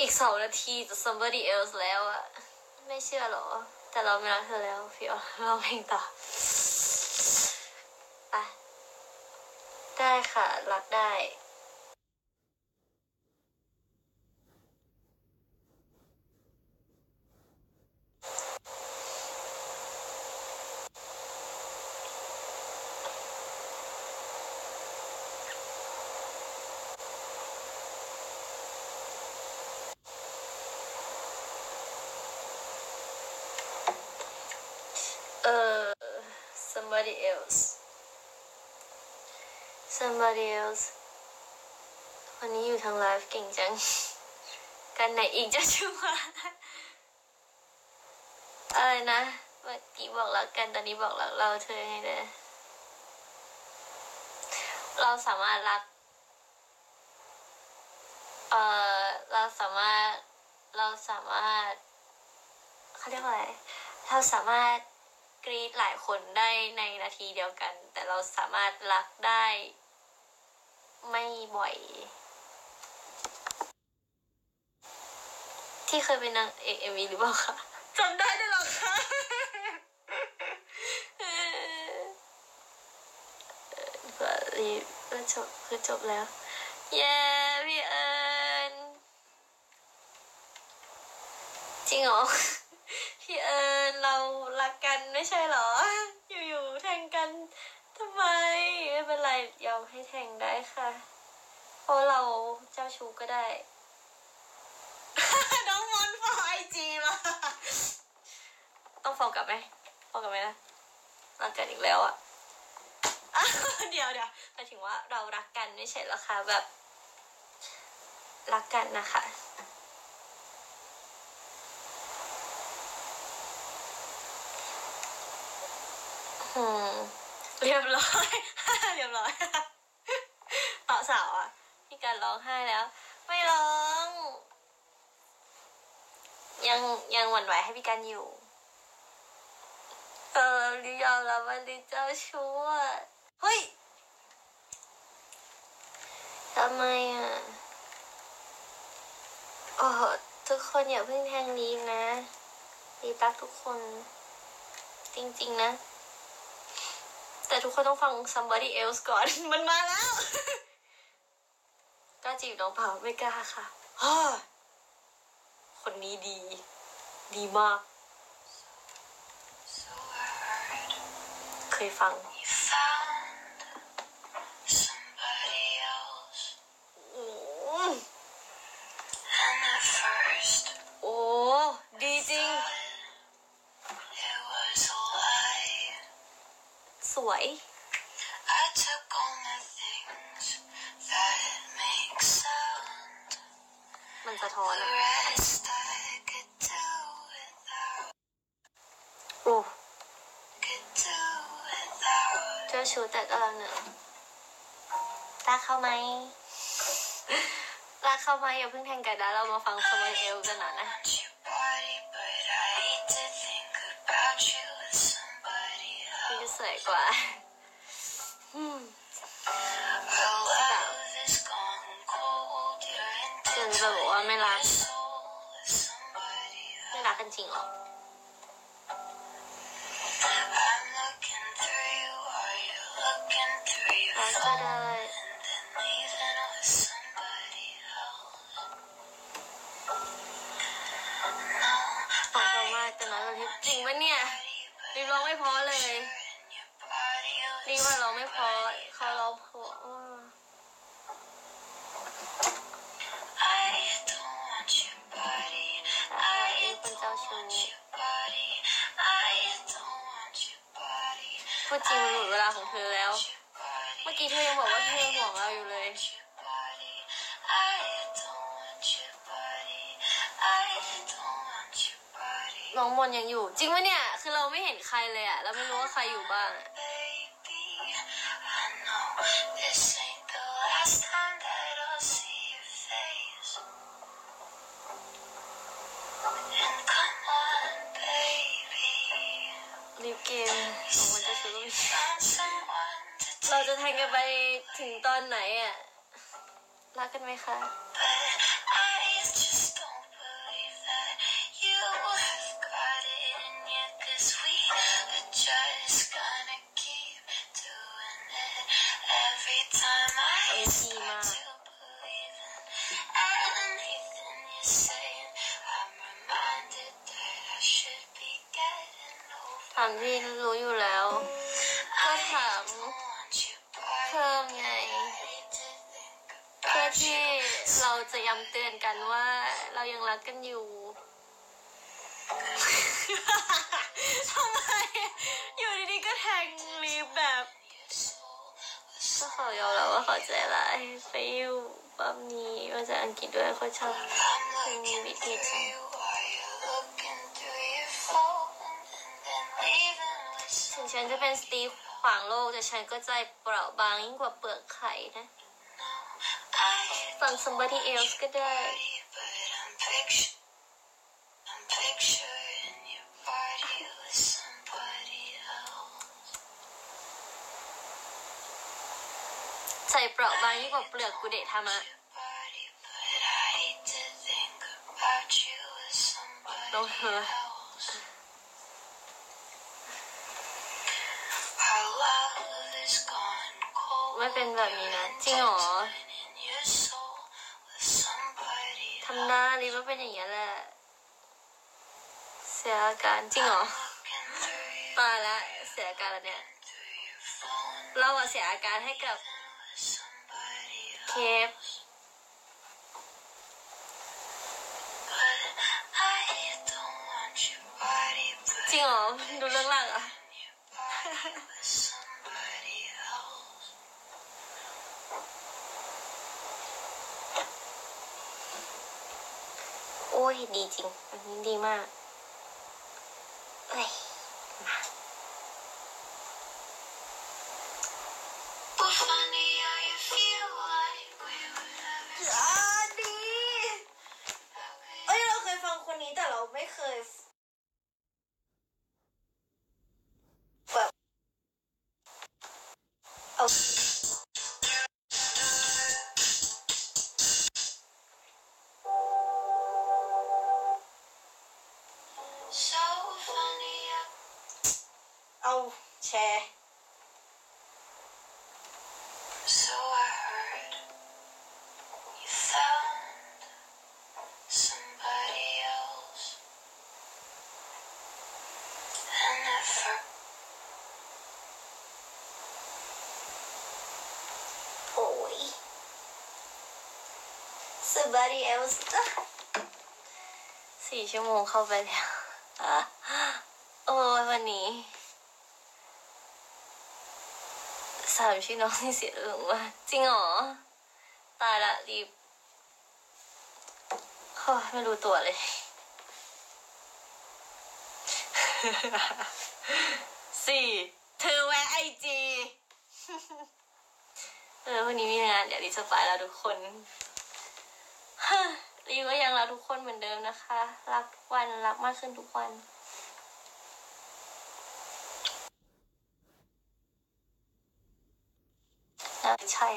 อีกสองนาทีจะ somebody else แล้วอะไม่เชื่อหรอ แต่เราไม่รักเธอแล้วพี่อ๋อเราเพลงต่อไปได้ค่ะ รักได้ เออ somebody else somebody else วันนี้อยู่ทางไลฟ์เก่งจัง กันไหนอีกจะชัวร์อะไรนะเมื่อกี้บอกรักกันตอนนี้บอกรักเราเธอไงเด้อเราสามารถรัก เออเราสามารถ เราสามารถเขาเรียกว่าอะไร เราสามารถ กรีดหลายคนได้ในนาทีเดียวกัน แต่เราสามารถรักได้ ไม่บ่อย ที่เคยเป็นนางเอกเอ็มวีหรือเปล่าคะจำได้ด้วยเหรอคะเออก็รีบก็จบคือจบแล้ว เย้พี่เอิญจริงเหรอ พี่เอิญ เรารักกันไม่ใช่เหรอ อยู่ๆแทงกันทำไมไม่เป็นไรยอมให้แทงได้ค่ะ เพราะเราเจ้าชู้ก็ได้ น้องมอนฟอไอจีมาต้องฟองกลับไหมฟองกลับไหมนะรักกันอีกแล้วอะเดี๋ยวเดี๋ยวหมายถึงว่าเรารักกันไม่ใช่หรอคะแบบ รักกันนะคะ อืมเรียบร้อย เรียบร้อยต่อสาวอะพี่การร้องไห้แล้ว ไม่ร้อง ยังยังหวั่นไหวให้พี่การอยู่ เออลิยอมรับว่าลิเจ้าชู้อะเฮ้ยทำไมอะโอ้ทุกคนอย่าเพิ่งแทงลีฟนะลีฟรักทุกคน จริง ๆ นะ แต่ทุกคนต้องฟัง somebody else ก่อน มันมาแล้วกล้าจีบน้องเปล่าไม่กล้าค่ะฮ่าคนนี้ดี ดีมาก So I heard เคยฟัง you found somebody else, อืม and at first โอ้ ดีจริง it was a lie. สวย I took on the things that make sound. มันสะท้อน The อะ rest I could do without, โอ้ could do without. เจ้าชูแต่กำลังเหนื่อยรักเขาไหมรักเขาไหมอย่าเพิ่งแทงกันนะเรามาฟังสมัยเอลกันหน่อยนะ สวยกว่าอืม Our love is gone cold. You're เจนจะบอกว่าไม่รัก your soul with somebody ไม่ else. รักกันจริงหรอ I'm looking through you, are you looking through your รักก็ phone? ได้ And then leaving with somebody else. No, ฟังเขามากแต่น้อยกว่าที่จริงปะเนี่ยรีบร้องไม่เพอเลยาเราไม่พอเขาเราพอคุณเจ้าชู้พูดจริงหลุดเวลาของเธอแล้ว เมื่อกี้เธอยังบอกว่าเธอห่วงเราอยู่เลยน้องมนยังอยู่ จริงไหมเนี่ย คือเราไม่เห็นใครเลยอะเราไม่รู้ว่าใครอยู่บ้างอะ ของมันจะชู้ Found someone to เราจะแทงกันไปถึงตอนไหนอะรักกันไหมคะ But I จะย้ำเตือนกันว่า เรายังรักกันอยู่ทำไมอยู่ดีๆก็แทงรีบแบบก็เขายอมรับว่าเขาใจร้ายไปอยู่ปั๊มนี้มาจากอังกฤษด้วยเขาชอบ I'm looking Maybe through it's- you while you're looking through your phone and then leaving with ถึงฉันจะเป็นสตรีขวางโลกแต่ฉันก็ใจเปราะบางยิ่งกว่าเปลือกไข่นะ I ฟัง somebody else ก็ได้ body, but I'm picture I'm picturing your body with somebody else. ใจเปราะบางยิ่งกว่าเปลือกกุเดะธรรมะ Your body, but I hate to think about you with somebody Don't hurt. else. Our love is gone cold. ไม่เป็นแบบนี้นะ จริงเหรอ ทำหน้ารีบว่าเป็นอย่างนี้ยแหละ เสียอาการจริงเหรอ looking through you ตายละเสียอาการแล้วเนี่ย through your phone เราอะเสียอาการให้กับ with somebody เค else. ฟ But I don't want your body, but จริงเหรอ ดูเรื่องหลังอะ your body with somebody else. โอ้ยดีจริง อันนี้ดีมากเอ้ย Well, funny how you feel like we were never อ่าดีเอ้ยเราเคยฟังคนนี้แต่เราไม่เคย somebody else สี่ชั่วโมงเข้าไปแล้ว โอ้ยวันนี้สามชื่อน้องที่เสียเรื่องว่าจริงเหรอ ตายละรีบโอ้ไม่รู้ตัวเลย สี่เธอแวะไอจีเออวันนี้มีงานเดี๋ยวรีบจะไปแล้วทุกคน รีก็ยังรักทุกคนเหมือนเดิมนะคะ รักทุกวันรักมากขึ้นทุกวันน่ใช่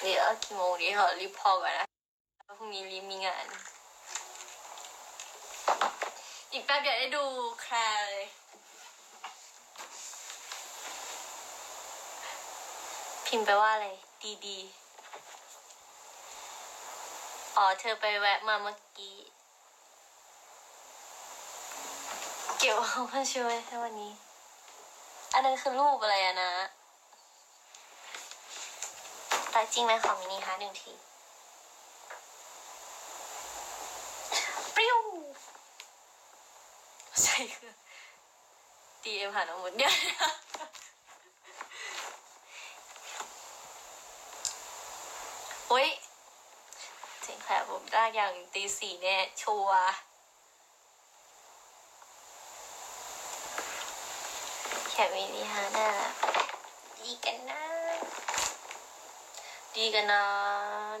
เดี๋ยวกี่โมงดีเหรอรีบพอก่อนนะพรุ่งนี้รีบมีงาน อีกแป๊บเดียวได้ดูแคลร์เลยพิมพ์ไปว่าอะไร ดีดีๆ อ๋อ เธอไปแวะมาเมื่อกี้ เกี่ยวกับมาช่วยให้วันนี้ อันนั้นคือรูปอะไรอะนะแต่จริงไหมขอมินิฮาร์ทหนึ่งทีปริ้วใช่คือ DM หาน้องหมดเดียวนะโอ้ยเสียงแผลผ มได้อย่างตีสี่แน่ชัวร์แค่มินิฮาน่าดีกันนะ ดีกันนะ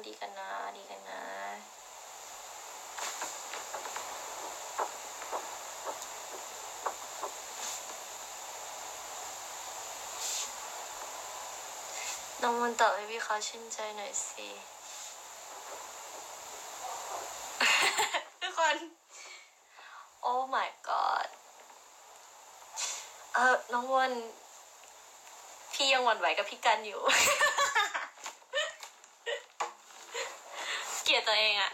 ดีกันนะ ดีกันนะน้องมันตอบให้พี่เขาชื่นใจหน่อยสิ ทุกคน โอ้ my god เออน้องวันพี่ยังหวั่นไหวกับพี่กันอยู่ เกลียดตัวเองอะ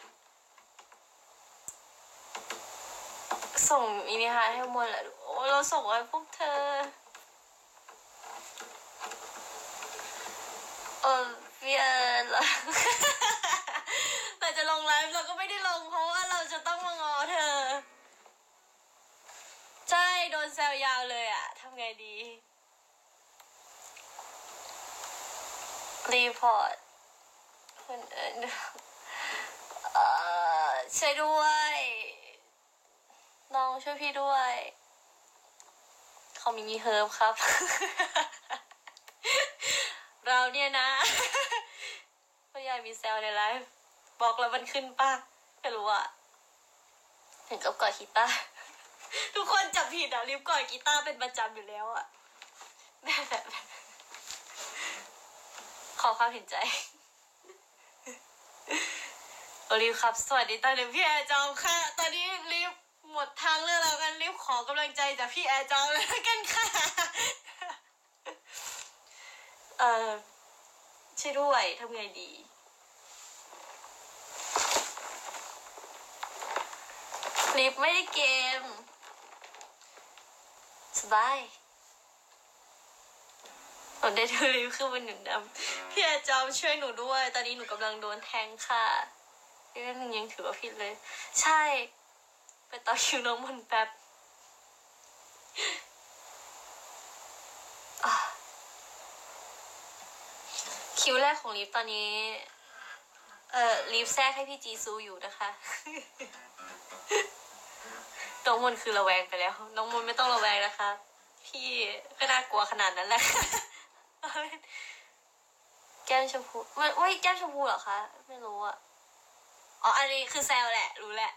ส่งมินิฮาให้มวลแหละโอ้เราส่งไว้พวกเธอ เออเพียนเราเรา จะลงไลฟ์เราก็ไม่ได้ลงเพราะว่าเราจะต้องมางอเธอ ใช่โดนแซวยาวเลยอะทำไงดี รีพอร์ตคนอื่นเอ่อช่วยด้วยน้องช่วยพี่ด้วยเขามีมีเฮิร์บครับ เราเนี่ยนะพ่อยายมีแซวในไลฟ์ บอกแล้วมันขึ้นป่ะไม่รู้อะถึงกับกอดกีตาร์ทุกคนจับผิดอะรีบกอดกีตาร์เป็นประจำอยู่แล้วอะแบบแบบแบบขอความเห็นใจโอลิฟครับ สวัสดีตอนนี้พี่แอร์จอมค่ะ ตอนนี้รีบหมดทางเลือกแล้วกันรีบขอกำลังใจจากพี่แอร์จอมเลยละกันค่ะ เออช่วยด้วยทำไงดี ลิฟไม่ได้เกม สบายหนูได้ดูลิฟคือมันหนึ่งดำพี่แอร์จอมช่วยหนูด้วย ตอนนี้หนูกำลังโดนแทงค่ะเรื่องหนึงยังถือว่าผิดเลย ใช่ ไปต่อคิวน้องมนต์แป๊บอะคิวแรกของลิฟตอนนี้ เอ่อลิฟแทรกให้พี่จีซูอยู่นะคะ น้องมนคือระแวงไปแล้ว น้องมนไม่ต้องระแวงนะคะ พี่ก็น่ากลัวขนาดนั้นแหละแก้มชมพูมันเว้ยแก้มชมพูเหรอคะ ไม่รู้อะอ๋ออันนี้คือแซวแหละ รู้แหละ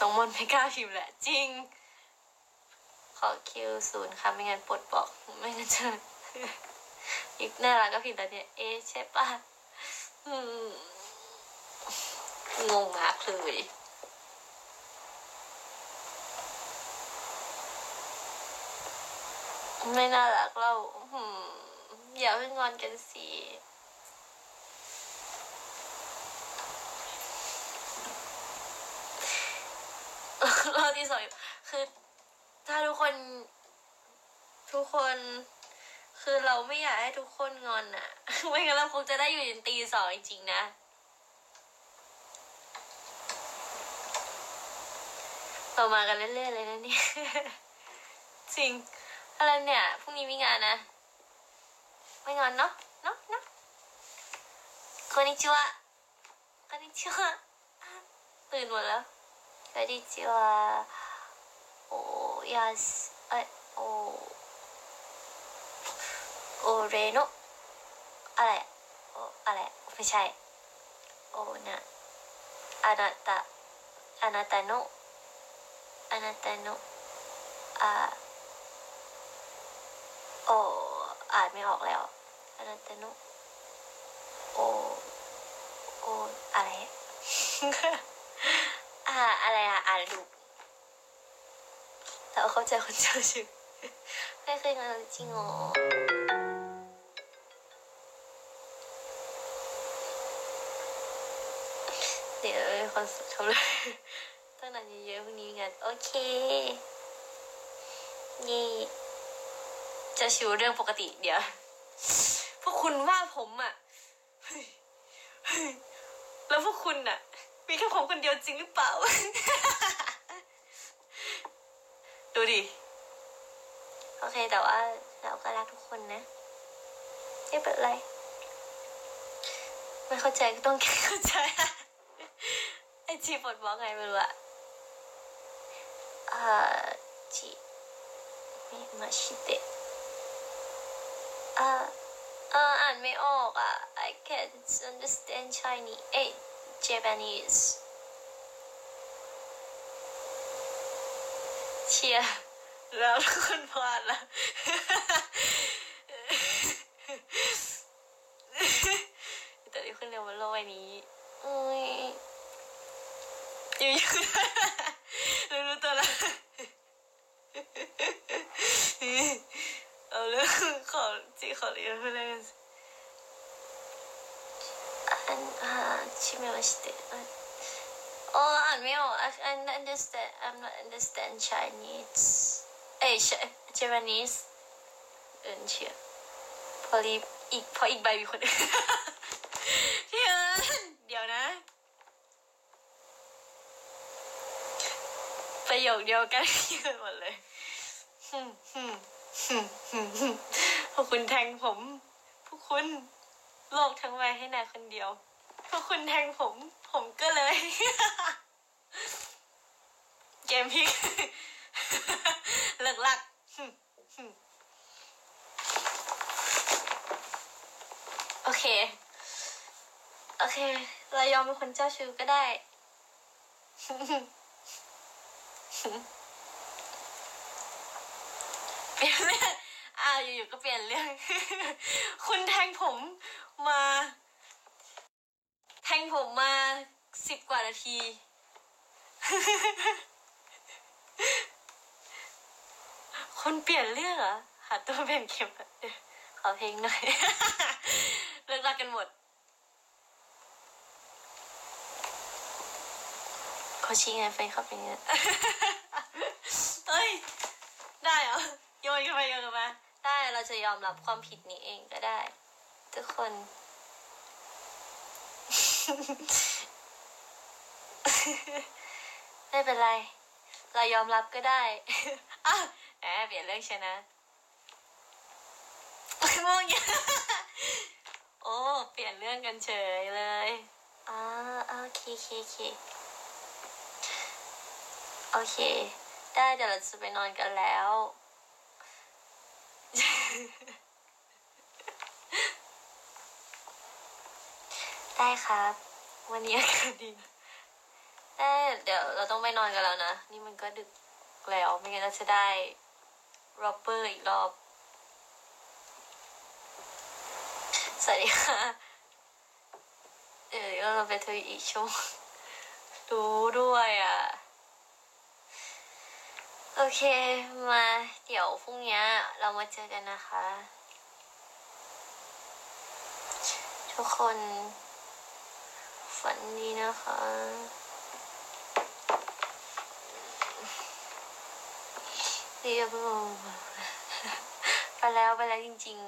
น้องมนไม่กล้าพิมพ์แหละ จริง ขอคิวศูนย์ค่ะไม่งั้นปลดบอกไม่งั้นจะอีกน่ารักก็พิมพ์แต่เนี่ยเอ๊ใช่ปะงงมากเลย ไม่น่ารักเราอย่าเพิ่งงอนกันสิรอบที่สองคือ ถ้าทุกคน ทุกคน คือเราไม่อยากให้ทุกคนงอนอะไม่งั้นเราคงจะได้อยู่จนตีสองจริงๆนะเรามากันเรื่อยๆเลยนะเนี่ย จริง อะไรเนี่ย พรุ่งนี้มีงานนะ ไม่งอนเนาะ เนาะเนาะこんにちはこんにちはตื่นหมดแล้วこんにちはโอ้ยาสเอยโอโอเรโนอะไรโออะไรไม่ใช่โอนะอานาตาอานาตา โอานาตาโนอ่านไม่ออกแล้วอานตาโนโอโออะไรอะอ่าอะไรอะอ่านดูแต่เข้าใจคนเจ้าชื่อไม่เคยงานจริงเหรอเดี๋ยวมีคนสุดเขาเลยตั้งนานเยอะๆพรุ่งนี้มีงานโอเคนี่ จะชิวเรื่องปกติเดี๋ยว พวกคุณว่าผมอะแล้วพวกคุณน่ะ มีแค่ผมคนเดียวจริงหรือเปล่า ดูดิ โอเคแต่ว่าเราก็รักทุกคนนะไม่เป็นไร ไม่เข้าใจก็ต้องเข้าใจไอจีปลดบล็อกไงไม่รู้อะเอ่อจีไม่มาชิเตะ เอ่อเอ่ออ่านไม่ออกอะ I can't understand Chinese เอ้ Japanese เชียร์แล้วทุกคนพลาดละแต่ที่ขึ้นเร็วบนโลกใบนี้อุ้ยอยู่ๆรู้รู้ตัวละเอาเรื่อง ขอจีขอเรียนเพื่อนเล่นอันอ่าชิมมาしてอ๋ออ่านไม่ออก I I understand I'm not understand Chinese เอ้ย Japanese เอินเชียพอรีอีกพออีกใบมีคนพี่เอิญเดี๋ยวนะประโยคเดียวกันพี่เอิญหมดเลยฮึ่มฮึ่มฮึ่มฮึ่มฮึ่ม พวกคุณแทงผม พวกคุณโลกทั้งใบให้นายคนเดียว พวกคุณแทงผม ผมก็เลย เกมพิกเลิกลักโอเค โอเค เรายอมเป็นคนเจ้าชู้ก็ได้ เปลี่ยนเรื่องอ่าอยู่ๆก็เปลี่ยนเรื่อง คุณแทงผมมา แทงผมมาสิบกว่านาที คนเปลี่ยนเรื่องเหรอ หาตัวเปลี่ยนเข็มก่อนเขอเพลงหน่อย เลิกรักกันหมดเขาชี้ไงแฟนเขาเป็นไงเอ้ย ได้เหรอ โยนกันไปโยนกันมาได้เราจะยอมรับความผิดนี้เองก็ได้ ทุกคน ไม่เป็นไร เรายอมรับก็ได้อะแหมเปลี่ยนเรื่องชนะโมงยโอ้ เปลี่ยนเรื่องกันเฉยเลยอ่าโอเคโอเคโอเคโอเค ได้เดี๋ยวเราจะไปนอนกันแล้ว ได้ครับ วันนี้อากาศดีได้เดี๋ยวเราต้องไปนอนกันแล้วนะ นี่มันก็ดึกแล้วไม่งั้นเราจะได้รอปเปอร์อีกรอบ สวัสดีค่ะ เดี๋ยวเราไปทวีอีกชั่วงรู้ด้วยอะ โอเคมาเดี๋ยวพรุ่งนี้เรามาเจอกันนะคะ ทุกคนฝันดีนะคะเรียบร้อยไปแล้วไปแล้วจริง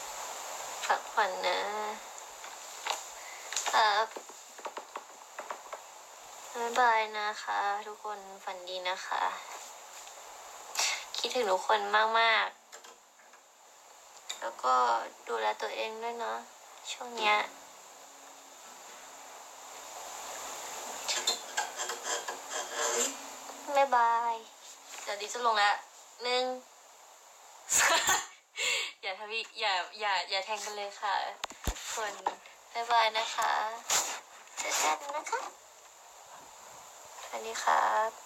ๆพักผ่อนนะ ครับ บ๊ายบายนะคะ ทุกคนฝันดีนะคะ คิดถึงทุกคนมากๆ แล้วก็ดูแลตัวเองด้วยเนาะช่วงเนี้ยบ๊ายบาย เดี๋ยวดิจะลงแล้วหนึ่ง อย่าทวีอย่าอย่าอย่าแทงกันเลยค่ะ คนบ๊ายบายนะคะเจอกันนะคะ สวัสดีครับ